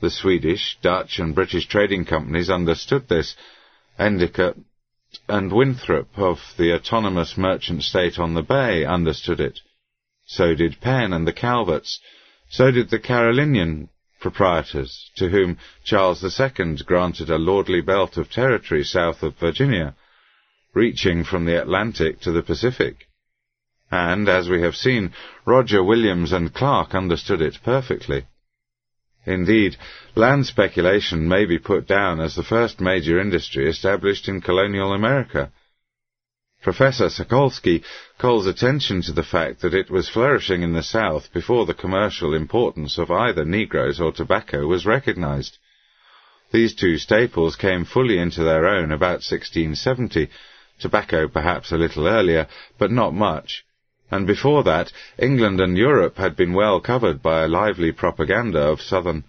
The Swedish, Dutch, and British trading companies understood this. Endicott and Winthrop of the autonomous merchant state on the bay understood it. So did Penn and the Calverts. So did the Carolinian proprietors, to whom Charles II granted a lordly belt of territory south of Virginia, reaching from the Atlantic to the Pacific. And, as we have seen, Roger Williams and Clark understood it perfectly. Indeed, land speculation may be put down as the first major industry established in colonial America. Professor Sakolski calls attention to the fact that it was flourishing in the South before the commercial importance of either Negroes or tobacco was recognized. These two staples came fully into their own about 1670, tobacco perhaps a little earlier, but not much, and before that, England and Europe had been well covered by a lively propaganda of southern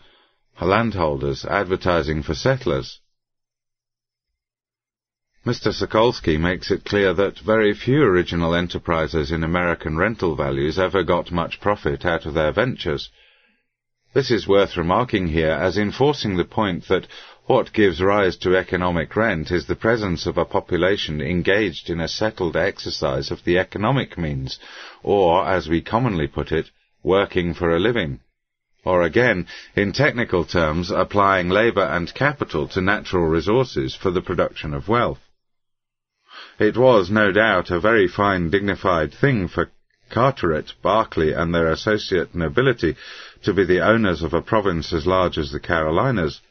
landholders advertising for settlers. Mr. Sakolski makes it clear that very few original enterprisers in American rental values ever got much profit out of their ventures. This is worth remarking here as enforcing the point that what gives rise to economic rent is the presence of a population engaged in a settled exercise of the economic means, or, as we commonly put it, working for a living. Or again, in technical terms, applying labour and capital to natural resources for the production of wealth. It was, no doubt, a very fine dignified thing for Carteret, Berkeley, and their associate nobility to be the owners of a province as large as the Carolinas,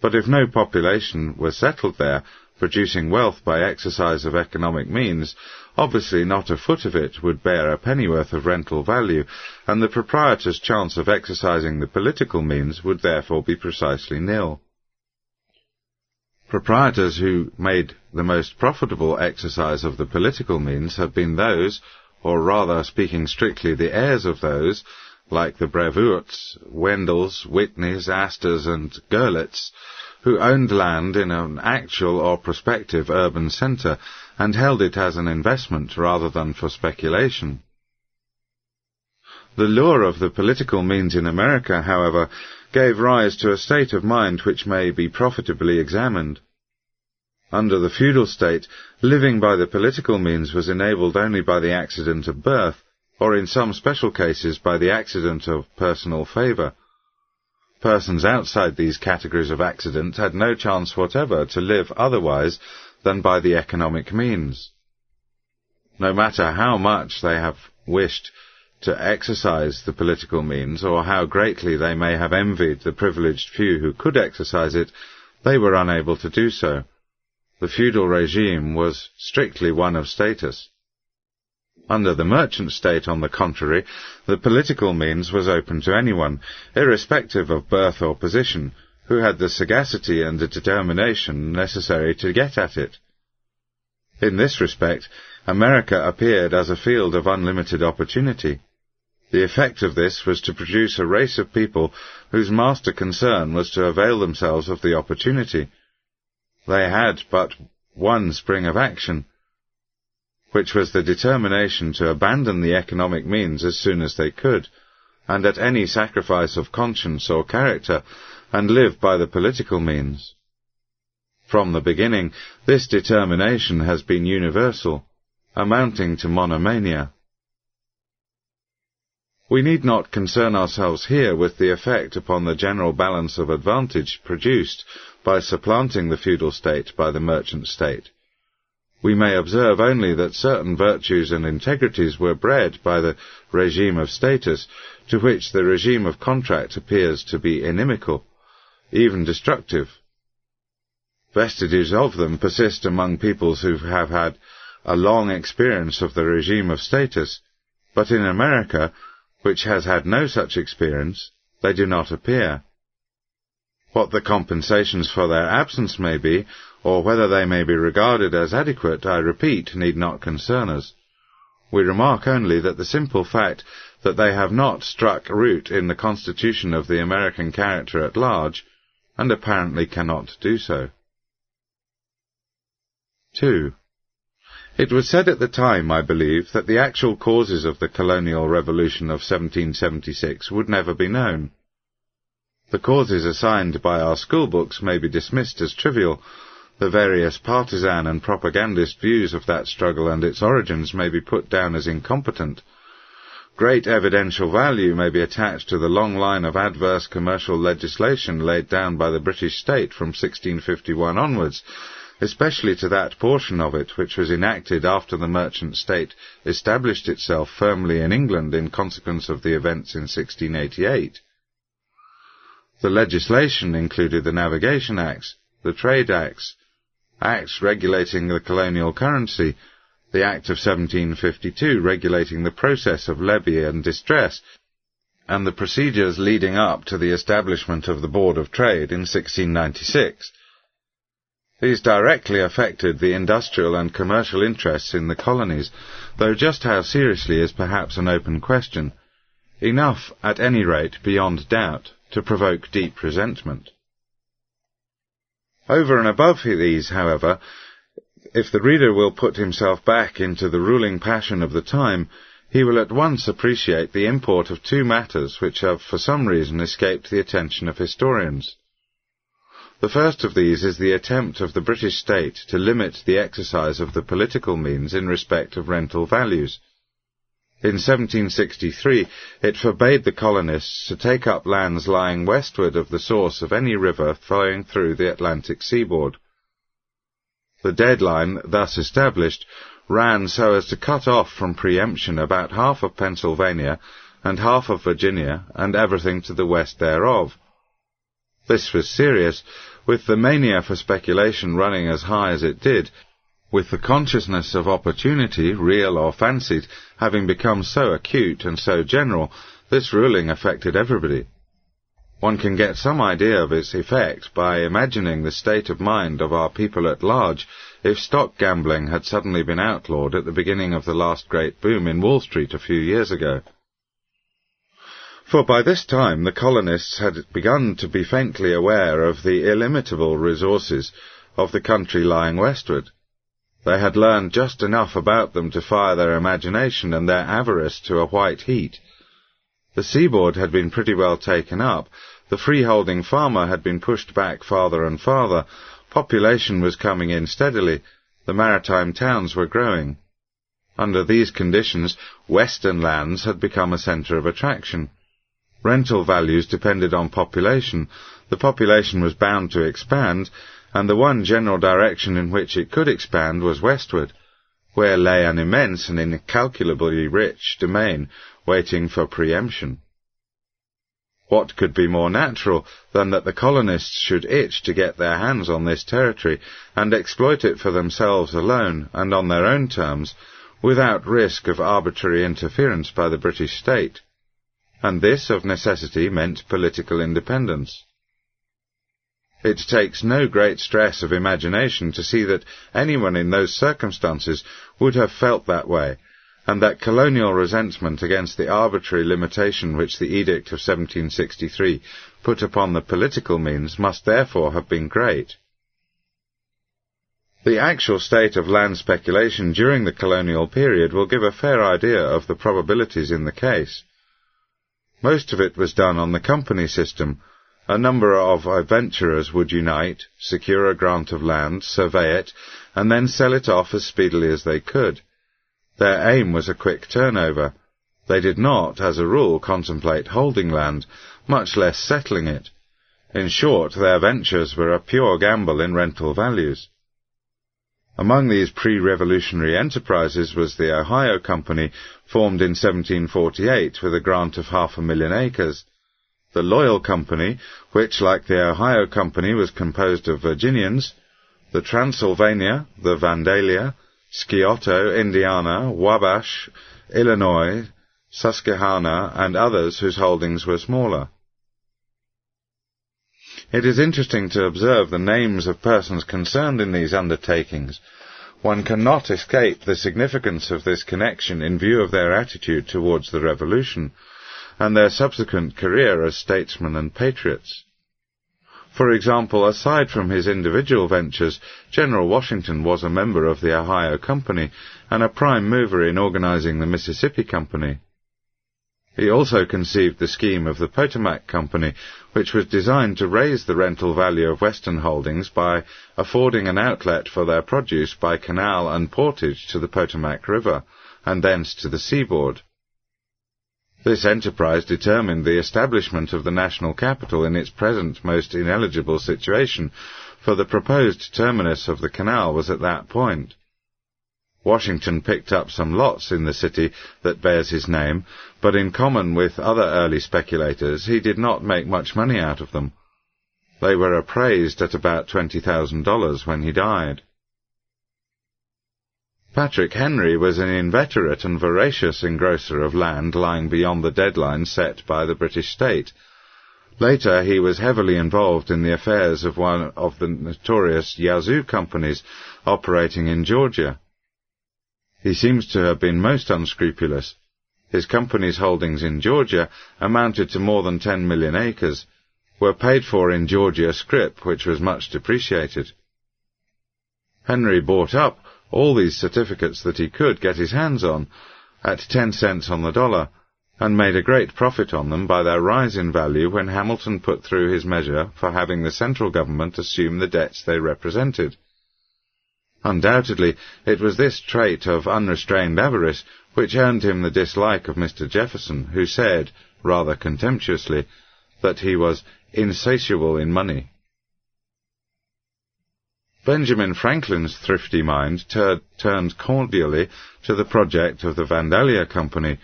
but if no population were settled there, producing wealth by exercise of economic means, obviously not a foot of it would bear a pennyworth of rental value, and the proprietor's chance of exercising the political means would therefore be precisely nil. Proprietors who made the most profitable exercise of the political means have been those, or rather speaking strictly the heirs of those, like the Brevoorts, Wendells, Whitneys, Astors, and Goelets, who owned land in an actual or prospective urban centre and held it as an investment rather than for speculation. The lure of the political means in America, however, gave rise to a state of mind which may be profitably examined. Under the feudal state, living by the political means was enabled only by the accident of birth, or in some special cases by the accident of personal favour. Persons outside these categories of accident had no chance whatever to live otherwise than by the economic means. No matter how much they have wished to exercise the political means, or how greatly they may have envied the privileged few who could exercise it, they were unable to do so. The feudal regime was strictly one of status. Under the merchant state, on the contrary, the political means was open to anyone, irrespective of birth or position, who had the sagacity and the determination necessary to get at it. In this respect, America appeared as a field of unlimited opportunity. The effect of this was to produce a race of people whose master concern was to avail themselves of the opportunity. They had but one spring of action, which was the determination to abandon the economic means as soon as they could, and at any sacrifice of conscience or character, and live by the political means. From the beginning, this determination has been universal, amounting to monomania. We need not concern ourselves here with the effect upon the general balance of advantage produced by supplanting the feudal state by the merchant state. We may observe only that certain virtues and integrities were bred by the regime of status, to which the regime of contract appears to be inimical, even destructive. Vestiges of them persist among peoples who have had a long experience of the regime of status, but in America which has had no such experience, they do not appear. What the compensations for their absence may be, or whether they may be regarded as adequate, I repeat, need not concern us. We remark only that the simple fact that they have not struck root in the constitution of the American character at large, and apparently cannot do so. 2. It was said at the time, I believe, that the actual causes of the colonial revolution of 1776 would never be known. The causes assigned by our schoolbooks may be dismissed as trivial. The various partisan and propagandist views of that struggle and its origins may be put down as incompetent. Great evidential value may be attached to the long line of adverse commercial legislation laid down by the British state from 1651 onwards, especially to that portion of it which was enacted after the merchant state established itself firmly in England in consequence of the events in 1688. The legislation included the Navigation Acts, the Trade Acts, Acts regulating the colonial currency, the Act of 1752 regulating the process of levy and distress, and the procedures leading up to the establishment of the Board of Trade in 1696. These directly affected the industrial and commercial interests in the colonies, though just how seriously is perhaps an open question. Enough, at any rate, beyond doubt, to provoke deep resentment. Over and above these, however, if the reader will put himself back into the ruling passion of the time, he will at once appreciate the import of two matters which have for some reason escaped the attention of historians. The first of these is the attempt of the British state to limit the exercise of the political means in respect of rental values. In 1763, it forbade the colonists to take up lands lying westward of the source of any river flowing through the Atlantic seaboard. The deadline, thus established, ran so as to cut off from preemption about half of Pennsylvania and half of Virginia and everything to the west thereof. This was serious, with the mania for speculation running as high as it did, with the consciousness of opportunity, real or fancied, having become so acute and so general, this ruling affected everybody. One can get some idea of its effect by imagining the state of mind of our people at large if stock gambling had suddenly been outlawed at the beginning of the last great boom in Wall Street a few years ago. For by this time the colonists had begun to be faintly aware of the illimitable resources of the country lying westward. They had learned just enough about them to fire their imagination and their avarice to a white heat. The seaboard had been pretty well taken up, the freeholding farmer had been pushed back farther and farther, population was coming in steadily, the maritime towns were growing. Under these conditions, western lands had become a centre of attraction. Rental values depended on population. The population was bound to expand, and the one general direction in which it could expand was westward, where lay an immense and incalculably rich domain waiting for preemption. What could be more natural than that the colonists should itch to get their hands on this territory and exploit it for themselves alone and on their own terms, without risk of arbitrary interference by the British state? and this of necessity meant political independence. It takes no great stress of imagination to see that anyone in those circumstances would have felt that way, and that colonial resentment against the arbitrary limitation which the Edict of 1763 put upon the political means must therefore have been great. The actual state of land speculation during the colonial period will give a fair idea of the probabilities in the case. Most of it was done on the company system. A number of adventurers would unite, secure a grant of land, survey it, and then sell it off as speedily as they could. Their aim was a quick turnover. They did not, as a rule, contemplate holding land, much less settling it. In short, their ventures were a pure gamble in rental values. Among these pre-revolutionary enterprises was the Ohio Company, formed in 1748 with a grant of half a million acres. The Loyal Company, which, like the Ohio Company, was composed of Virginians, the Transylvania, the Vandalia, Scioto, Indiana, Wabash, Illinois, Susquehanna, and others whose holdings were smaller. It is interesting to observe the names of persons concerned in these undertakings. One cannot escape the significance of this connection in view of their attitude towards the revolution, and their subsequent career as statesmen and patriots. For example, aside from his individual ventures, General Washington was a member of the Ohio Company and a prime mover in organizing the Mississippi Company. He also conceived the scheme of the Potomac Company, which was designed to raise the rental value of Western holdings by affording an outlet for their produce by canal and portage to the Potomac River, and thence to the seaboard. This enterprise determined the establishment of the national capital in its present most ineligible situation, for the proposed terminus of the canal was at that point. Washington picked up some lots in the city that bears his name, but in common with other early speculators, he did not make much money out of them. They were appraised at about $20,000 when he died. Patrick Henry was an inveterate and voracious engrosser of land lying beyond the deadline set by the British state. Later, he was heavily involved in the affairs of one of the notorious Yazoo companies operating in Georgia. He seems to have been most unscrupulous. His company's holdings in Georgia amounted to more than 10 million acres, were paid for in Georgia scrip, which was much depreciated. Henry bought up all these certificates that he could get his hands on at 10 cents on the dollar, and made a great profit on them by their rise in value when Hamilton put through his measure for having the central government assume the debts they represented. Undoubtedly, it was this trait of unrestrained avarice which earned him the dislike of Mr. Jefferson, who said, rather contemptuously, that he was insatiable in money. Benjamin Franklin's thrifty mind tur- turned cordially to the project of the Vandalia Company,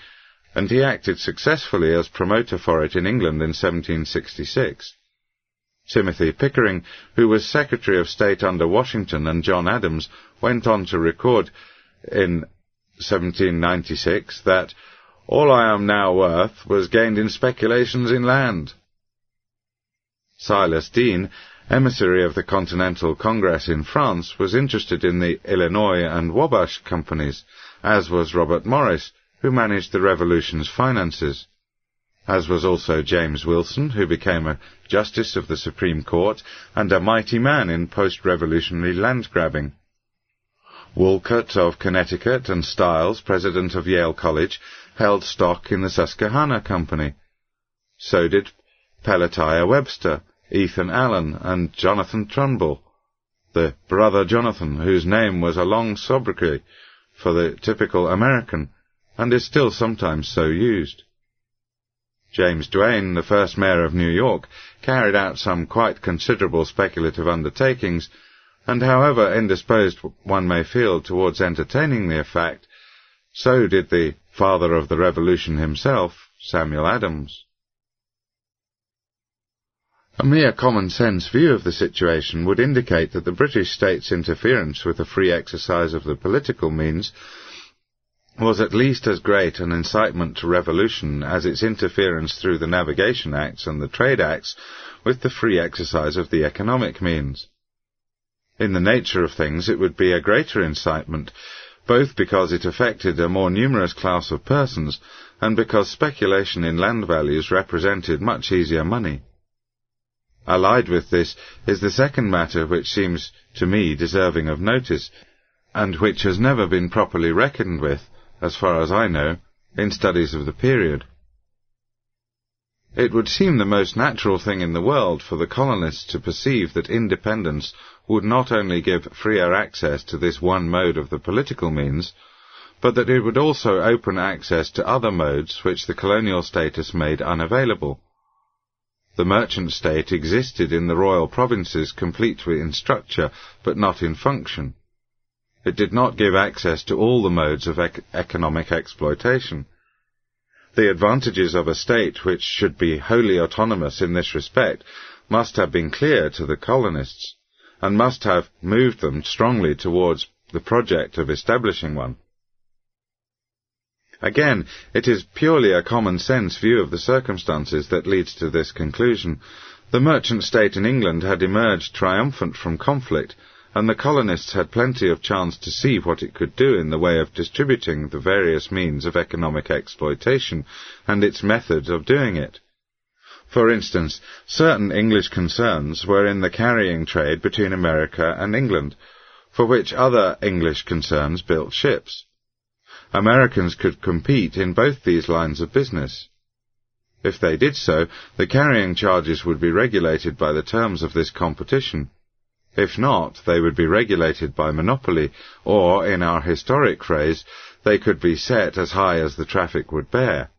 and he acted successfully as promoter for it in England in 1766. Timothy Pickering, who was Secretary of State under Washington and John Adams, went on to record in 1796 that all I am now worth was gained in speculations in land. Silas Deane, emissary of the Continental Congress in France, was interested in the Illinois and Wabash companies, as was Robert Morris, who managed the Revolution's finances as was also James Wilson, who became a Justice of the Supreme Court and a mighty man in post-revolutionary land grabbing. Wolcott of Connecticut and Stiles, president of Yale College, held stock in the Susquehanna Company. So did Pelatiah Webster, Ethan Allen, and Jonathan Trumbull, the brother Jonathan, whose name was a long sobriquet for the typical American, and is still sometimes so used. James Duane, the first mayor of New York, carried out some quite considerable speculative undertakings, and however indisposed one may feel towards entertaining the fact, so did the father of the revolution himself, Samuel Adams. A mere common sense view of the situation would indicate that the British state's interference with the free exercise of the political means was at least as great an incitement to revolution as its interference through the Navigation Acts and the Trade Acts with the free exercise of the economic means. In the nature of things, it would be a greater incitement, both because it affected a more numerous class of persons, and because speculation in land values represented much easier money. Allied with this is the second matter which seems to me deserving of notice, and which has never been properly reckoned with, as far as I know, in studies of the period. It would seem the most natural thing in the world for the colonists to perceive that independence would not only give freer access to this one mode of the political means, but that it would also open access to other modes which the colonial status made unavailable. The merchant state existed in the royal provinces complete in structure, but not in function. It did not give access to all the modes of ec economic exploitation. The advantages of a state which should be wholly autonomous in this respect must have been clear to the colonists, and must have moved them strongly towards the project of establishing one. Again, it is purely a common sense view of the circumstances that leads to this conclusion. The merchant state in England had emerged triumphant from conflict, and the colonists had plenty of chance to see what it could do in the way of distributing the various means of economic exploitation and its methods of doing it. For instance, certain English concerns were in the carrying trade between America and England, for which other English concerns built ships. Americans could compete in both these lines of business. If they did so, the carrying charges would be regulated by the terms of this competition. If not, they would be regulated by monopoly, or, in our historic phrase, they could be set as high as the traffic would bear.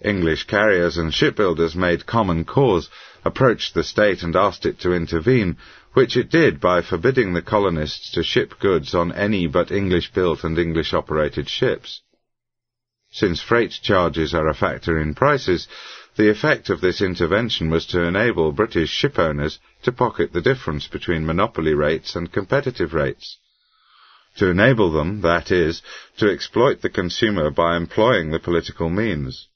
English carriers and shipbuilders made common cause, approached the state and asked it to intervene, which it did by forbidding the colonists to ship goods on any but English-built and English-operated ships. Since freight charges are a factor in prices, the effect of this intervention was to enable British shipowners to pocket the difference between monopoly rates and competitive rates. To enable them, that is, to exploit the consumer by employing the political means.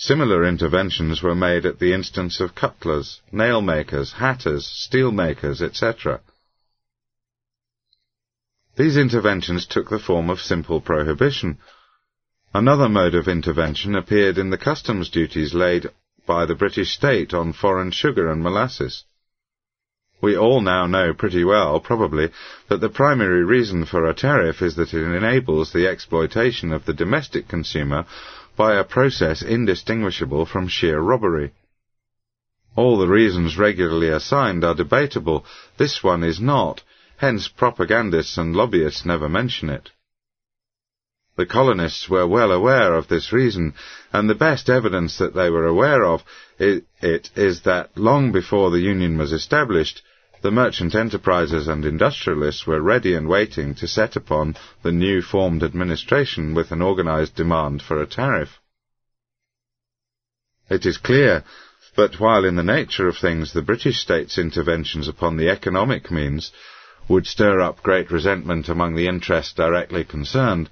Similar interventions were made at the instance of cutlers, nail makers, hatters, steel makers, etc. These interventions took the form of simple prohibition. Another mode of intervention appeared in the customs duties laid by the British state on foreign sugar and molasses. We all now know pretty well, probably, that the primary reason for a tariff is that it enables the exploitation of the domestic consumer by a process indistinguishable from sheer robbery. All the reasons regularly assigned are debatable. This one is not, hence propagandists and lobbyists never mention it. The colonists were well aware of this reason, and the best evidence that they were aware of it is that long before the Union was established, the merchant enterprisers and industrialists were ready and waiting to set upon the new formed administration with an organized demand for a tariff. It is clear that while in the nature of things the British state's interventions upon the economic means would stir up great resentment among the interests directly concerned,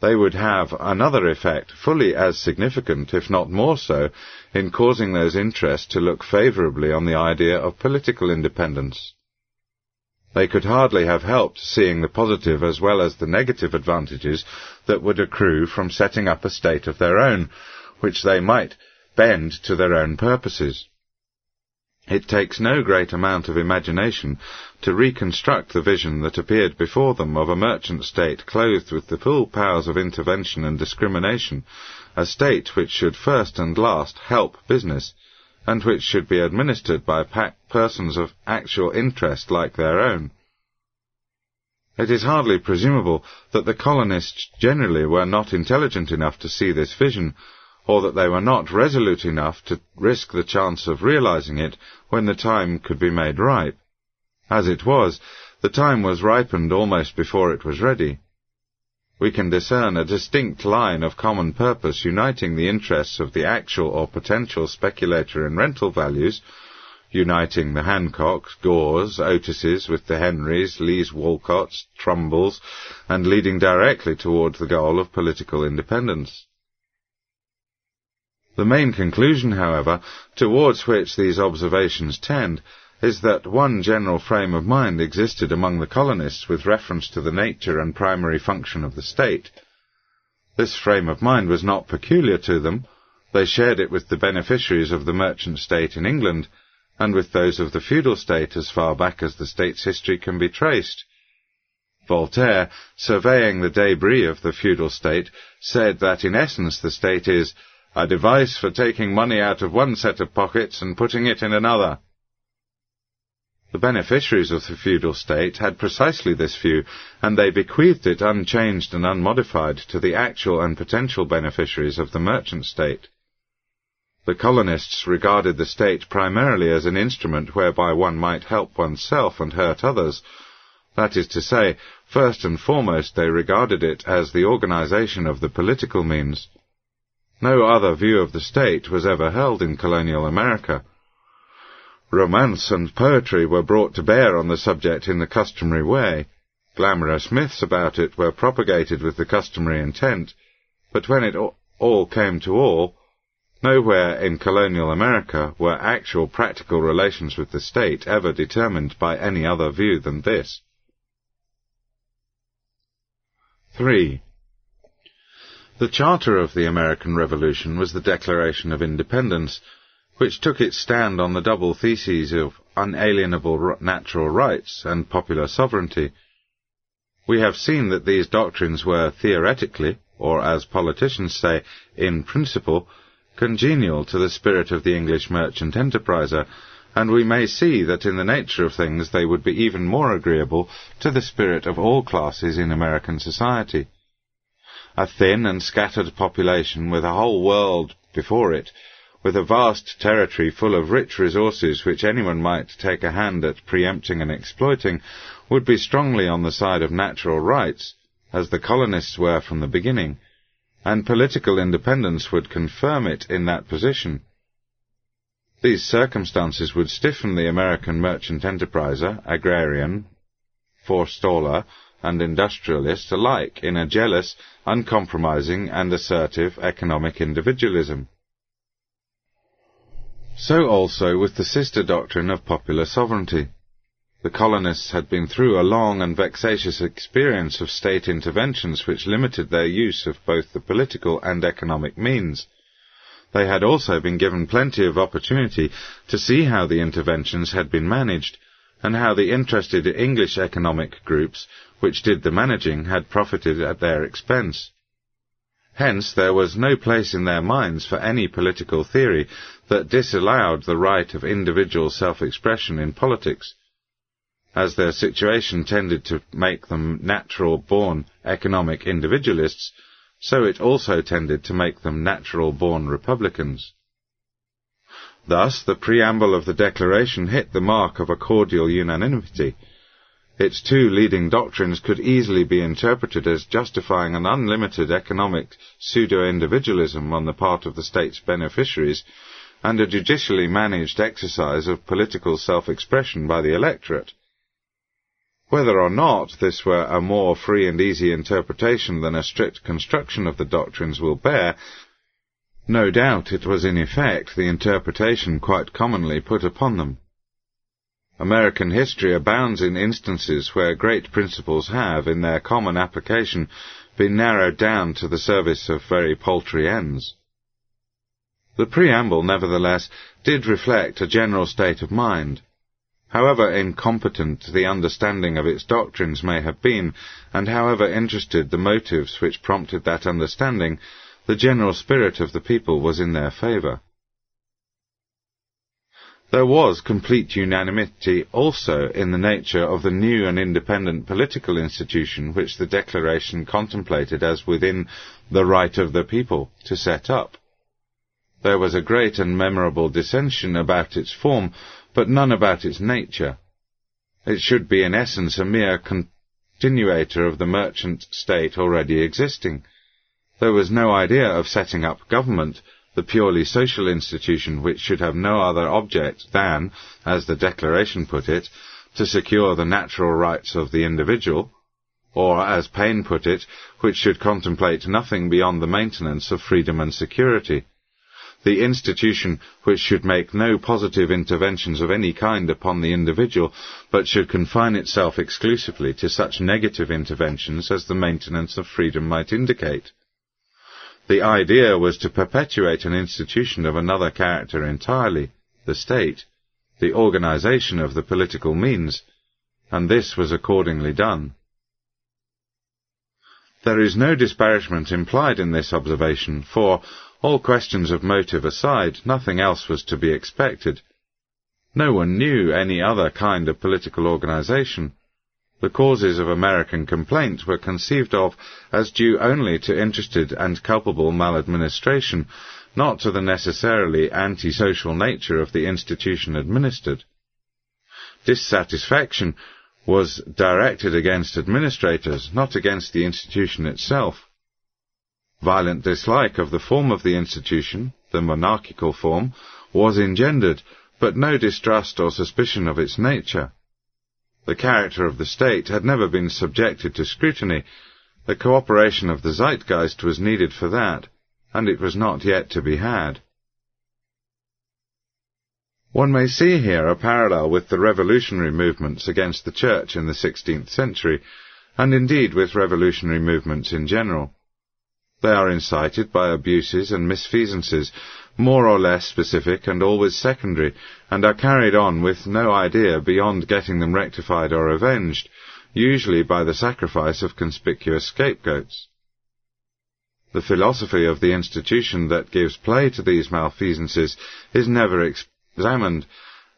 they would have another effect fully as significant, if not more so, in causing those interests to look favourably on the idea of political independence. They could hardly have helped seeing the positive as well as the negative advantages that would accrue from setting up a state of their own, which they might bend to their own purposes. It takes no great amount of imagination to reconstruct the vision that appeared before them of a merchant state clothed with the full powers of intervention and discrimination, a state which should first and last help business, and which should be administered by persons of actual interest like their own. It is hardly presumable that the colonists generally were not intelligent enough to see this vision, or that they were not resolute enough to risk the chance of realizing it when the time could be made ripe. As it was, the time was ripened almost before it was ready. We can discern a distinct line of common purpose uniting the interests of the actual or potential speculator in rental values, uniting the Hancocks, Gores, Otises with the Henrys, Lees Wolcotts, Trumbulls, and leading directly towards the goal of political independence. The main conclusion, however, towards which these observations tend, is that one general frame of mind existed among the colonists with reference to the nature and primary function of the state. This frame of mind was not peculiar to them. They shared it with the beneficiaries of the merchant state in England, and with those of the feudal state as far back as the state's history can be traced. Voltaire, surveying the debris of the feudal state, said that in essence the state is a device for taking money out of one set of pockets and putting it in another. The beneficiaries of the feudal state had precisely this view, and they bequeathed it unchanged and unmodified to the actual and potential beneficiaries of the merchant state. The colonists regarded the state primarily as an instrument whereby one might help oneself and hurt others. That is to say, first and foremost they regarded it as the organization of the political means. No other view of the state was ever held in colonial America. Romance and poetry were brought to bear on the subject in the customary way. Glamorous myths about it were propagated with the customary intent, but when it all came to all, nowhere in colonial America were actual practical relations with the state ever determined by any other view than this. 3. The charter of the American Revolution was the Declaration of Independence, which took its stand on the double theses of unalienable natural rights and popular sovereignty. We have seen that these doctrines were theoretically, or as politicians say, in principle, congenial to the spirit of the English merchant enterpriser, and we may see that in the nature of things they would be even more agreeable to the spirit of all classes in American society. A thin and scattered population with a whole world before it with a vast territory full of rich resources which anyone might take a hand at preempting and exploiting, would be strongly on the side of natural rights, as the colonists were from the beginning, and political independence would confirm it in that position. These circumstances would stiffen the American merchant enterpriser, agrarian, forestaller, and industrialist alike in a jealous, uncompromising, and assertive economic individualism. So also with the sister doctrine of popular sovereignty. The colonists had been through a long and vexatious experience of state interventions which limited their use of both the political and economic means. They had also been given plenty of opportunity to see how the interventions had been managed, and how the interested English economic groups which did the managing had profited at their expense. Hence there was no place in their minds for any political theory that disallowed the right of individual self-expression in politics, as their situation tended to make them natural-born economic individualists, so it also tended to make them natural-born Republicans. Thus, the preamble of the Declaration hit the mark of a cordial unanimity, its two leading doctrines could easily be interpreted as justifying an unlimited economic pseudo-individualism on the part of the state's beneficiaries and a judicially managed exercise of political self-expression by the electorate. Whether or not this were a more free and easy interpretation than a strict construction of the doctrines will bear, no doubt it was in effect the interpretation quite commonly put upon them. American history abounds in instances where great principles have, in their common application, been narrowed down to the service of very paltry ends. The preamble, nevertheless, did reflect a general state of mind. However incompetent the understanding of its doctrines may have been, and however interested the motives which prompted that understanding, the general spirit of the people was in their favour. There was complete unanimity also in the nature of the new and independent political institution which the Declaration contemplated as within the right of the people to set up. There was a great and memorable dissension about its form, but none about its nature. It should be in essence a mere continuator of the merchant state already existing. There was no idea of setting up government, the purely social institution which should have no other object than, as the Declaration put it, to secure the natural rights of the individual, or, as Paine put it, which should contemplate nothing beyond the maintenance of freedom and security. The institution which should make no positive interventions of any kind upon the individual, but should confine itself exclusively to such negative interventions as the maintenance of freedom might indicate. The idea was to perpetuate an institution of another character entirely, the state, the organization of the political means, and this was accordingly done. There is no disparagement implied in this observation, for, All questions of motive aside, nothing else was to be expected. No one knew any other kind of political organization. The causes of American complaint were conceived of as due only to interested and culpable maladministration, not to the necessarily antisocial nature of the institution administered. Dissatisfaction was directed against administrators, not against the institution itself. Violent dislike of the form of the institution, the monarchical form, was engendered, but no distrust or suspicion of its nature. The character of the state had never been subjected to scrutiny. The cooperation of the zeitgeist was needed for that, and it was not yet to be had. One may see here a parallel with the revolutionary movements against the Church in the 16th century, and indeed with revolutionary movements in general. They are incited by abuses and misfeasances, more or less specific and always secondary, and are carried on with no idea beyond getting them rectified or avenged, usually by the sacrifice of conspicuous scapegoats. The philosophy of the institution that gives play to these malfeasances is never examined,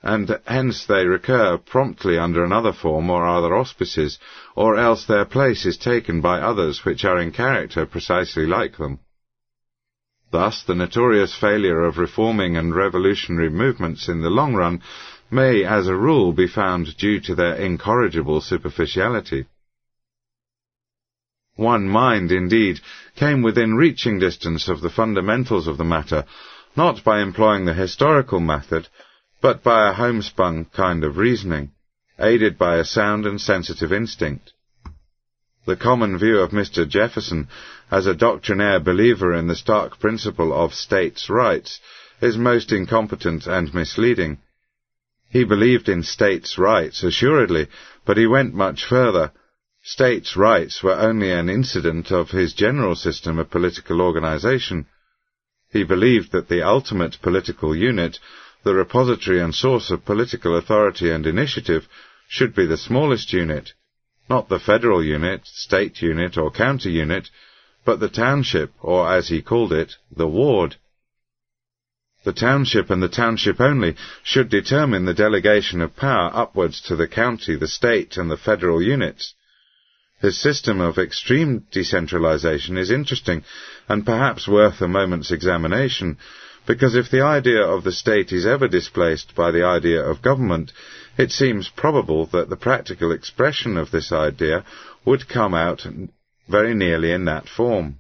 and hence they recur promptly under another form or other auspices, or else their place is taken by others which are in character precisely like them. Thus, the notorious failure of reforming and revolutionary movements in the long run may, as a rule, be found due to their incorrigible superficiality. One mind, indeed, came within reaching distance of the fundamentals of the matter, not by employing the historical method, but by a homespun kind of reasoning, aided by a sound and sensitive instinct. The common view of Mr. Jefferson as a doctrinaire believer in the stark principle of states' rights is most incompetent and misleading. He believed in states' rights, assuredly, but he went much further. States' rights were only an incident of his general system of political organization. He believed that the ultimate political unit, the repository and source of political authority and initiative, should be the smallest unit, not the federal unit, state unit, or county unit, but the township, or as he called it, the ward. The township and the township only should determine the delegation of power upwards to the county, the state, and the federal units. His system of extreme decentralization is interesting and perhaps worth a moment's examination, because if the idea of the state is ever displaced by the idea of government, it seems probable that the practical expression of this idea would come out very nearly in that form.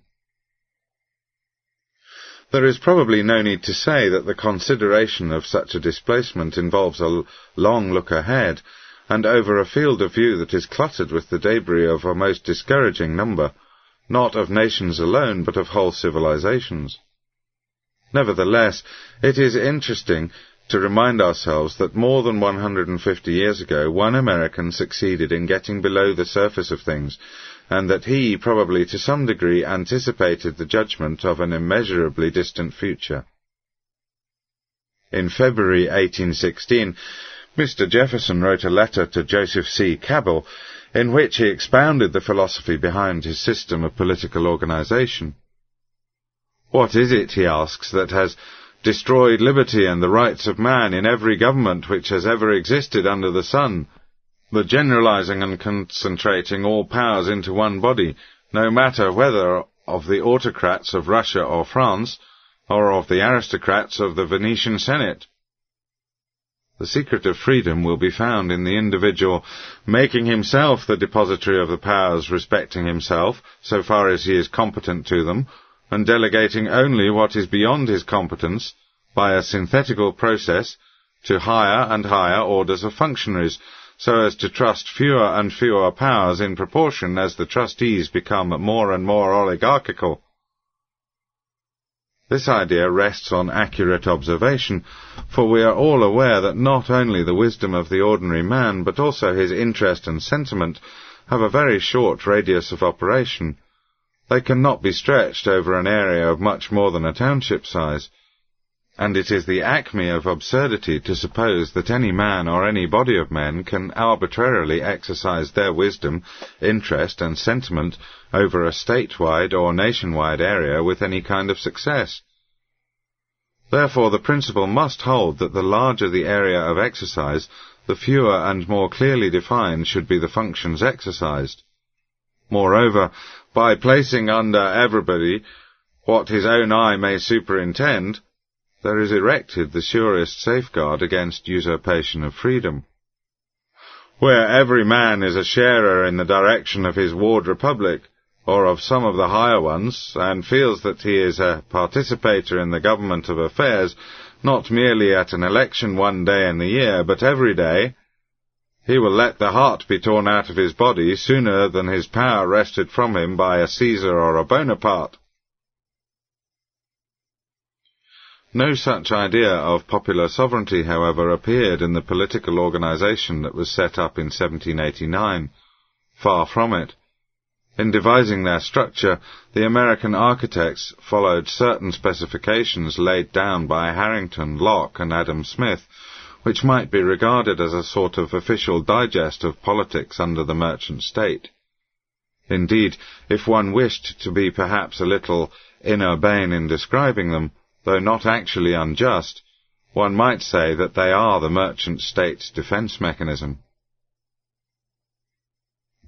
There is probably no need to say that the consideration of such a displacement involves a long look ahead, and over a field of view that is cluttered with the debris of a most discouraging number, not of nations alone, but of whole civilizations. Nevertheless, it is interesting to remind ourselves that more than 150 years ago, one American succeeded in getting below the surface of things, and that he probably to some degree anticipated the judgment of an immeasurably distant future. In February 1816, Mr. Jefferson wrote a letter to Joseph C. Cabell in which he expounded the philosophy behind his system of political organization. What is it, he asks, that has destroyed liberty and the rights of man in every government which has ever existed under the sun, the generalizing and concentrating all powers into one body, no matter whether of the autocrats of Russia or France, or of the aristocrats of the Venetian Senate. The secret of freedom will be found in the individual making himself the depository of the powers respecting himself, so far as he is competent to them, and delegating only what is beyond his competence by a synthetical process to higher and higher orders of functionaries, so as to trust fewer and fewer powers in proportion as the trustees become more and more oligarchical. This idea rests on accurate observation, for we are all aware that not only the wisdom of the ordinary man, but also his interest and sentiment, have a very short radius of operation. They cannot be stretched over an area of much more than a township size, and it is the acme of absurdity to suppose that any man or any body of men can arbitrarily exercise their wisdom, interest, and sentiment over a statewide or nationwide area with any kind of success. Therefore, the principle must hold that the larger the area of exercise, the fewer and more clearly defined should be the functions exercised. Moreover, by placing under everybody what his own eye may superintend, there is erected the surest safeguard against usurpation of freedom. Where every man is a sharer in the direction of his ward republic, or of some of the higher ones, and feels that he is a participator in the government of affairs, not merely at an election one day in the year, but every day, he will let the heart be torn out of his body sooner than his power wrested from him by a Caesar or a Bonaparte. No such idea of popular sovereignty, however, appeared in the political organization that was set up in 1789. Far from it. In devising their structure, the American architects followed certain specifications laid down by Harrington, Locke, and Adam Smith, which might be regarded as a sort of official digest of politics under the merchant state. Indeed, if one wished to be perhaps a little inurbane in describing them, though not actually unjust, one might say that they are the merchant state's defence mechanism.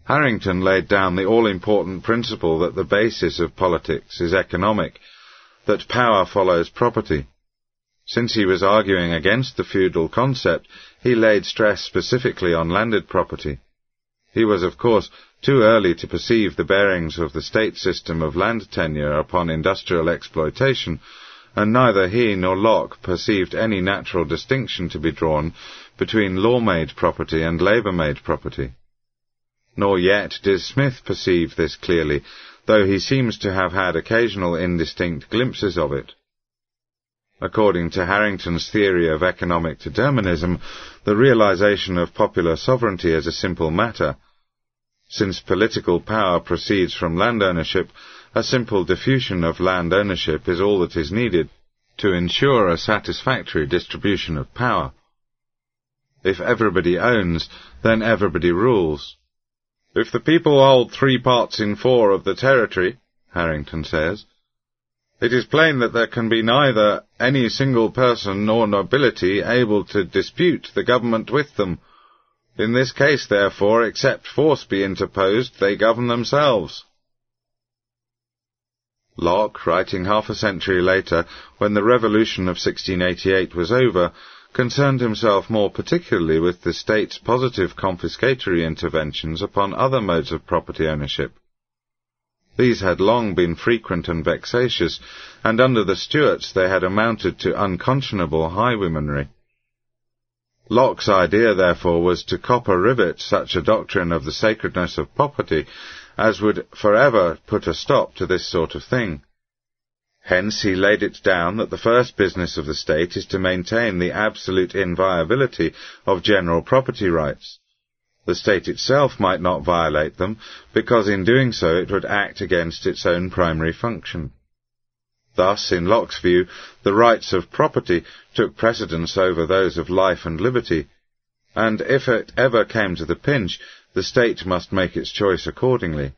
Harrington laid down the all-important principle that the basis of politics is economic, that power follows property. Since he was arguing against the feudal concept, he laid stress specifically on landed property. He was, of course, too early to perceive the bearings of the state system of land tenure upon industrial exploitation, and neither he nor Locke perceived any natural distinction to be drawn between law-made property and labour-made property. Nor yet did Smith perceive this clearly, though he seems to have had occasional indistinct glimpses of it. According to Harrington's theory of economic determinism, the realization of popular sovereignty is a simple matter. Since political power proceeds from land ownership, a simple diffusion of land ownership is all that is needed to ensure a satisfactory distribution of power. If everybody owns, then everybody rules. If the people hold three parts in four of the territory, Harrington says, it is plain that there can be neither any single person nor nobility able to dispute the government with them. In this case, therefore, except force be interposed, they govern themselves. Locke, writing half a century later, when the Revolution of 1688 was over, concerned himself more particularly with the state's positive confiscatory interventions upon other modes of property ownership. These had long been frequent and vexatious, and under the Stuarts they had amounted to unconscionable highwaymanry. Locke's idea, therefore, was to copper rivet such a doctrine of the sacredness of property as would forever put a stop to this sort of thing. Hence he laid it down that the first business of the state is to maintain the absolute inviolability of general property rights. The state itself might not violate them, because in doing so it would act against its own primary function. Thus, in Locke's view, the rights of property took precedence over those of life and liberty, and if it ever came to the pinch, the state must make its choice accordingly.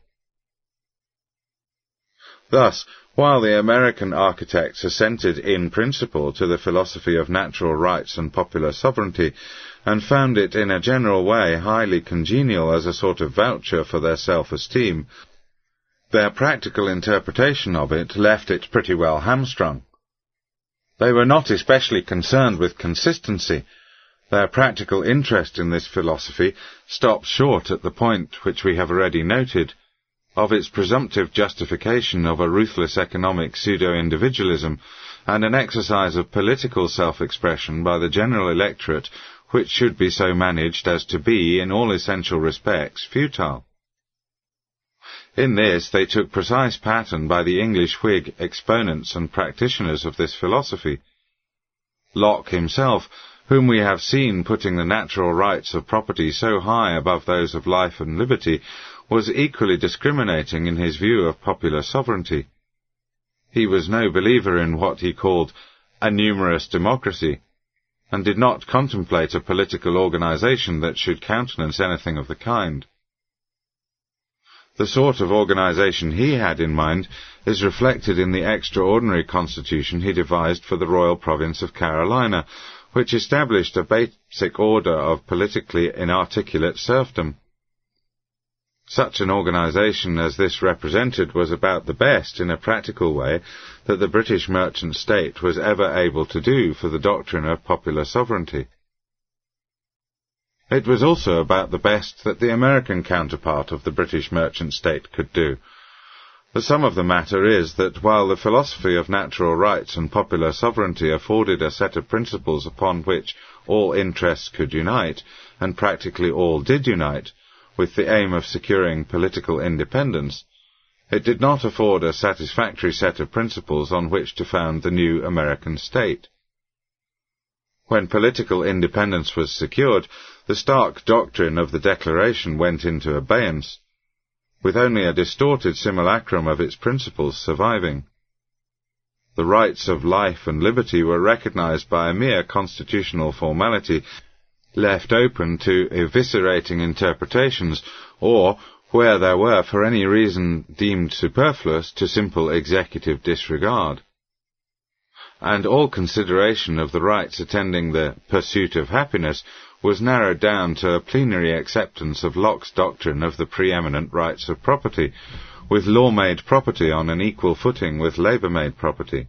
Thus, while the American architects assented in principle to the philosophy of natural rights and popular sovereignty, and found it in a general way highly congenial as a sort of voucher for their self-esteem, their practical interpretation of it left it pretty well hamstrung. They were not especially concerned with consistency, their practical interest in this philosophy stops short at the point which we have already noted, of its presumptive justification of a ruthless economic pseudo-individualism and an exercise of political self-expression by the general electorate which should be so managed as to be, in all essential respects, futile. In this they took precise pattern by the English Whig exponents and practitioners of this philosophy. Locke himself whom we have seen putting the natural rights of property so high above those of life and liberty, was equally discriminating in his view of popular sovereignty. He was no believer in what he called a numerous democracy, and did not contemplate a political organization that should countenance anything of the kind. The sort of organization he had in mind is reflected in the extraordinary constitution he devised for the royal province of Carolina, which established a basic order of politically inarticulate serfdom. Such an organization as this represented was about the best, in a practical way, that the British merchant state was ever able to do for the doctrine of popular sovereignty. It was also about the best that the American counterpart of the British merchant state could do. The sum of the matter is that while the philosophy of natural rights and popular sovereignty afforded a set of principles upon which all interests could unite, and practically all did unite, with the aim of securing political independence, it did not afford a satisfactory set of principles on which to found the new American state. When political independence was secured, the stark doctrine of the Declaration went into abeyance, with only a distorted simulacrum of its principles surviving. The rights of life and liberty were recognized by a mere constitutional formality, left open to eviscerating interpretations, or, where there were for any reason deemed superfluous, to simple executive disregard and all consideration of the rights attending the pursuit of happiness was narrowed down to a plenary acceptance of Locke's doctrine of the preeminent rights of property, with law-made property on an equal footing with labour-made property.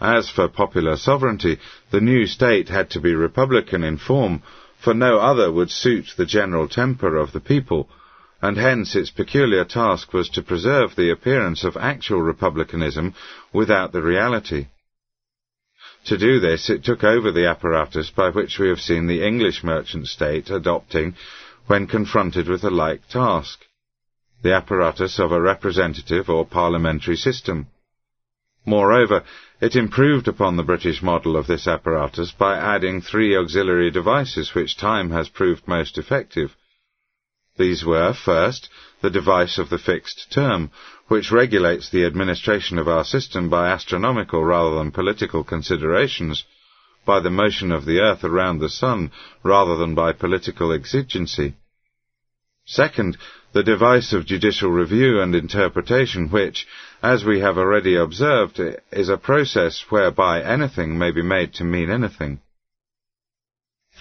As for popular sovereignty, the new state had to be republican in form, for no other would suit the general temper of the people, and hence its peculiar task was to preserve the appearance of actual republicanism without the reality. To do this, it took over the apparatus by which we have seen the English merchant state adopting when confronted with a like task, the apparatus of a representative or parliamentary system. Moreover, it improved upon the British model of this apparatus by adding three auxiliary devices which time has proved most effective. These were, first, the device of the fixed term, which regulates the administration of our system by astronomical rather than political considerations, by the motion of the earth around the sun rather than by political exigency. Second, the device of judicial review and interpretation, which, as we have already observed, is a process whereby anything may be made to mean anything.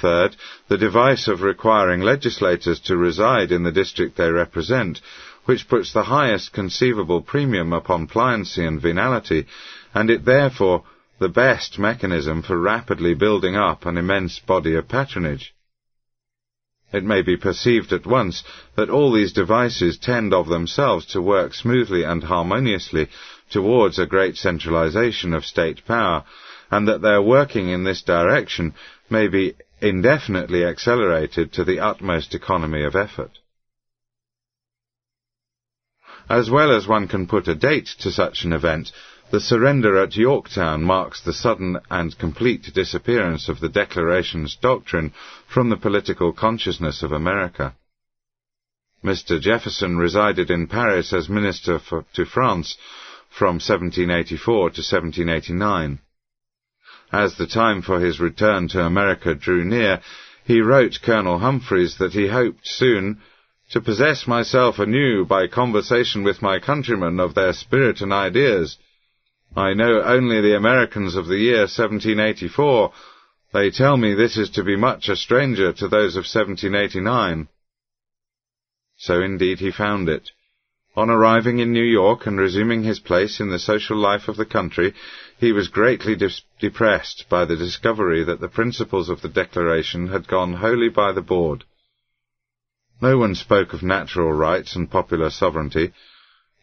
Third, the device of requiring legislators to reside in the district they represent, which puts the highest conceivable premium upon pliancy and venality, and it therefore the best mechanism for rapidly building up an immense body of patronage. It may be perceived at once that all these devices tend of themselves to work smoothly and harmoniously towards a great centralization of state power, and that their working in this direction may be indefinitely accelerated to the utmost economy of effort. As well as one can put a date to such an event, the surrender at Yorktown marks the sudden and complete disappearance of the Declaration's doctrine from the political consciousness of America. Mr. Jefferson resided in Paris as minister for, to France from 1784 to 1789. As the time for his return to America drew near, he wrote Colonel Humphreys that he hoped soon to possess myself anew by conversation with my countrymen of their spirit and ideas. I know only the Americans of the year 1784. They tell me this is to be much a stranger to those of 1789. So indeed he found it. On arriving in New York and resuming his place in the social life of the country, he was greatly de- depressed by the discovery that the principles of the Declaration had gone wholly by the board. No one spoke of natural rights and popular sovereignty.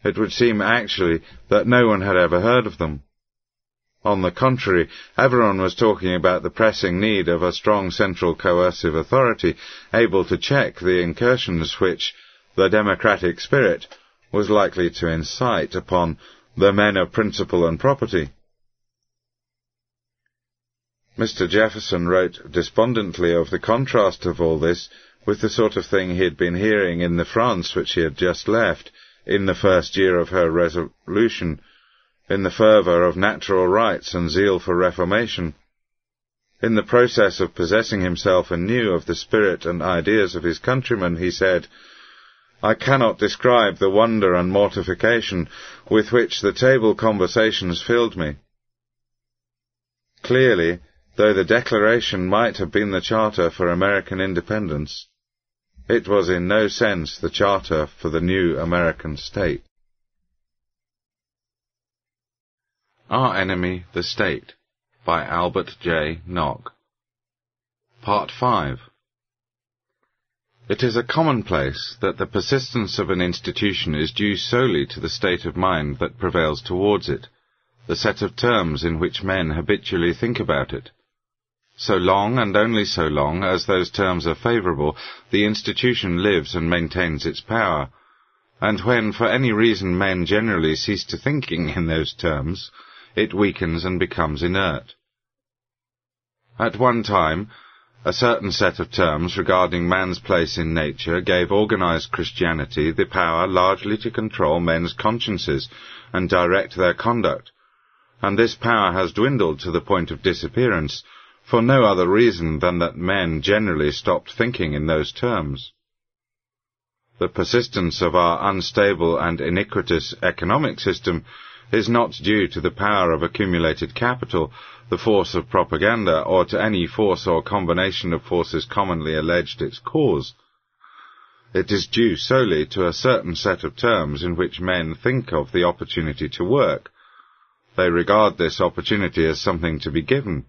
It would seem actually that no one had ever heard of them. On the contrary, everyone was talking about the pressing need of a strong central coercive authority able to check the incursions which the democratic spirit was likely to incite upon the men of principle and property. Mr. Jefferson wrote despondently of the contrast of all this with the sort of thing he had been hearing in the France which he had just left, in the first year of her resolution, in the fervour of natural rights and zeal for reformation. In the process of possessing himself anew of the spirit and ideas of his countrymen, he said, I cannot describe the wonder and mortification with which the table conversations filled me. Clearly, though the Declaration might have been the charter for American independence, it was in no sense the charter for the new American state. Our Enemy, the State by Albert J. Nock Part 5 It is a commonplace that the persistence of an institution is due solely to the state of mind that prevails towards it, the set of terms in which men habitually think about it. So long and only so long as those terms are favourable, the institution lives and maintains its power, and when for any reason men generally cease to thinking in those terms, it weakens and becomes inert. At one time, a certain set of terms regarding man's place in nature gave organized Christianity the power largely to control men's consciences and direct their conduct, and this power has dwindled to the point of disappearance for no other reason than that men generally stopped thinking in those terms. The persistence of our unstable and iniquitous economic system is not due to the power of accumulated capital, the force of propaganda, or to any force or combination of forces commonly alleged its cause. It is due solely to a certain set of terms in which men think of the opportunity to work. They regard this opportunity as something to be given.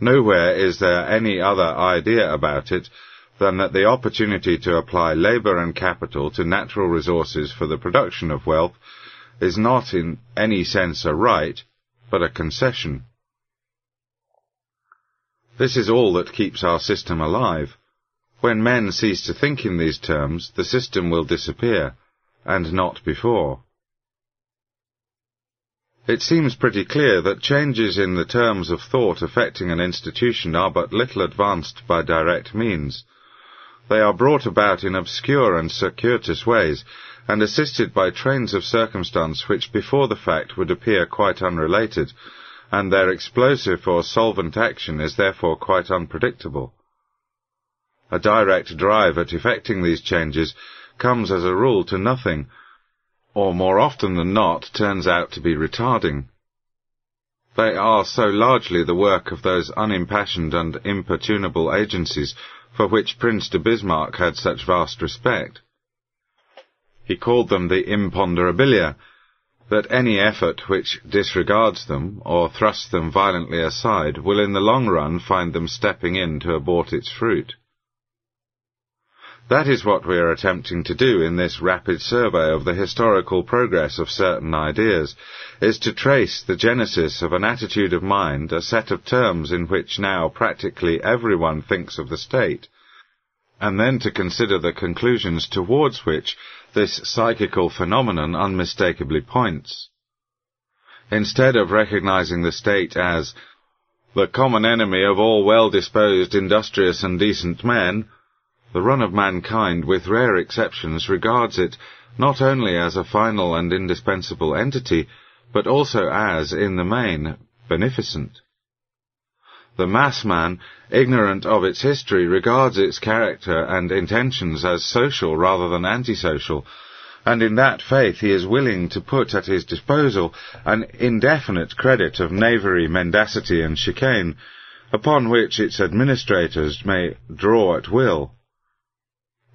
Nowhere is there any other idea about it than that the opportunity to apply labour and capital to natural resources for the production of wealth is not in any sense a right, but a concession. This is all that keeps our system alive. When men cease to think in these terms, the system will disappear, and not before. It seems pretty clear that changes in the terms of thought affecting an institution are but little advanced by direct means. They are brought about in obscure and circuitous ways, and assisted by trains of circumstance which before the fact would appear quite unrelated, and their explosive or solvent action is therefore quite unpredictable. A direct drive at effecting these changes comes as a rule to nothing, or more often than not turns out to be retarding. They are so largely the work of those unimpassioned and imperturbable agencies for which Prince de Bismarck had such vast respect he called them the imponderabilia, that any effort which disregards them or thrusts them violently aside will in the long run find them stepping in to abort its fruit. That is what we are attempting to do in this rapid survey of the historical progress of certain ideas, is to trace the genesis of an attitude of mind, a set of terms in which now practically everyone thinks of the state, and then to consider the conclusions towards which this psychical phenomenon unmistakably points. Instead of recognizing the state as the common enemy of all well-disposed, industrious and decent men, the run of mankind, with rare exceptions, regards it not only as a final and indispensable entity, but also as, in the main, beneficent. The mass man, ignorant of its history, regards its character and intentions as social rather than antisocial, and in that faith he is willing to put at his disposal an indefinite credit of knavery, mendacity, and chicane, upon which its administrators may draw at will.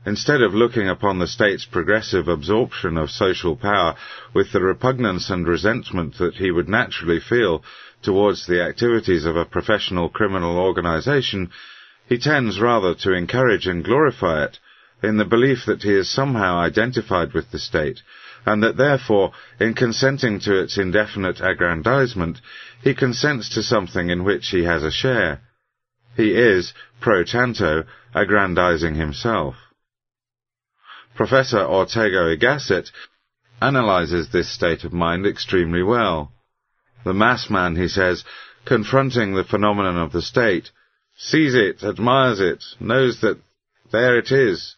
Instead of looking upon the state's progressive absorption of social power with the repugnance and resentment that he would naturally feel towards the activities of a professional criminal organization, he tends rather to encourage and glorify it in the belief that he is somehow identified with the state, and that therefore, in consenting to its indefinite aggrandizement, he consents to something in which he has a share. He is, pro tanto, aggrandizing himself. Professor Ortega y Gasset analyzes this state of mind extremely well. The mass man, he says, confronting the phenomenon of the state, sees it, admires it, knows that there it is.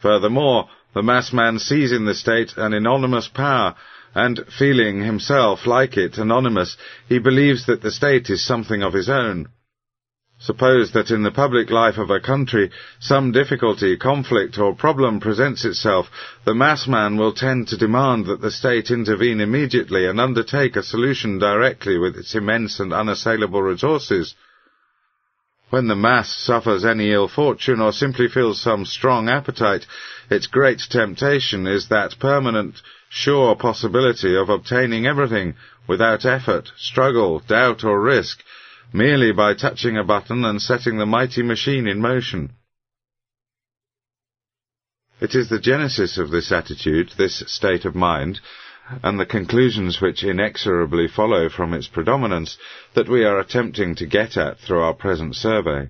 Furthermore, the mass man sees in the state an anonymous power, and feeling himself, like it, anonymous, he believes that the state is something of his own. Suppose that in the public life of a country some difficulty, conflict, or problem presents itself, the mass man will tend to demand that the state intervene immediately and undertake a solution directly with its immense and unassailable resources. When the mass suffers any ill fortune or simply feels some strong appetite, its great temptation is that permanent, sure possibility of obtaining everything without effort, struggle, doubt, or risk, merely by touching a button and setting the mighty machine in motion. It is the genesis of this attitude, this state of mind, and the conclusions which inexorably follow from its predominance that we are attempting to get at through our present survey.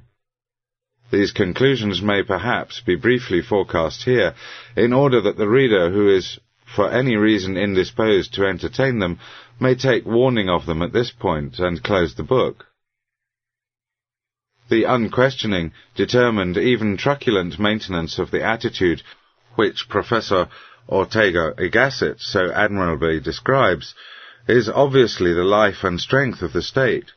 These conclusions may perhaps be briefly forecast here, in order that the reader who is for any reason indisposed to entertain them may take warning of them at this point and close the book. The unquestioning, determined, even truculent maintenance of the attitude which Professor Ortega y Gasset so admirably describes is obviously the life and strength of the state.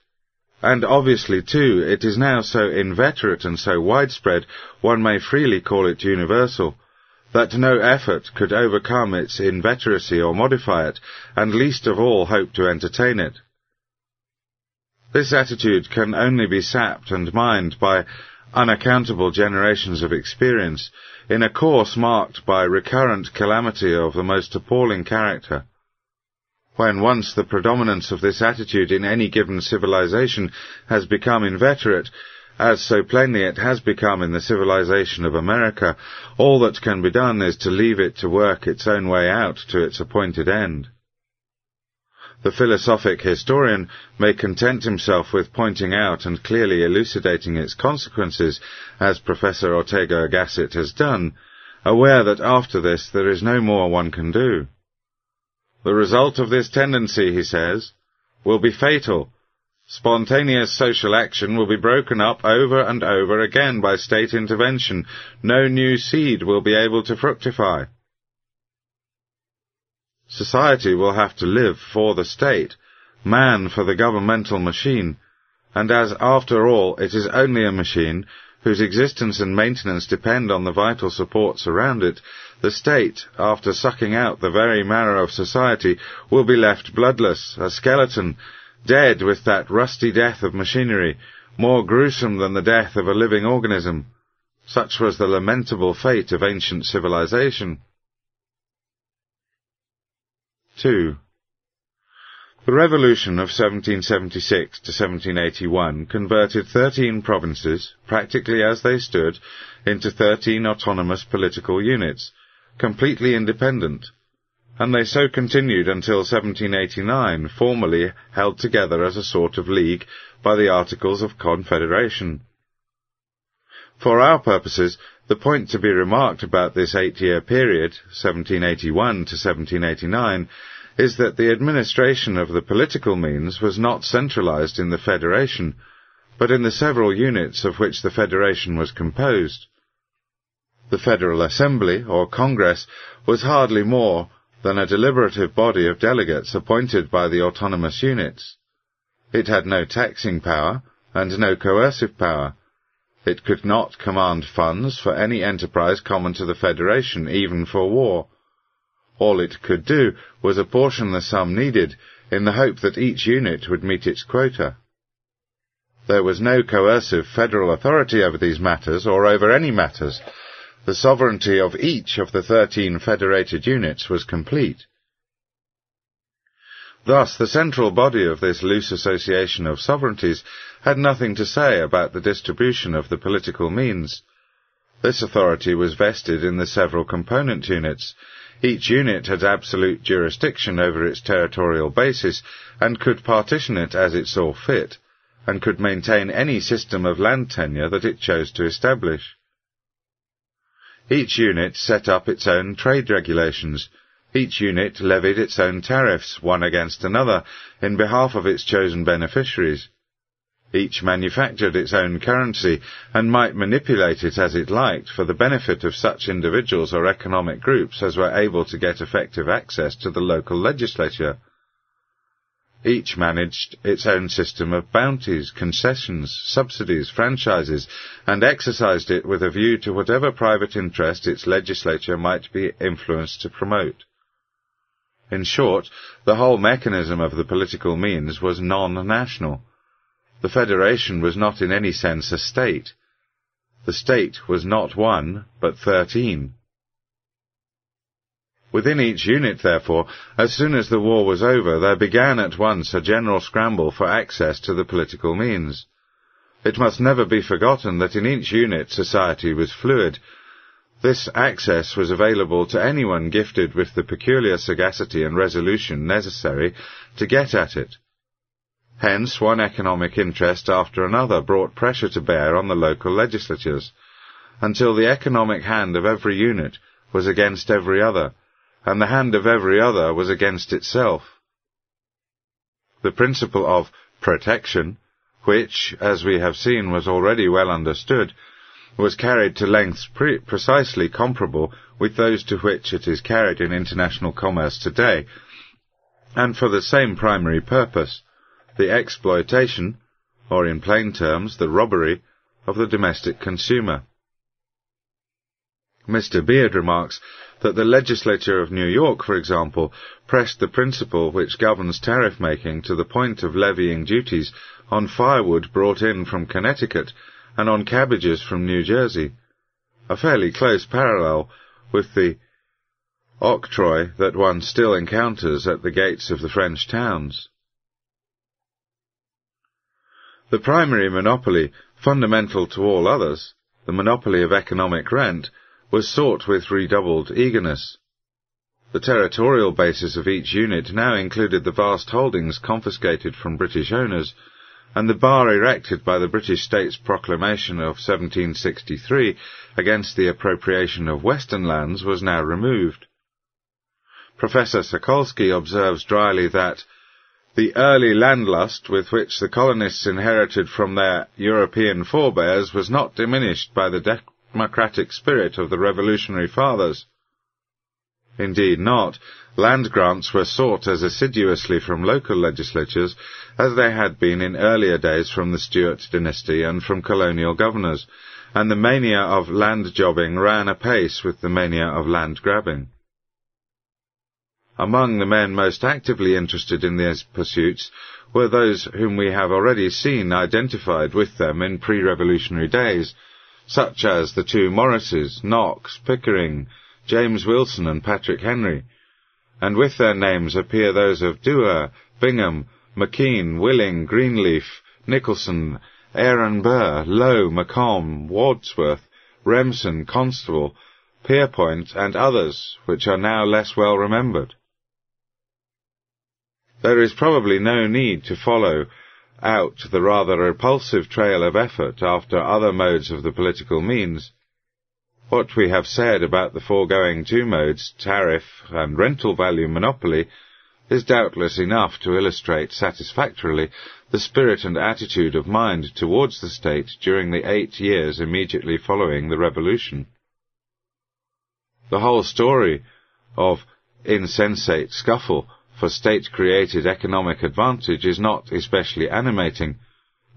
And obviously, too, it is now so inveterate and so widespread, one may freely call it universal, that no effort could overcome its inveteracy or modify it, and least of all hope to entertain it. This attitude can only be sapped and mined by unaccountable generations of experience in a course marked by recurrent calamity of the most appalling character. When once the predominance of this attitude in any given civilization has become inveterate, as so plainly it has become in the civilization of America, all that can be done is to leave it to work its own way out to its appointed end. The philosophic historian may content himself with pointing out and clearly elucidating its consequences, as Professor Ortega Gasset has done, aware that after this there is no more one can do. The result of this tendency, he says, will be fatal. Spontaneous social action will be broken up over and over again by state intervention. No new seed will be able to fructify. Society will have to live for the state, man for the governmental machine, and as after all it is only a machine, whose existence and maintenance depend on the vital supports around it, the state, after sucking out the very marrow of society, will be left bloodless, a skeleton, dead with that rusty death of machinery, more gruesome than the death of a living organism. Such was the lamentable fate of ancient civilization. 2. The revolution of 1776 to 1781 converted 13 provinces, practically as they stood, into 13 autonomous political units, completely independent, and they so continued until 1789, formally held together as a sort of league by the Articles of Confederation. For our purposes, the point to be remarked about this eight-year period, 1781 to 1789, is that the administration of the political means was not centralized in the Federation, but in the several units of which the Federation was composed. The Federal Assembly, or Congress, was hardly more than a deliberative body of delegates appointed by the autonomous units. It had no taxing power and no coercive power, it could not command funds for any enterprise common to the Federation, even for war. All it could do was apportion the sum needed in the hope that each unit would meet its quota. There was no coercive federal authority over these matters or over any matters. The sovereignty of each of the thirteen federated units was complete. Thus, the central body of this loose association of sovereignties had nothing to say about the distribution of the political means. This authority was vested in the several component units. Each unit had absolute jurisdiction over its territorial basis and could partition it as it saw fit, and could maintain any system of land tenure that it chose to establish. Each unit set up its own trade regulations, each unit levied its own tariffs, one against another, in behalf of its chosen beneficiaries. Each manufactured its own currency and might manipulate it as it liked for the benefit of such individuals or economic groups as were able to get effective access to the local legislature. Each managed its own system of bounties, concessions, subsidies, franchises, and exercised it with a view to whatever private interest its legislature might be influenced to promote. In short, the whole mechanism of the political means was non-national. The federation was not in any sense a state. The state was not one, but thirteen. Within each unit, therefore, as soon as the war was over, there began at once a general scramble for access to the political means. It must never be forgotten that in each unit society was fluid. This access was available to anyone gifted with the peculiar sagacity and resolution necessary to get at it. Hence, one economic interest after another brought pressure to bear on the local legislatures, until the economic hand of every unit was against every other, and the hand of every other was against itself. The principle of protection, which, as we have seen, was already well understood, was carried to lengths pre- precisely comparable with those to which it is carried in international commerce today, and for the same primary purpose, the exploitation, or in plain terms, the robbery, of the domestic consumer. Mr. Beard remarks that the legislature of New York, for example, pressed the principle which governs tariff making to the point of levying duties on firewood brought in from Connecticut and on cabbages from New Jersey, a fairly close parallel with the octroi that one still encounters at the gates of the French towns. The primary monopoly, fundamental to all others, the monopoly of economic rent, was sought with redoubled eagerness. The territorial basis of each unit now included the vast holdings confiscated from British owners, and the bar erected by the British States Proclamation of 1763 against the appropriation of western lands was now removed. Professor Sakolski observes dryly that the early landlust with which the colonists inherited from their European forebears was not diminished by the democratic spirit of the revolutionary fathers. Indeed not. Land grants were sought as assiduously from local legislatures as they had been in earlier days from the Stuart dynasty and from colonial governors, and the mania of land jobbing ran apace with the mania of land grabbing. Among the men most actively interested in these pursuits were those whom we have already seen identified with them in pre-revolutionary days, such as the two Morrises, Knox, Pickering, James Wilson, and Patrick Henry, and with their names appear those of Duer, Bingham, M'Kean, Willing, Greenleaf, Nicholson, Aaron Burr, Low, Macomb, Wadsworth, Remsen, Constable, Pierpont, and others, which are now less well remembered. There is probably no need to follow out the rather repulsive trail of effort after other modes of the political means. What we have said about the foregoing two modes, tariff and rental value monopoly, is doubtless enough to illustrate satisfactorily the spirit and attitude of mind towards the state during the eight years immediately following the revolution. The whole story of insensate scuffle for state-created economic advantage is not especially animating,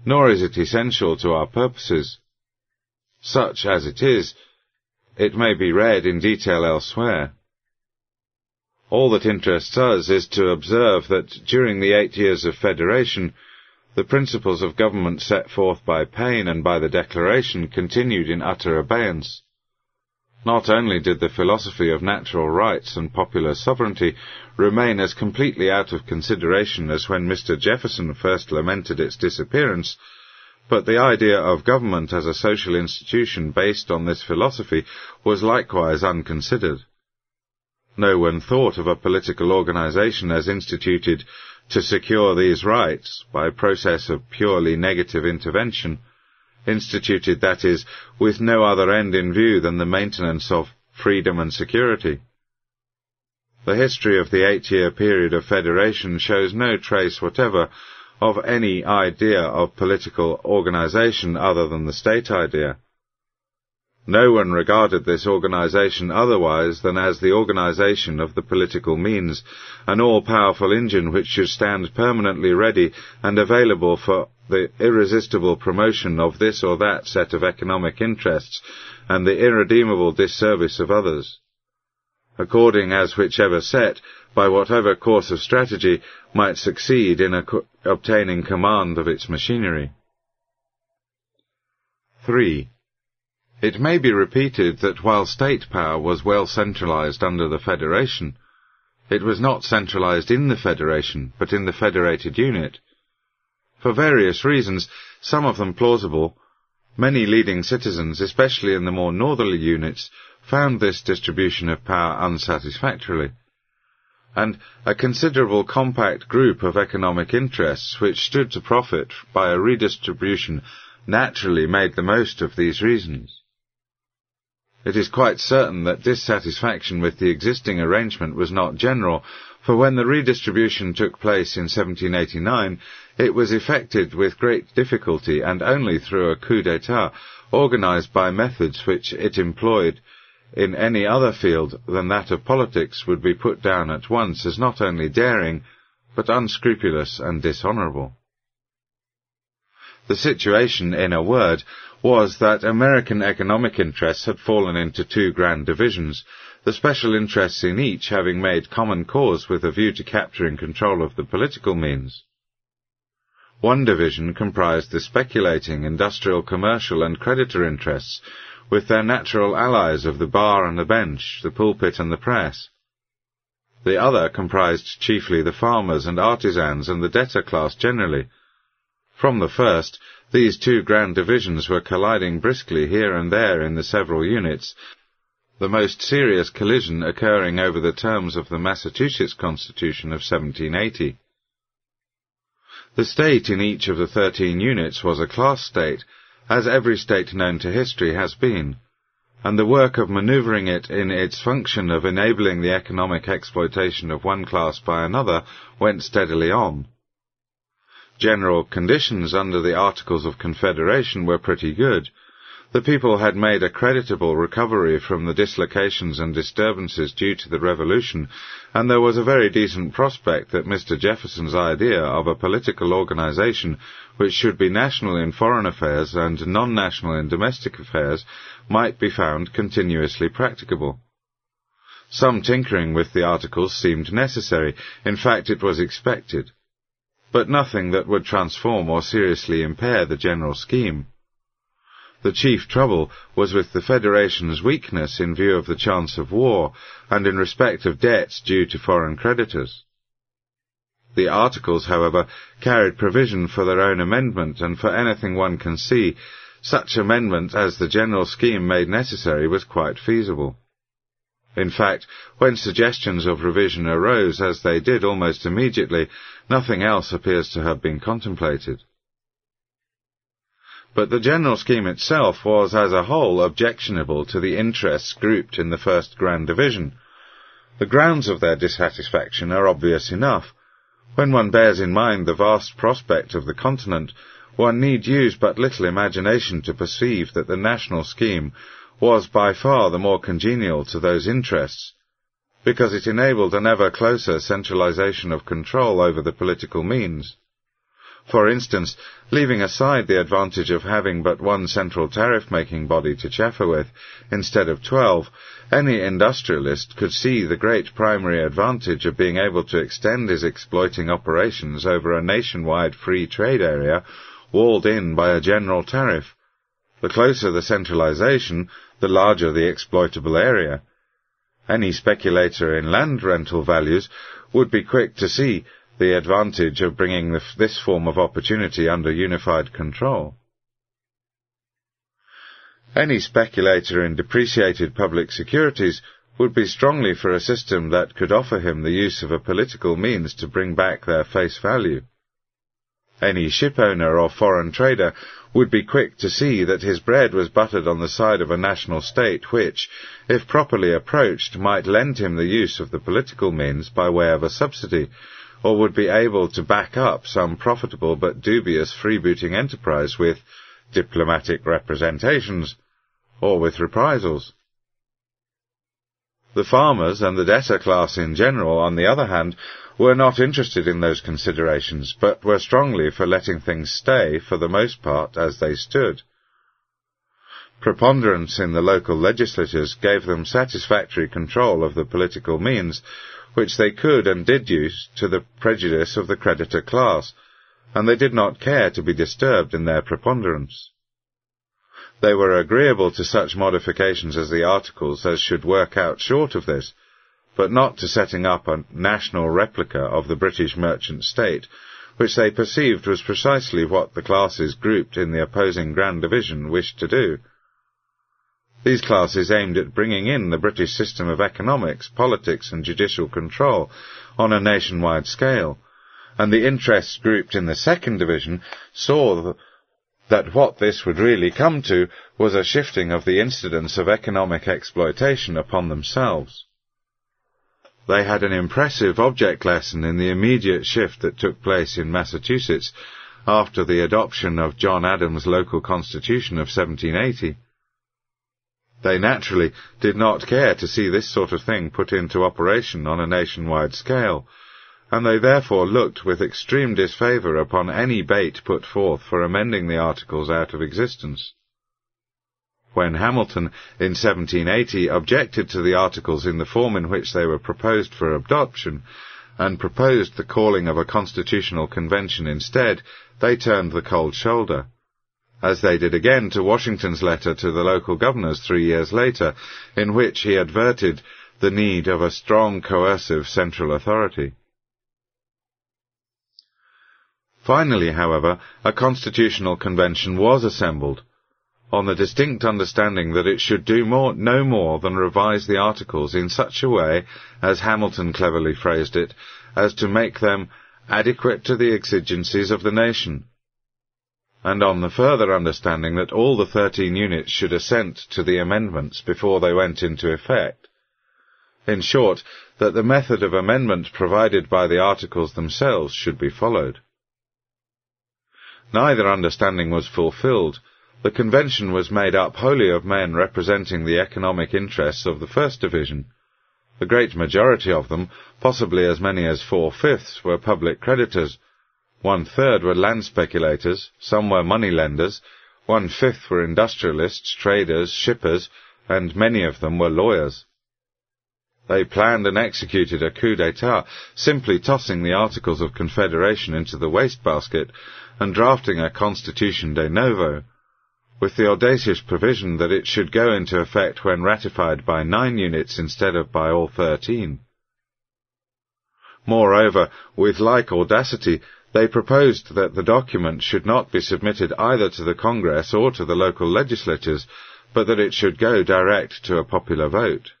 nor is it essential to our purposes. Such as it is, it may be read in detail elsewhere. All that interests us is to observe that during the eight years of federation, the principles of government set forth by Paine and by the Declaration continued in utter abeyance. Not only did the philosophy of natural rights and popular sovereignty remain as completely out of consideration as when Mr. Jefferson first lamented its disappearance, but the idea of government as a social institution based on this philosophy was likewise unconsidered. No one thought of a political organization as instituted to secure these rights by process of purely negative intervention, instituted, that is, with no other end in view than the maintenance of freedom and security. The history of the eight-year period of federation shows no trace whatever of any idea of political organization other than the state idea. No one regarded this organization otherwise than as the organization of the political means, an all-powerful engine which should stand permanently ready and available for the irresistible promotion of this or that set of economic interests and the irredeemable disservice of others. According as whichever set, by whatever course of strategy, might succeed in obtaining command of its machinery. 3. It may be repeated that while state power was well centralized under the Federation, it was not centralized in the Federation, but in the federated unit. For various reasons, some of them plausible, many leading citizens, especially in the more northerly units, found this distribution of power unsatisfactorily. And a considerable compact group of economic interests which stood to profit by a redistribution naturally made the most of these reasons. It is quite certain that dissatisfaction with the existing arrangement was not general, for when the redistribution took place in 1789, it was effected with great difficulty and only through a coup d'etat organized by methods which it employed in any other field than that of politics would be put down at once as not only daring, but unscrupulous and dishonorable. The situation, in a word, was that American economic interests had fallen into two grand divisions, the special interests in each having made common cause with a view to capturing control of the political means. One division comprised the speculating, industrial, commercial, and creditor interests, with their natural allies of the bar and the bench, the pulpit and the press. The other comprised chiefly the farmers and artisans and the debtor class generally. From the first, these two grand divisions were colliding briskly here and there in the several units, the most serious collision occurring over the terms of the Massachusetts Constitution of 1780. The state in each of the thirteen units was a class state, as every state known to history has been, and the work of manoeuvring it in its function of enabling the economic exploitation of one class by another went steadily on. General conditions under the Articles of Confederation were pretty good. The people had made a creditable recovery from the dislocations and disturbances due to the Revolution, and there was a very decent prospect that Mr. Jefferson's idea of a political organization which should be national in foreign affairs and non-national in domestic affairs might be found continuously practicable. Some tinkering with the articles seemed necessary. In fact, it was expected but nothing that would transform or seriously impair the general scheme. The chief trouble was with the Federation's weakness in view of the chance of war and in respect of debts due to foreign creditors. The Articles, however, carried provision for their own amendment, and for anything one can see, such amendment as the general scheme made necessary was quite feasible. In fact, when suggestions of revision arose, as they did almost immediately, nothing else appears to have been contemplated. But the general scheme itself was as a whole objectionable to the interests grouped in the first Grand Division. The grounds of their dissatisfaction are obvious enough. When one bears in mind the vast prospect of the continent, one need use but little imagination to perceive that the national scheme was by far the more congenial to those interests, because it enabled an ever closer centralization of control over the political means. For instance, leaving aside the advantage of having but one central tariff-making body to chaffer with, instead of twelve, any industrialist could see the great primary advantage of being able to extend his exploiting operations over a nationwide free trade area walled in by a general tariff. The closer the centralization, the larger the exploitable area. Any speculator in land rental values would be quick to see the advantage of bringing this form of opportunity under unified control. Any speculator in depreciated public securities would be strongly for a system that could offer him the use of a political means to bring back their face value. Any shipowner or foreign trader would be quick to see that his bread was buttered on the side of a national state which, if properly approached, might lend him the use of the political means by way of a subsidy, or would be able to back up some profitable but dubious freebooting enterprise with diplomatic representations, or with reprisals. The farmers and the debtor class in general, on the other hand, were not interested in those considerations, but were strongly for letting things stay, for the most part, as they stood. Preponderance in the local legislatures gave them satisfactory control of the political means, which they could and did use to the prejudice of the creditor class, and they did not care to be disturbed in their preponderance. They were agreeable to such modifications as the Articles as should work out short of this, but not to setting up a national replica of the British merchant state, which they perceived was precisely what the classes grouped in the opposing Grand Division wished to do. These classes aimed at bringing in the British system of economics, politics, and judicial control on a nationwide scale, and the interests grouped in the second division saw that what this would really come to was a shifting of the incidence of economic exploitation upon themselves. They had an impressive object lesson in the immediate shift that took place in Massachusetts after the adoption of John Adams' local constitution of 1780. They naturally did not care to see this sort of thing put into operation on a nationwide scale, and they therefore looked with extreme disfavour upon any bait put forth for amending the Articles out of existence. When Hamilton, in 1780, objected to the Articles in the form in which they were proposed for adoption, and proposed the calling of a constitutional convention instead, they turned the cold shoulder, as they did again to Washington's letter to the local governors three years later, in which he adverted the need of a strong coercive central authority. Finally, however, a constitutional convention was assembled, on the distinct understanding that it should do more, no more than revise the articles in such a way, as Hamilton cleverly phrased it, as to make them adequate to the exigencies of the nation, and on the further understanding that all the thirteen units should assent to the amendments before they went into effect. In short, that the method of amendment provided by the articles themselves should be followed. Neither understanding was fulfilled. The convention was made up wholly of men representing the economic interests of the First Division. The great majority of them, possibly as many as four-fifths, were public creditors. One-third were land speculators, some were money lenders, one-fifth were industrialists, traders, shippers, and many of them were lawyers. They planned and executed a coup d'etat, simply tossing the Articles of Confederation into the wastebasket and drafting a constitution de novo, with the audacious provision that it should go into effect when ratified by nine units instead of by all thirteen. Moreover, with like audacity, they proposed that the document should not be submitted either to the Congress or to the local legislatures, but that it should go direct to a popular vote.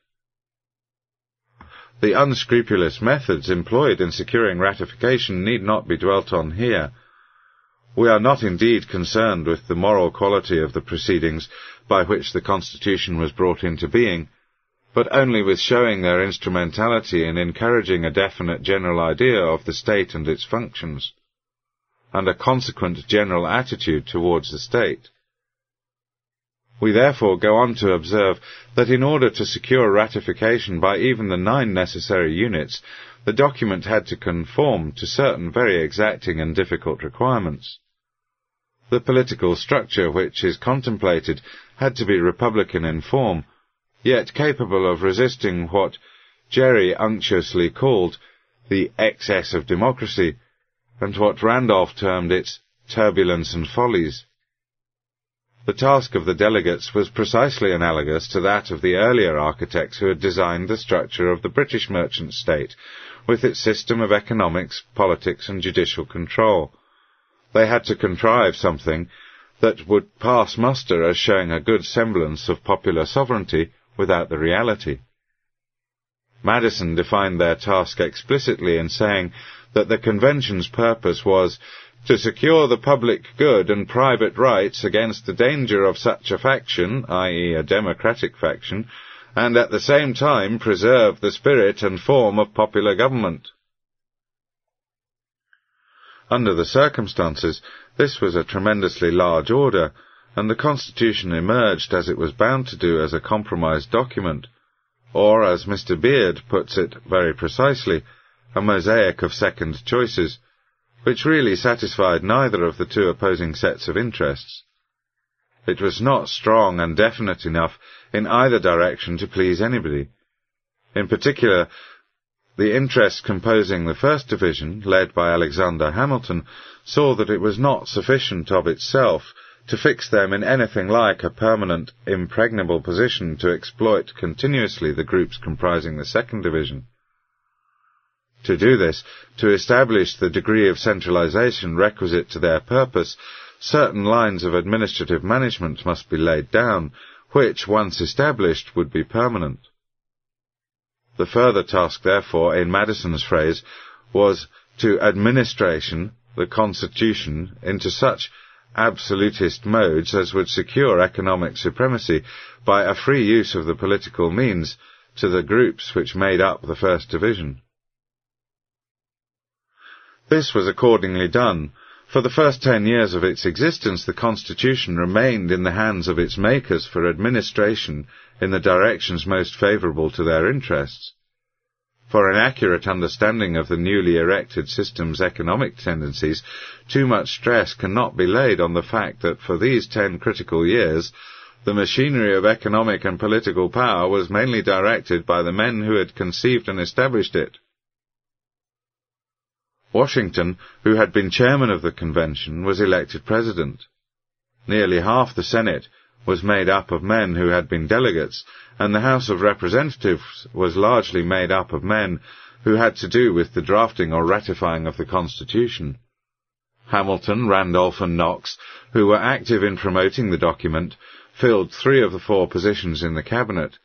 The unscrupulous methods employed in securing ratification need not be dwelt on here. We are not indeed concerned with the moral quality of the proceedings by which the Constitution was brought into being, but only with showing their instrumentality in encouraging a definite general idea of the state and its functions, and a consequent general attitude towards the state. We therefore go on to observe that in order to secure ratification by even the nine necessary units, the document had to conform to certain very exacting and difficult requirements. The political structure which is contemplated had to be republican in form, yet capable of resisting what Gerry unctuously called the excess of democracy, and what Randolph termed its turbulence and follies. The task of the delegates was precisely analogous to that of the earlier architects who had designed the structure of the British merchant state, with its system of economics, politics, and judicial control. They had to contrive something that would pass muster as showing a good semblance of popular sovereignty without the reality. Madison defined their task explicitly in saying that the convention's purpose was to secure the public good and private rights against the danger of such a faction, i.e. a democratic faction, and at the same time preserve the spirit and form of popular government. Under the circumstances, this was a tremendously large order, and the Constitution emerged as it was bound to do as a compromise document, or, as Mr. Beard puts it very precisely, a mosaic of second choices, which really satisfied neither of the two opposing sets of interests. It was not strong and definite enough in either direction to please anybody. In particular, the interests composing the first division, led by Alexander Hamilton, saw that it was not sufficient of itself to fix them in anything like a permanent, impregnable position to exploit continuously the groups comprising the second division. To do this, to establish the degree of centralization requisite to their purpose, certain lines of administrative management must be laid down, which, once established, would be permanent. The further task, therefore, in Madison's phrase, was to administration the Constitution into such absolutist modes as would secure economic supremacy by a free use of the political means to the groups which made up the First Division. This was accordingly done. For the first ten years of its existence, the Constitution remained in the hands of its makers for administration in the directions most favourable to their interests. For an accurate understanding of the newly erected system's economic tendencies, too much stress cannot be laid on the fact that for these ten critical years, the machinery of economic and political power was mainly directed by the men who had conceived and established it. Washington, who had been chairman of the convention, was elected president. Nearly half the Senate was made up of men who had been delegates, and the House of Representatives was largely made up of men who had to do with the drafting or ratifying of the Constitution. Hamilton, Randolph, and Knox, who were active in promoting the document, filled three of the four positions in the cabinet,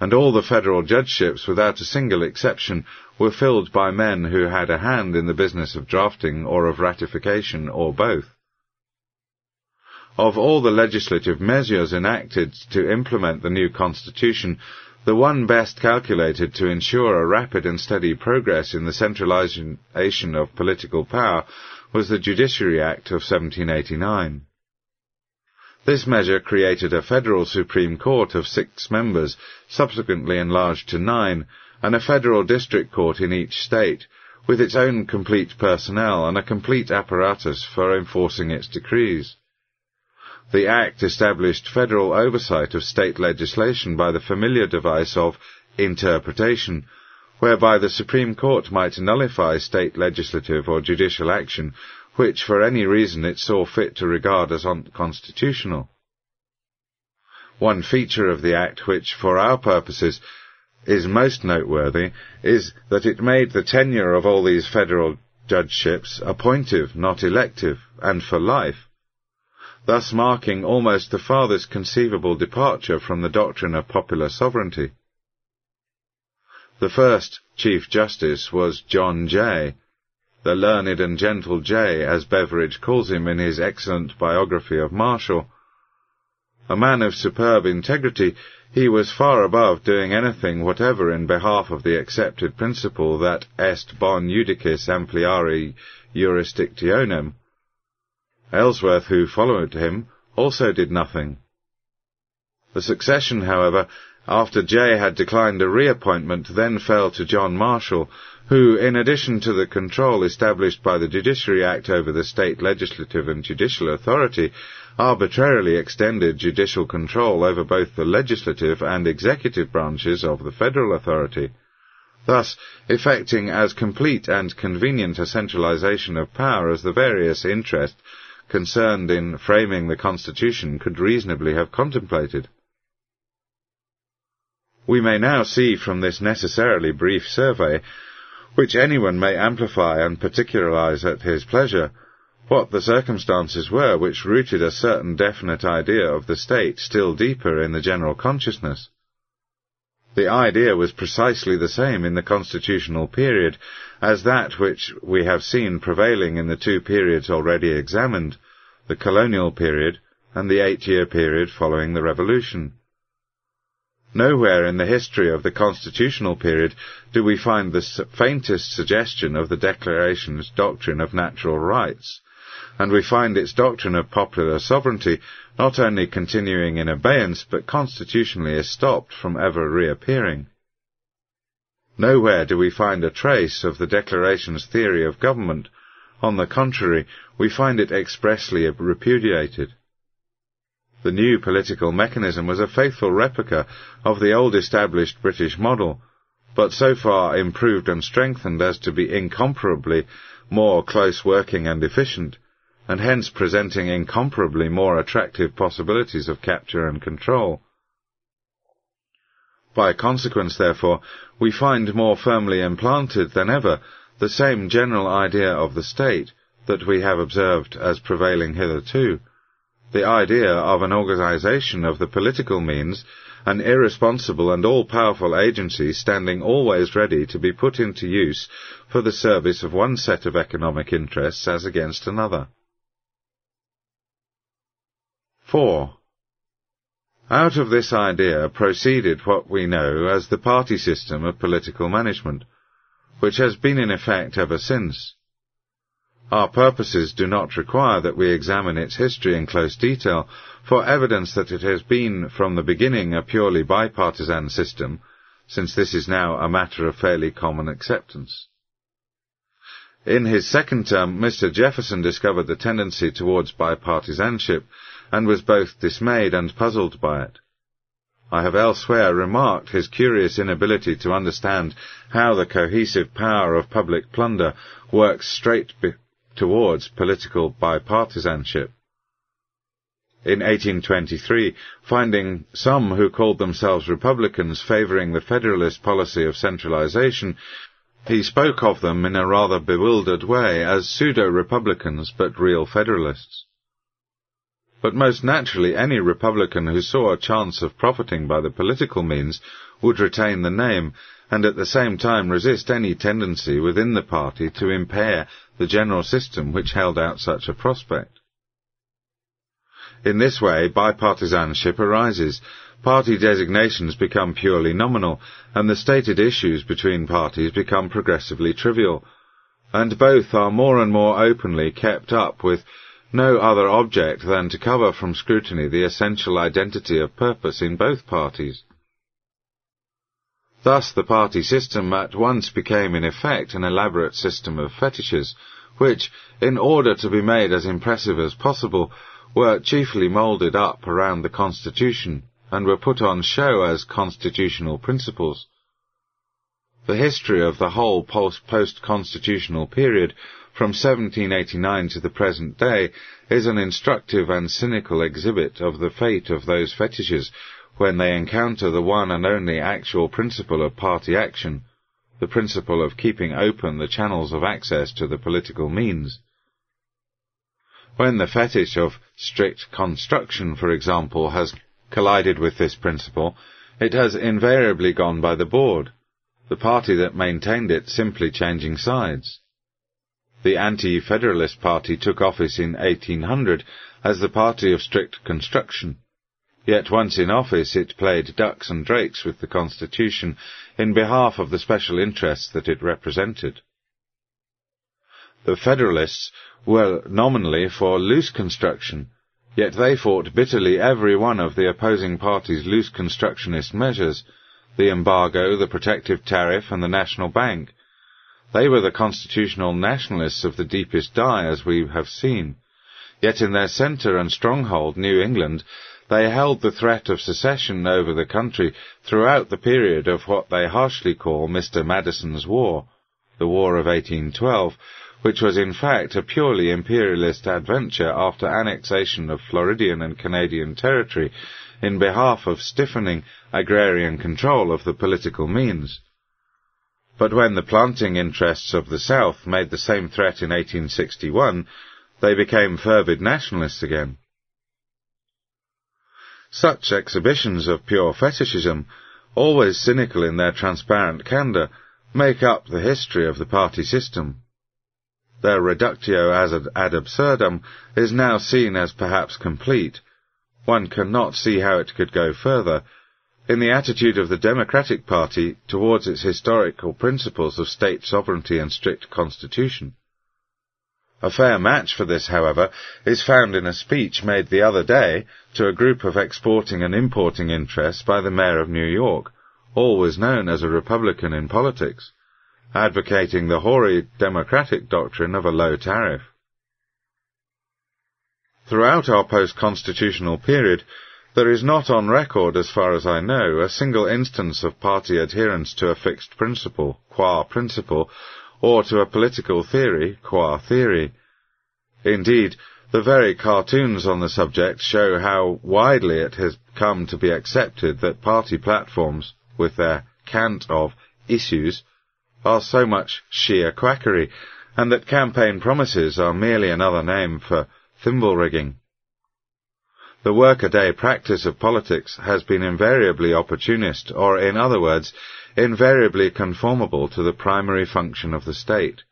and all the federal judgeships, without a single exception, were filled by men who had a hand in the business of drafting or of ratification or both. Of all the legislative measures enacted to implement the new Constitution, the one best calculated to ensure a rapid and steady progress in the centralization of political power was the Judiciary Act of 1789. This measure created a federal Supreme Court of six members, subsequently enlarged to nine, and a federal district court in each state, with its own complete personnel and a complete apparatus for enforcing its decrees. The Act established federal oversight of state legislation by the familiar device of interpretation, whereby the Supreme Court might nullify state legislative or judicial action which for any reason it saw fit to regard as unconstitutional. One feature of the Act which, for our purposes, is most noteworthy is that it made the tenure of all these federal judgeships appointive, not elective, and for life thus marking almost the farthest conceivable departure from the doctrine of popular sovereignty. The first Chief Justice was John Jay, the learned and gentle Jay, as Beveridge calls him in his excellent biography of Marshall. A man of superb integrity, he was far above doing anything whatever in behalf of the accepted principle that est boni judicis ampliare jurisdictionem, Ellsworth, who followed him, also did nothing. The succession, however, after Jay had declined a reappointment, then fell to John Marshall, who, in addition to the control established by the Judiciary Act over the state legislative and judicial authority, arbitrarily extended judicial control over both the legislative and executive branches of the federal authority, thus effecting as complete and convenient a centralization of power as the various interests concerned in framing the Constitution could reasonably have contemplated. We may now see from this necessarily brief survey, which anyone may amplify and particularize at his pleasure, what the circumstances were which rooted a certain definite idea of the state still deeper in the general consciousness. The idea was precisely the same in the constitutional period as that which we have seen prevailing in the two periods already examined, the colonial period and the eight-year period following the Revolution. Nowhere in the history of the constitutional period do we find the faintest suggestion of the Declaration's doctrine of natural rights, and we find its doctrine of popular sovereignty not only continuing in abeyance, but constitutionally is stopped from ever reappearing. Nowhere do we find a trace of the Declaration's theory of government. On the contrary, we find it expressly repudiated. The new political mechanism was a faithful replica of the old established British model, but so far improved and strengthened as to be incomparably more close working and efficient, and hence presenting incomparably more attractive possibilities of capture and control. By consequence, therefore, we find more firmly implanted than ever the same general idea of the state that we have observed as prevailing hitherto, the idea of an organization of the political means, an irresponsible and all-powerful agency standing always ready to be put into use for the service of one set of economic interests as against another. 4. Out of this idea proceeded what we know as the party system of political management, which has been in effect ever since. Our purposes do not require that we examine its history in close detail for evidence that it has been from the beginning a purely bipartisan system, since this is now a matter of fairly common acceptance. In his second term, Mr. Jefferson discovered the tendency towards bipartisanship and was both dismayed and puzzled by it. I have elsewhere remarked his curious inability to understand how the cohesive power of public plunder works straight towards political bipartisanship. In 1823, finding some who called themselves Republicans favouring the Federalist policy of centralization, he spoke of them in a rather bewildered way as pseudo-Republicans but real Federalists. But most naturally any Republican who saw a chance of profiting by the political means would retain the name, and at the same time resist any tendency within the party to impair the general system which held out such a prospect. In this way, bipartisanship arises, party designations become purely nominal, and the stated issues between parties become progressively trivial, and both are more and more openly kept up with no other object than to cover from scrutiny the essential identity of purpose in both parties. Thus the party system at once became in effect an elaborate system of fetishes, which, in order to be made as impressive as possible, were chiefly moulded up around the Constitution, and were put on show as constitutional principles. The history of the whole post-constitutional period, from 1789 to the present day, is an instructive and cynical exhibit of the fate of those fetishes when they encounter the one and only actual principle of party action, the principle of keeping open the channels of access to the political means. When the fetish of strict construction, for example, has collided with this principle, it has invariably gone by the board, the party that maintained it simply changing sides. The Anti-Federalist Party took office in 1800 as the party of strict construction, Yet once in office it played ducks and drakes with the Constitution in behalf of the special interests that it represented. The Federalists were nominally for loose construction, yet they fought bitterly every one of the opposing party's loose constructionist measures, the embargo, the protective tariff, and the National Bank. They were the constitutional nationalists of the deepest dye, as we have seen. Yet in their centre and stronghold, New England, they held the threat of secession over the country throughout the period of what they harshly call Mr. Madison's War, the War of 1812, which was in fact a purely imperialist adventure after annexation of Floridian and Canadian territory in behalf of stiffening agrarian control of the political means. But when the planting interests of the South made the same threat in 1861, they became fervid nationalists again. Such exhibitions of pure fetishism, always cynical in their transparent candour, make up the history of the party system. Their reductio ad absurdum is now seen as perhaps complete. One cannot see how it could go further, in the attitude of the Democratic Party towards its historical principles of state sovereignty and strict constitution. A fair match for this, however, is found in a speech made the other day to a group of exporting and importing interests by the Mayor of New York, always known as a Republican in politics, advocating the hoary democratic doctrine of a low tariff. Throughout our post-constitutional period, there is not on record, as far as I know, a single instance of party adherence to a fixed principle, qua principle, or to a political theory, qua theory. Indeed, the very cartoons on the subject show how widely it has come to be accepted that party platforms, with their cant of issues, are so much sheer quackery, and that campaign promises are merely another name for thimble rigging. The workaday practice of politics has been invariably opportunist, or in other words, invariably conformable to the primary function of the state,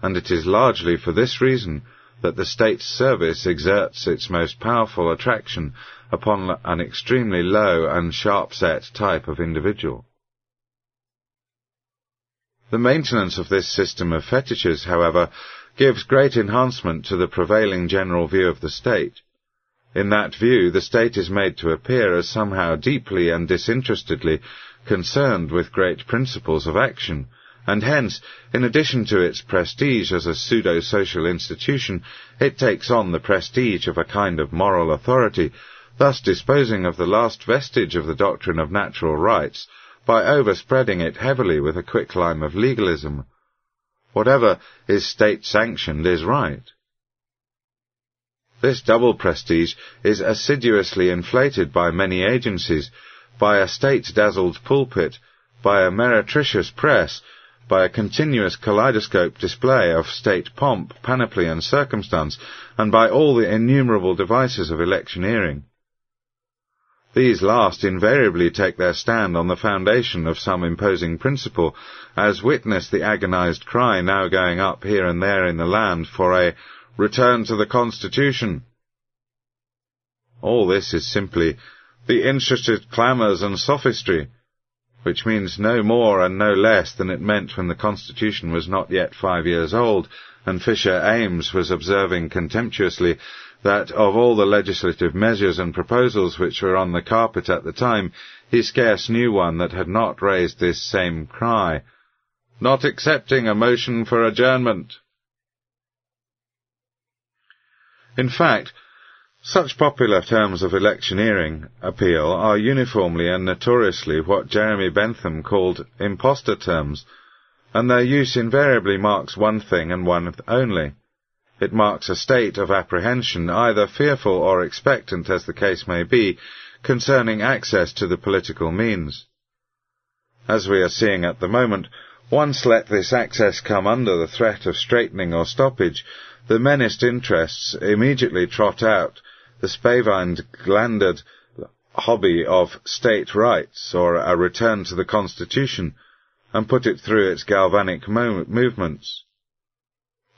and it is largely for this reason that the state's service exerts its most powerful attraction upon an extremely low and sharp-set type of individual. The maintenance of this system of fetishes, however, gives great enhancement to the prevailing general view of the state. In that view, the state is made to appear as somehow deeply and disinterestedly concerned with great principles of action, and hence, in addition to its prestige as a pseudo-social institution, it takes on the prestige of a kind of moral authority, thus disposing of the last vestige of the doctrine of natural rights by overspreading it heavily with a quicklime of legalism. Whatever is state-sanctioned is right. This double prestige is assiduously inflated by many agencies, by a state-dazzled pulpit, by a meretricious press, by a continuous kaleidoscope display of state pomp, panoply, and circumstance, and by all the innumerable devices of electioneering. These last invariably take their stand on the foundation of some imposing principle, as witness the agonized cry now going up here and there in the land for a return to the Constitution. All this is simply the interested clamours and sophistry, which means no more and no less than it meant when the Constitution was not yet five years old, and Fisher Ames was observing contemptuously that of all the legislative measures and proposals which were on the carpet at the time, he scarce knew one that had not raised this same cry, not accepting a motion for adjournment. In fact, such popular terms of electioneering appeal are uniformly and notoriously what Jeremy Bentham called impostor terms, and their use invariably marks one thing and one only, it marks a state of apprehension, either fearful or expectant as the case may be, concerning access to the political means. As we are seeing at the moment, once let this access come under the threat of straightening or stoppage, the menaced interests immediately trot out the spavined, glandered hobby of state rights or a return to the Constitution, and put it through its galvanic movements.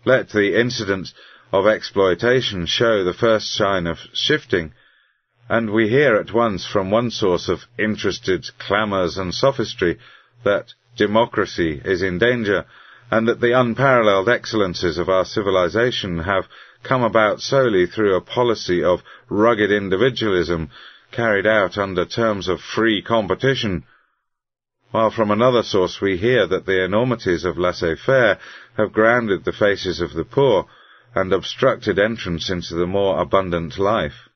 Let the incident of exploitation show the first sign of shifting, and we hear at once from one source of interested clamours and sophistry that democracy is in danger, and that the unparalleled excellences of our civilization have come about solely through a policy of rugged individualism carried out under terms of free competition, while from another source we hear that the enormities of laissez-faire have grounded the faces of the poor and obstructed entrance into the more abundant life.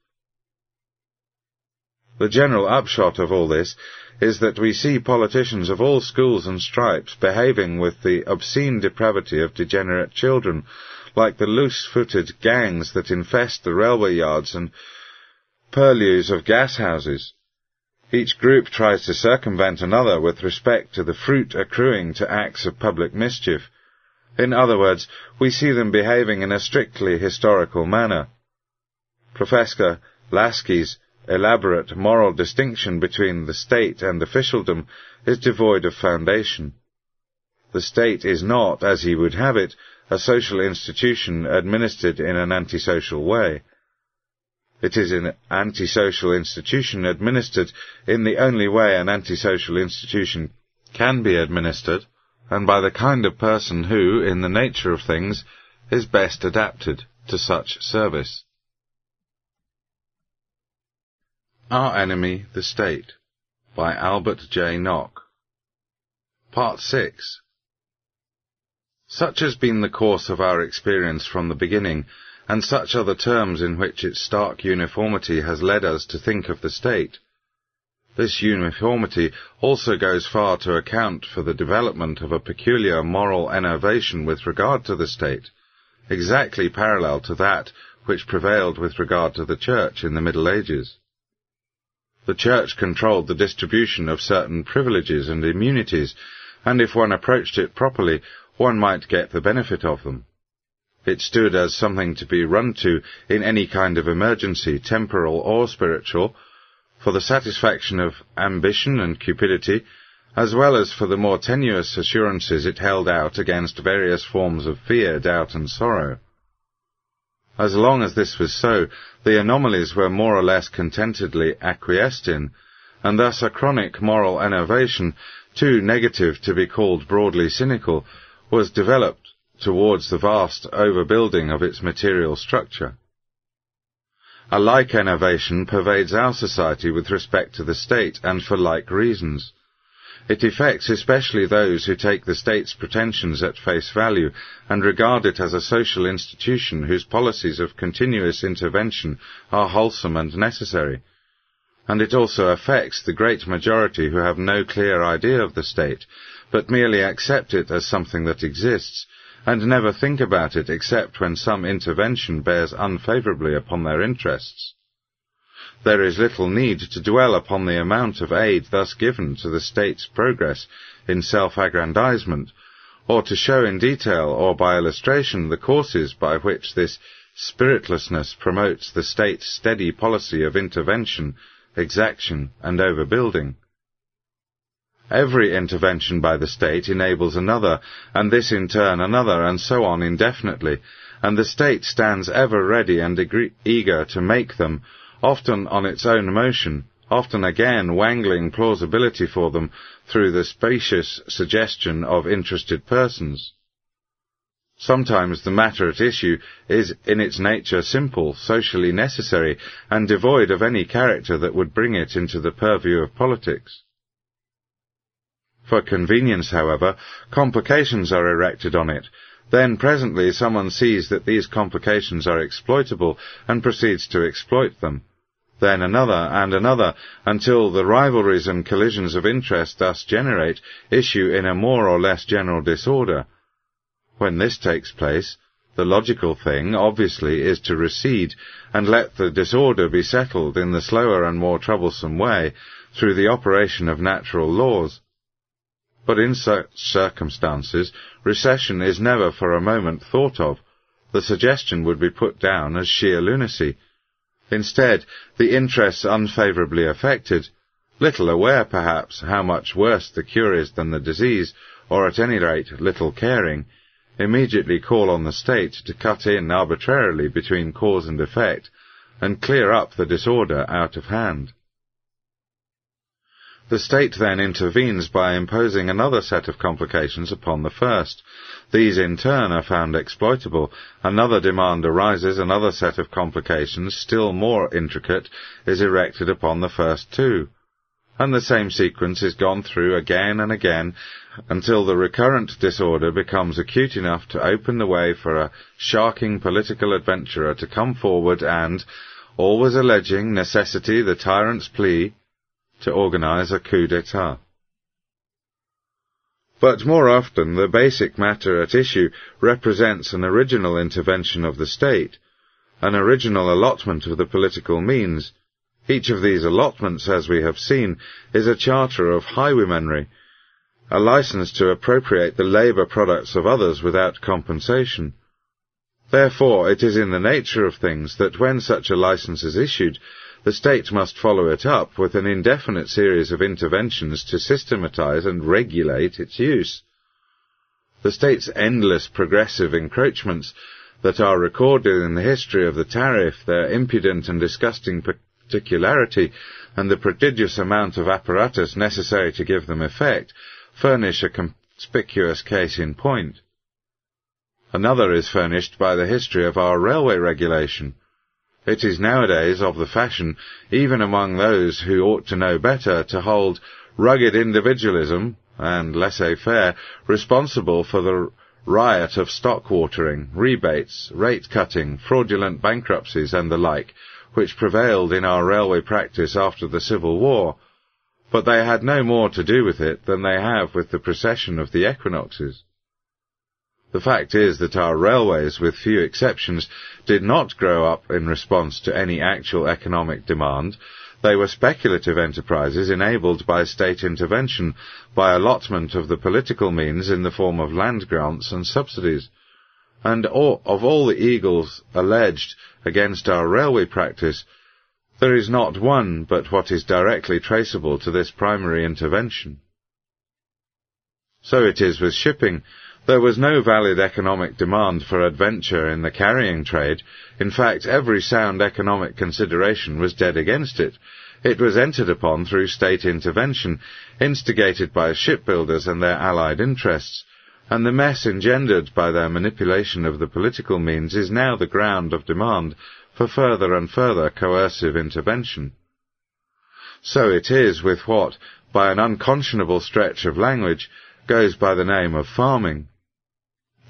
The general upshot of all this is that we see politicians of all schools and stripes behaving with the obscene depravity of degenerate children, like the loose-footed gangs that infest the railway yards and purlieus of gas houses. Each group tries to circumvent another with respect to the fruit accruing to acts of public mischief. In other words, we see them behaving in a strictly historical manner. Professor Laski's elaborate moral distinction between the state and officialdom is devoid of foundation. The state is not, as he would have it, a social institution administered in an antisocial way. It is an antisocial institution administered in the only way an antisocial institution can be administered, and by the kind of person who, in the nature of things, is best adapted to such service. Our Enemy, the State by Albert J. Nock Part 6 Such has been the course of our experience from the beginning, and such are the terms in which its stark uniformity has led us to think of the state. This uniformity also goes far to account for the development of a peculiar moral enervation with regard to the state, exactly parallel to that which prevailed with regard to the Church in the Middle Ages. The Church controlled the distribution of certain privileges and immunities, and if one approached it properly, one might get the benefit of them. It stood as something to be run to in any kind of emergency, temporal or spiritual, for the satisfaction of ambition and cupidity, as well as for the more tenuous assurances it held out against various forms of fear, doubt, and sorrow. As long as this was so, the anomalies were more or less contentedly acquiesced in, and thus a chronic moral enervation, too negative to be called broadly cynical, was developed towards the vast overbuilding of its material structure. A like enervation pervades our society with respect to the state, and for like reasons. It affects especially those who take the state's pretensions at face value and regard it as a social institution whose policies of continuous intervention are wholesome and necessary. And it also affects the great majority who have no clear idea of the state, but merely accept it as something that exists, and never think about it except when some intervention bears unfavourably upon their interests there is little need to dwell upon the amount of aid thus given to the state's progress in self-aggrandizement, or to show in detail or by illustration the courses by which this spiritlessness promotes the state's steady policy of intervention, exaction, and overbuilding. Every intervention by the state enables another, and this in turn another, and so on indefinitely, and the state stands ever ready and eager to make them often on its own motion, often again wangling plausibility for them through the specious suggestion of interested persons. Sometimes the matter at issue is in its nature simple, socially necessary, and devoid of any character that would bring it into the purview of politics. For convenience, however, complications are erected on it, then presently someone sees that these complications are exploitable and proceeds to exploit them then another, and another, until the rivalries and collisions of interest thus generate issue in a more or less general disorder. When this takes place, the logical thing, obviously, is to recede and let the disorder be settled in the slower and more troublesome way through the operation of natural laws. But in such circumstances, recession is never for a moment thought of. The suggestion would be put down as sheer lunacy, Instead, the interests unfavourably affected, little aware perhaps how much worse the cure is than the disease, or at any rate little caring, immediately call on the state to cut in arbitrarily between cause and effect, and clear up the disorder out of hand. The state then intervenes by imposing another set of complications upon the first. These in turn are found exploitable. Another demand arises, another set of complications, still more intricate, is erected upon the first two. And the same sequence is gone through again and again until the recurrent disorder becomes acute enough to open the way for a sharking political adventurer to come forward and, always alleging necessity the tyrant's plea, to organize a coup d'etat. But more often, the basic matter at issue represents an original intervention of the state, an original allotment of the political means. Each of these allotments, as we have seen, is a charter of highwaymanry, a license to appropriate the labour products of others without compensation. Therefore, it is in the nature of things that when such a license is issued, the state must follow it up with an indefinite series of interventions to systematize and regulate its use. The state's endless progressive encroachments that are recorded in the history of the tariff, their impudent and disgusting particularity, and the prodigious amount of apparatus necessary to give them effect, furnish a conspicuous case in point. Another is furnished by the history of our railway regulation. It is nowadays of the fashion, even among those who ought to know better, to hold rugged individualism and laissez-faire responsible for the riot of stock watering, rebates, rate cutting, fraudulent bankruptcies, and the like, which prevailed in our railway practice after the Civil War, but they had no more to do with it than they have with the precession of the equinoxes. The fact is that our railways, with few exceptions, did not grow up in response to any actual economic demand. They were speculative enterprises enabled by state intervention, by allotment of the political means in the form of land grants and subsidies. And of all the eagles alleged against our railway practice, there is not one but what is directly traceable to this primary intervention. So it is with shipping. There was no valid economic demand for adventure in the carrying trade. In fact, every sound economic consideration was dead against it. It was entered upon through state intervention, instigated by shipbuilders and their allied interests, and the mess engendered by their manipulation of the political means is now the ground of demand for further and further coercive intervention. So it is with what, by an unconscionable stretch of language, goes by the name of farming.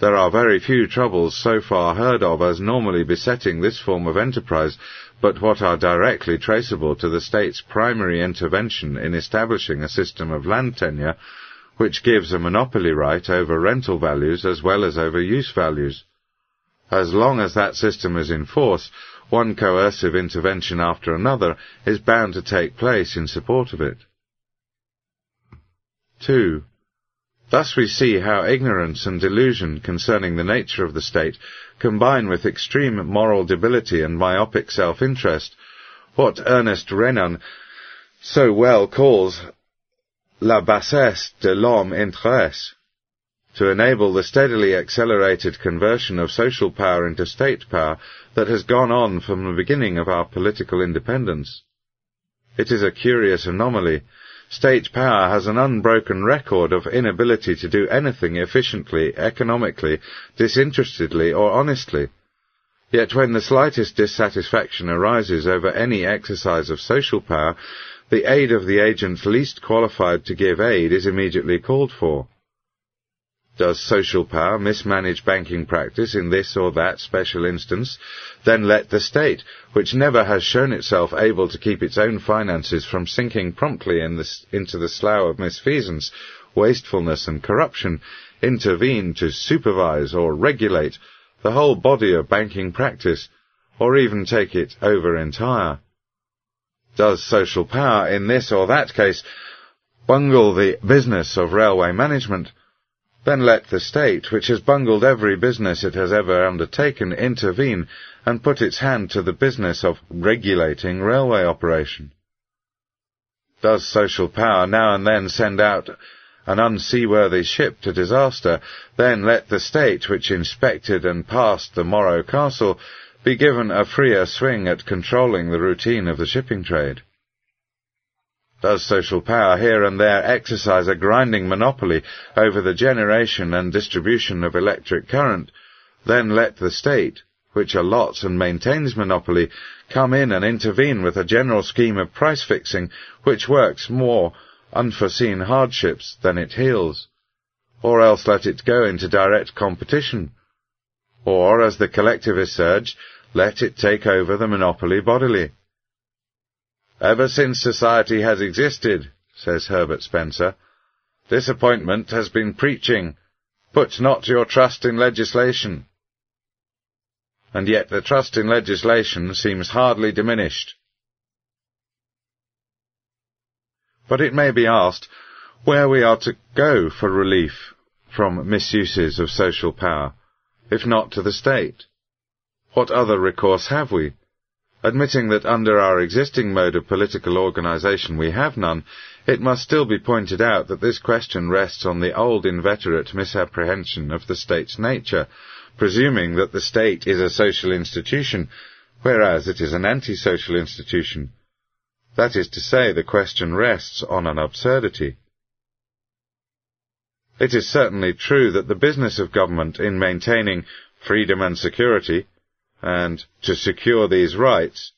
There are very few troubles so far heard of as normally besetting this form of enterprise, but what are directly traceable to the state's primary intervention in establishing a system of land tenure, which gives a monopoly right over rental values as well as over use values. As long as that system is in force, one coercive intervention after another is bound to take place in support of it. 2. Thus we see how ignorance and delusion concerning the nature of the state combine with extreme moral debility and myopic self-interest, what Ernest Renan so well calls la bassesse de l'homme intéresse, to enable the steadily accelerated conversion of social power into state power that has gone on from the beginning of our political independence. It is a curious anomaly, State power has an unbroken record of inability to do anything efficiently, economically, disinterestedly, or honestly. Yet when the slightest dissatisfaction arises over any exercise of social power, the aid of the agents least qualified to give aid is immediately called for. Does social power mismanage banking practice in this or that special instance? Then let the state, which never has shown itself able to keep its own finances from sinking promptly in the, into the slough of misfeasance, wastefulness, and corruption, intervene to supervise or regulate the whole body of banking practice, or even take it over entire. Does social power, in this or that case, bungle the business of railway management? Then let the state, which has bungled every business it has ever undertaken, intervene and put its hand to the business of regulating railway operation. Does social power now and then send out an unseaworthy ship to disaster, then let the state, which inspected and passed the Morro Castle, be given a freer swing at controlling the routine of the shipping trade. Does social power here and there exercise a grinding monopoly over the generation and distribution of electric current, then let the state, which allots and maintains monopoly, come in and intervene with a general scheme of price fixing which works more unforeseen hardships than it heals. Or else let it go into direct competition. Or, as the collectivists urge, let it take over the monopoly bodily. Ever since society has existed, says Herbert Spencer, this appointment has been preaching, put not your trust in legislation. And yet the trust in legislation seems hardly diminished. But it may be asked where we are to go for relief from misuses of social power, if not to the state. What other recourse have we? Admitting that under our existing mode of political organization we have none, it must still be pointed out that this question rests on the old inveterate misapprehension of the state's nature, presuming that the state is a social institution, whereas it is an antisocial institution. That is to say, the question rests on an absurdity. It is certainly true that the business of government in maintaining freedom and security, and to secure these rights,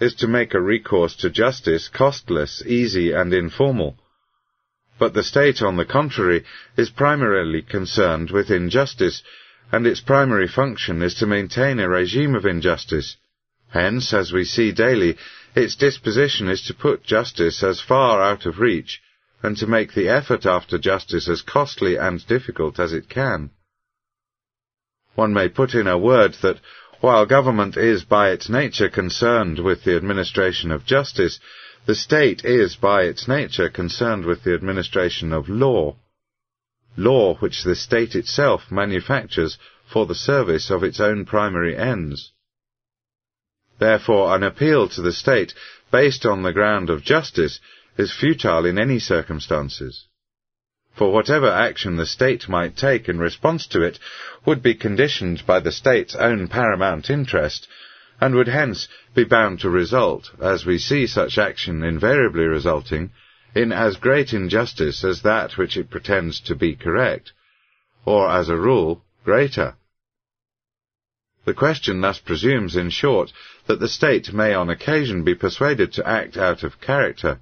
is to make a recourse to justice costless, easy, and informal. But the state, on the contrary, is primarily concerned with injustice, and its primary function is to maintain a regime of injustice. Hence, as we see daily, its disposition is to put justice as far out of reach, and to make the effort after justice as costly and difficult as it can. One may put in a word that while government is by its nature concerned with the administration of justice, the state is by its nature concerned with the administration of law. Law which the state itself manufactures for the service of its own primary ends. Therefore, an appeal to the state based on the ground of justice is futile in any circumstances. For whatever action the state might take in response to it would be conditioned by the state's own paramount interest, and would hence be bound to result, as we see such action invariably resulting, in as great injustice as that which it pretends to be correct, or, as a rule, greater. The question thus presumes, in short, that the state may on occasion be persuaded to act out of character,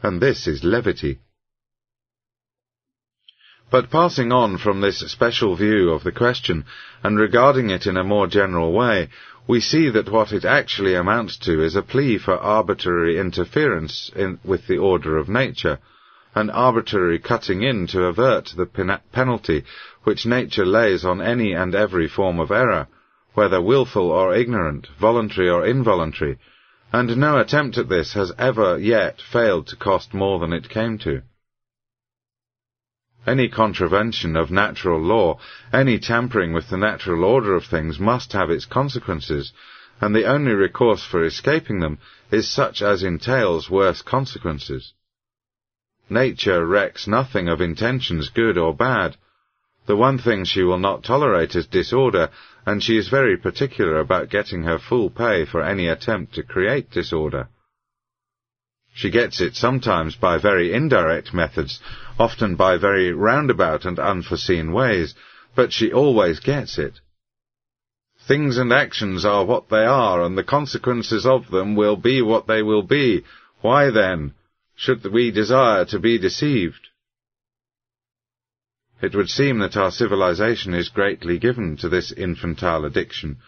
and this is levity. But passing on from this special view of the question, and regarding it in a more general way, we see that what it actually amounts to is a plea for arbitrary interference in, with the order of nature, an arbitrary cutting in to avert the pen- penalty which nature lays on any and every form of error, whether wilful or ignorant, voluntary or involuntary, and no attempt at this has ever yet failed to cost more than it came to. Any contravention of natural law, any tampering with the natural order of things must have its consequences, and the only recourse for escaping them is such as entails worse consequences. Nature recks nothing of intentions good or bad. The one thing she will not tolerate is disorder, and she is very particular about getting her full pay for any attempt to create disorder. She gets it sometimes by very indirect methods, often by very roundabout and unforeseen ways, but she always gets it. Things and actions are what they are, and the consequences of them will be what they will be. Why then should we desire to be deceived? It would seem that our civilization is greatly given to this infantile addiction,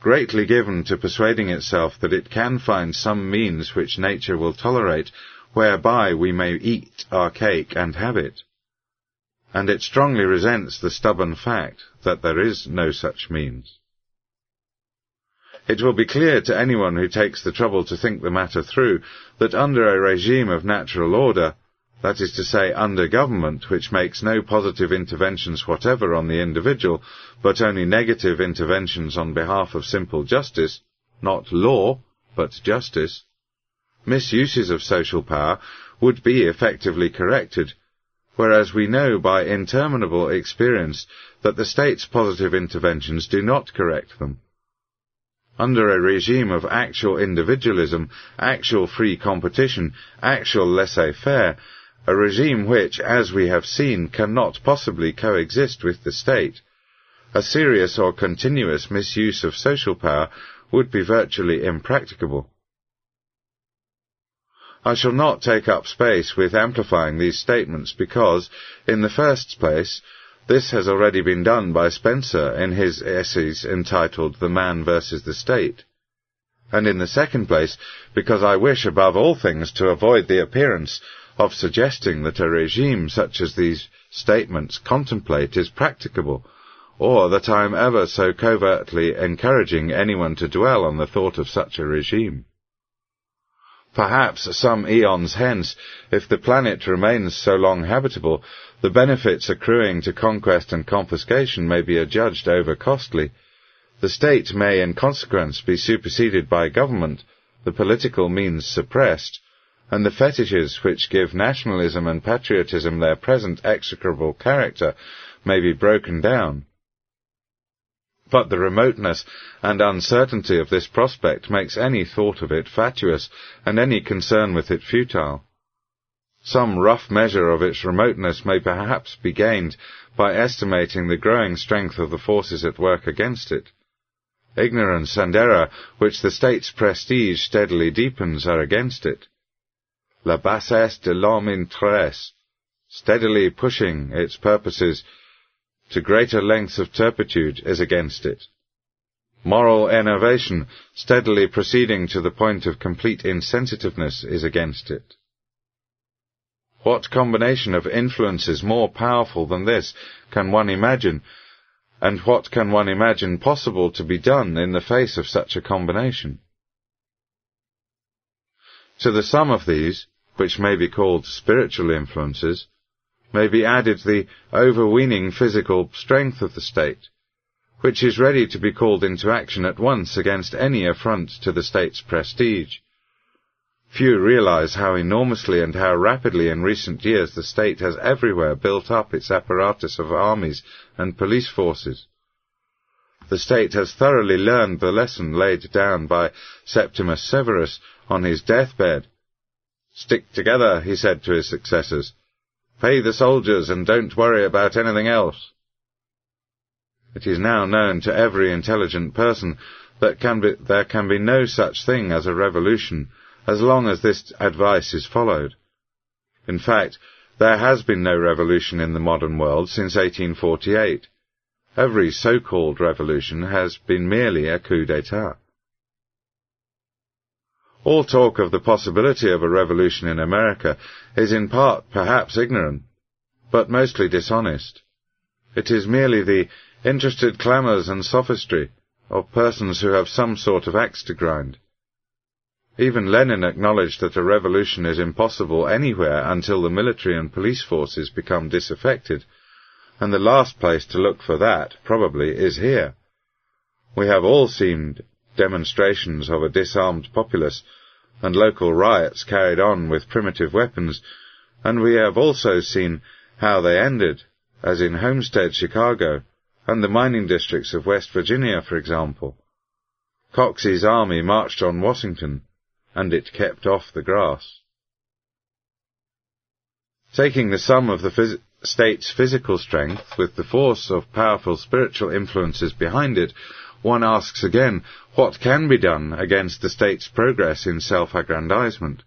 greatly given to persuading itself that it can find some means which nature will tolerate, whereby we may eat our cake and have it. And it strongly resents the stubborn fact that there is no such means. It will be clear to anyone who takes the trouble to think the matter through that under a regime of natural order, that is to say, under government which makes no positive interventions whatever on the individual, but only negative interventions on behalf of simple justice, not law, but justice, misuses of social power would be effectively corrected, whereas we know by interminable experience that the state's positive interventions do not correct them. Under a regime of actual individualism, actual free competition, actual laissez-faire, a regime which, as we have seen, cannot possibly coexist with the state. A serious or continuous misuse of social power would be virtually impracticable. I shall not take up space with amplifying these statements because, in the first place, this has already been done by Spencer in his essays entitled The Man versus the State. And in the second place, because I wish above all things to avoid the appearance of suggesting that a regime such as these statements contemplate is practicable, or that I am ever so covertly encouraging anyone to dwell on the thought of such a regime. Perhaps some eons hence, if the planet remains so long habitable, the benefits accruing to conquest and confiscation may be adjudged over costly. The state may in consequence be superseded by government, the political means suppressed, and the fetishes which give nationalism and patriotism their present execrable character may be broken down. But the remoteness and uncertainty of this prospect makes any thought of it fatuous, and any concern with it futile. Some rough measure of its remoteness may perhaps be gained by estimating the growing strength of the forces at work against it. Ignorance and error, which the state's prestige steadily deepens, are against it. La bassesse de l'homme interesse, steadily pushing its purposes to greater lengths of turpitude, is against it. Moral enervation, steadily proceeding to the point of complete insensitiveness, is against it. What combination of influences more powerful than this can one imagine, and what can one imagine possible to be done in the face of such a combination? To the sum of these, which may be called spiritual influences, may be added the overweening physical strength of the state, which is ready to be called into action at once against any affront to the state's prestige. Few realize how enormously and how rapidly in recent years the state has everywhere built up its apparatus of armies and police forces. The state has thoroughly learned the lesson laid down by Septimus Severus on his deathbed. Stick together, he said to his successors. Pay the soldiers and don't worry about anything else. It is now known to every intelligent person that can be, there can be no such thing as a revolution as long as this advice is followed. In fact, there has been no revolution in the modern world since 1848. Every so-called revolution has been merely a coup d'etat. All talk of the possibility of a revolution in America is in part perhaps ignorant, but mostly dishonest. It is merely the interested clamours and sophistry of persons who have some sort of axe to grind. Even Lenin acknowledged that a revolution is impossible anywhere until the military and police forces become disaffected, and the last place to look for that, probably, is here. We have all seen demonstrations of a disarmed populace and local riots carried on with primitive weapons, and we have also seen how they ended, as in Homestead, Chicago, and the mining districts of West Virginia, for example. Coxey's army marched on Washington, and it kept off the grass. Taking the sum of the phys- state's physical strength with the force of powerful spiritual influences behind it, one asks again, what can be done against the state's progress in self-aggrandizement?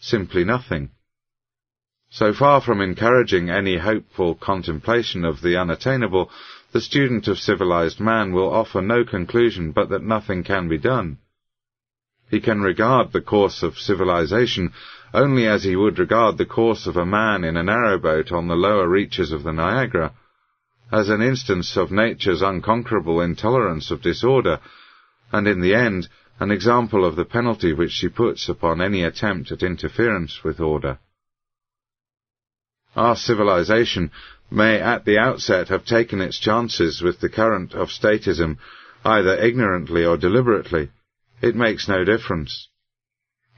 Simply nothing. So far from encouraging any hopeful contemplation of the unattainable, the student of civilized man will offer no conclusion but that nothing can be done. He can regard the course of civilization only as he would regard the course of a man in a narrowboat on the lower reaches of the Niagara, as an instance of nature's unconquerable intolerance of disorder, and in the end, an example of the penalty which she puts upon any attempt at interference with order. Our civilization may at the outset have taken its chances with the current of statism, either ignorantly or deliberately, it makes no difference.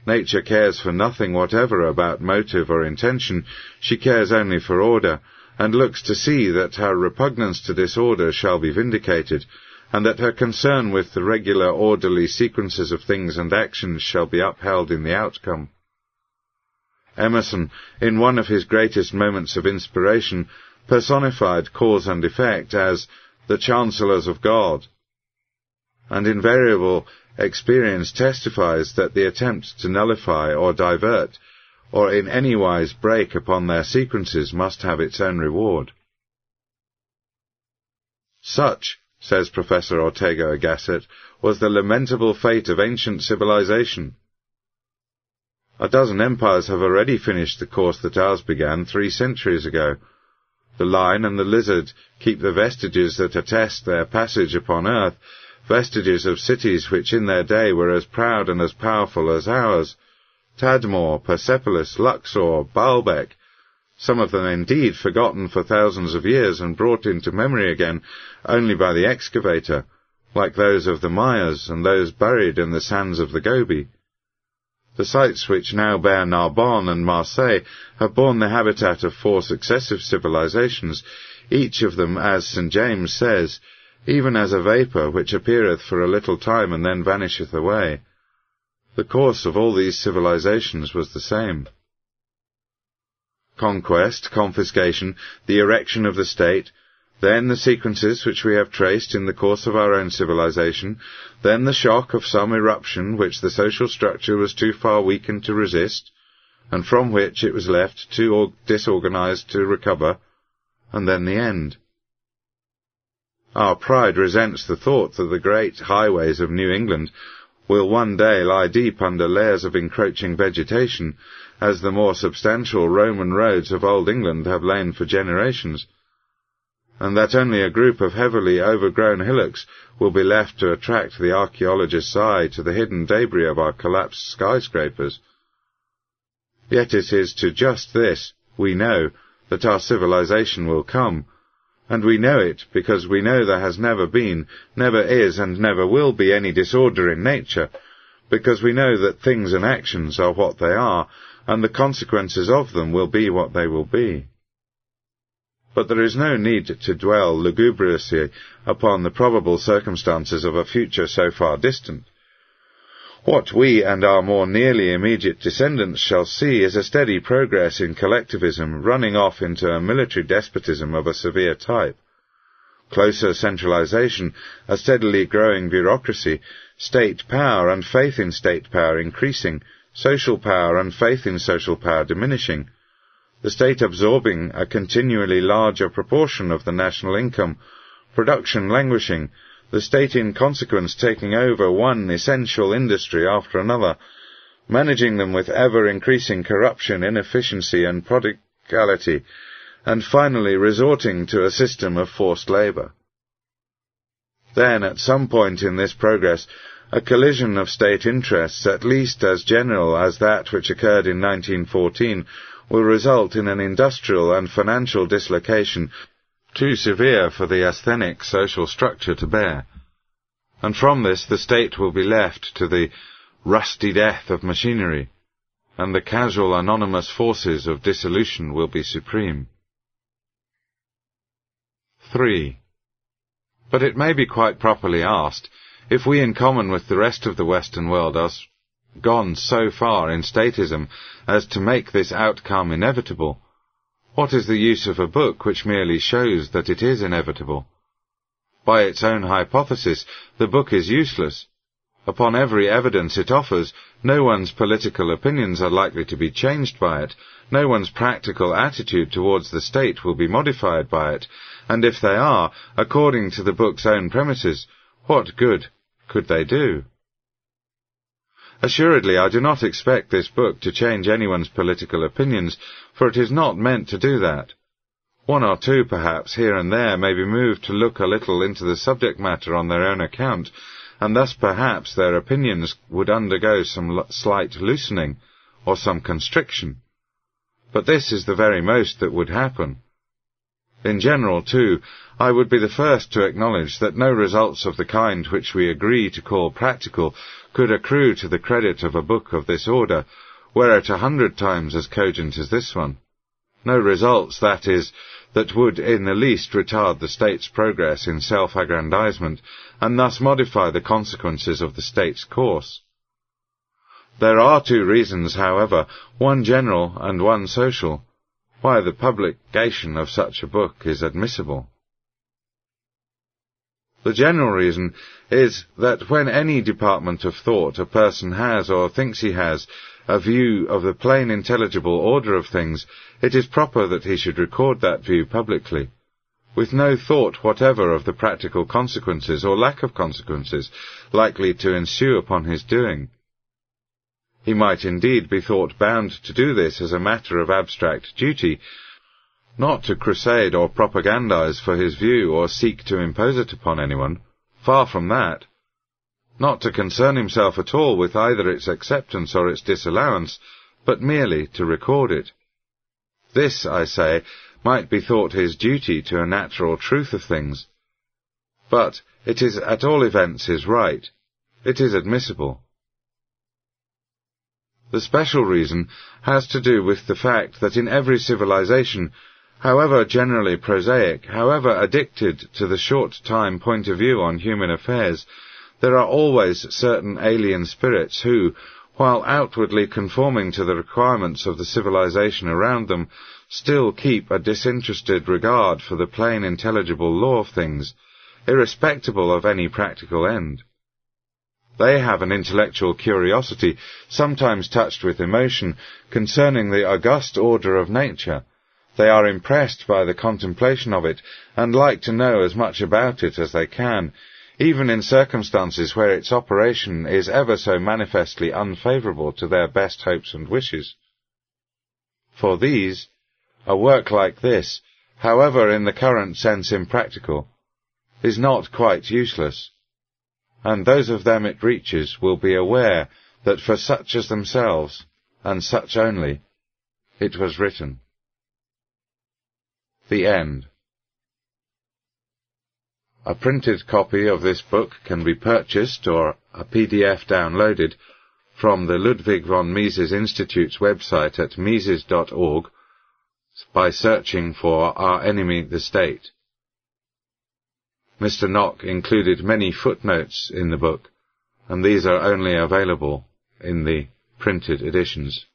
Nature cares for nothing whatever about motive or intention, she cares only for order, and looks to see that her repugnance to disorder shall be vindicated, and that her concern with the regular orderly sequences of things and actions shall be upheld in the outcome. Emerson, in one of his greatest moments of inspiration, personified cause and effect as the chancellors of God, and invariable experience testifies that the attempt to nullify or divert or in any wise break upon their sequences must have its own reward. Such, says Professor Ortega y Gasset, was the lamentable fate of ancient civilization. A dozen empires have already finished the course that ours began three centuries ago. The lion and the lizard keep the vestiges that attest their passage upon earth, vestiges of cities which in their day were as proud and as powerful as ours. Tadmor, Persepolis, Luxor, Baalbek, some of them indeed forgotten for thousands of years and brought into memory again only by the excavator, like those of the Mayas and those buried in the sands of the Gobi. The sites which now bear Narbonne and Marseille have borne the habitat of four successive civilizations, each of them, as St. James says, even as a vapour which appeareth for a little time and then vanisheth away. The course of all these civilizations was the same. conquest, confiscation, the erection of the state, then the sequences which we have traced in the course of our own civilization, then the shock of some irruption which the social structure was too far weakened to resist, and from which it was left too disorganized to recover, and then the end. Our pride resents the thought that the great highways of New England will one day lie deep under layers of encroaching vegetation, as the more substantial Roman roads of Old England have lain for generations, and that only a group of heavily overgrown hillocks will be left to attract the archaeologist's eye to the hidden debris of our collapsed skyscrapers. Yet it is to just this, we know, that our civilization will come, and we know it because we know there has never been, never is, and never will be any disorder in nature, because we know that things and actions are what they are, and the consequences of them will be what they will be. But there is no need to dwell lugubriously upon the probable circumstances of a future so far distant. What we and our more nearly immediate descendants shall see is a steady progress in collectivism running off into a military despotism of a severe type. Closer centralization, a steadily growing bureaucracy, state power and faith in state power increasing, social power and faith in social power diminishing, the state absorbing a continually larger proportion of the national income, production languishing, the state in consequence taking over one essential industry after another, managing them with ever increasing corruption, inefficiency, and prodigality, and finally resorting to a system of forced labour. Then, at some point in this progress, a collision of state interests, at least as general as that which occurred in 1914, will result in an industrial and financial dislocation too severe for the asthenic social structure to bear. And from this the state will be left to the rusty death of machinery, and the casual anonymous forces of dissolution will be supreme. 3. But it may be quite properly asked, if we in common with the rest of the Western world are gone so far in statism as to make this outcome inevitable, what is the use of a book which merely shows that it is inevitable? By its own hypothesis, the book is useless. Upon every evidence it offers, no one's political opinions are likely to be changed by it, no one's practical attitude towards the state will be modified by it, and if they are, according to the book's own premises, what good could they do? Assuredly, I do not expect this book to change anyone's political opinions, for it is not meant to do that. One or two, perhaps, here and there may be moved to look a little into the subject matter on their own account, and thus perhaps their opinions would undergo some slight loosening, or some constriction. But this is the very most that would happen. In general, too, I would be the first to acknowledge that no results of the kind which we agree to call practical could accrue to the credit of a book of this order, were it a hundred times as cogent as this one. No results, that is, that would in the least retard the state's progress in self-aggrandizement, and thus modify the consequences of the state's course. There are two reasons, however, one general and one social, why the publication of such a book is admissible. The general reason is that when any department of thought a person has or thinks he has a view of the plain intelligible order of things, it is proper that he should record that view publicly, with no thought whatever of the practical consequences or lack of consequences likely to ensue upon his doing. He might indeed be thought bound to do this as a matter of abstract duty, not to crusade or propagandize for his view or seek to impose it upon anyone. Far from that. Not to concern himself at all with either its acceptance or its disallowance, but merely to record it. This, I say, might be thought his duty to a natural truth of things. But it is at all events his right. It is admissible. The special reason has to do with the fact that in every civilization however generally prosaic, however addicted to the short-time point of view on human affairs, there are always certain alien spirits who, while outwardly conforming to the requirements of the civilization around them, still keep a disinterested regard for the plain intelligible law of things, irrespective of any practical end. They have an intellectual curiosity, sometimes touched with emotion, concerning the august order of nature. They are impressed by the contemplation of it, and like to know as much about it as they can, even in circumstances where its operation is ever so manifestly unfavourable to their best hopes and wishes. For these, a work like this, however in the current sense impractical, is not quite useless, and those of them it reaches will be aware that for such as themselves, and such only, it was written. The End a printed copy of this book can be purchased or a PDF downloaded from the Ludwig von Mises Institute's website at mises.org by searching for Our Enemy the State. Mr. Nock included many footnotes in the book, and these are only available in the printed editions.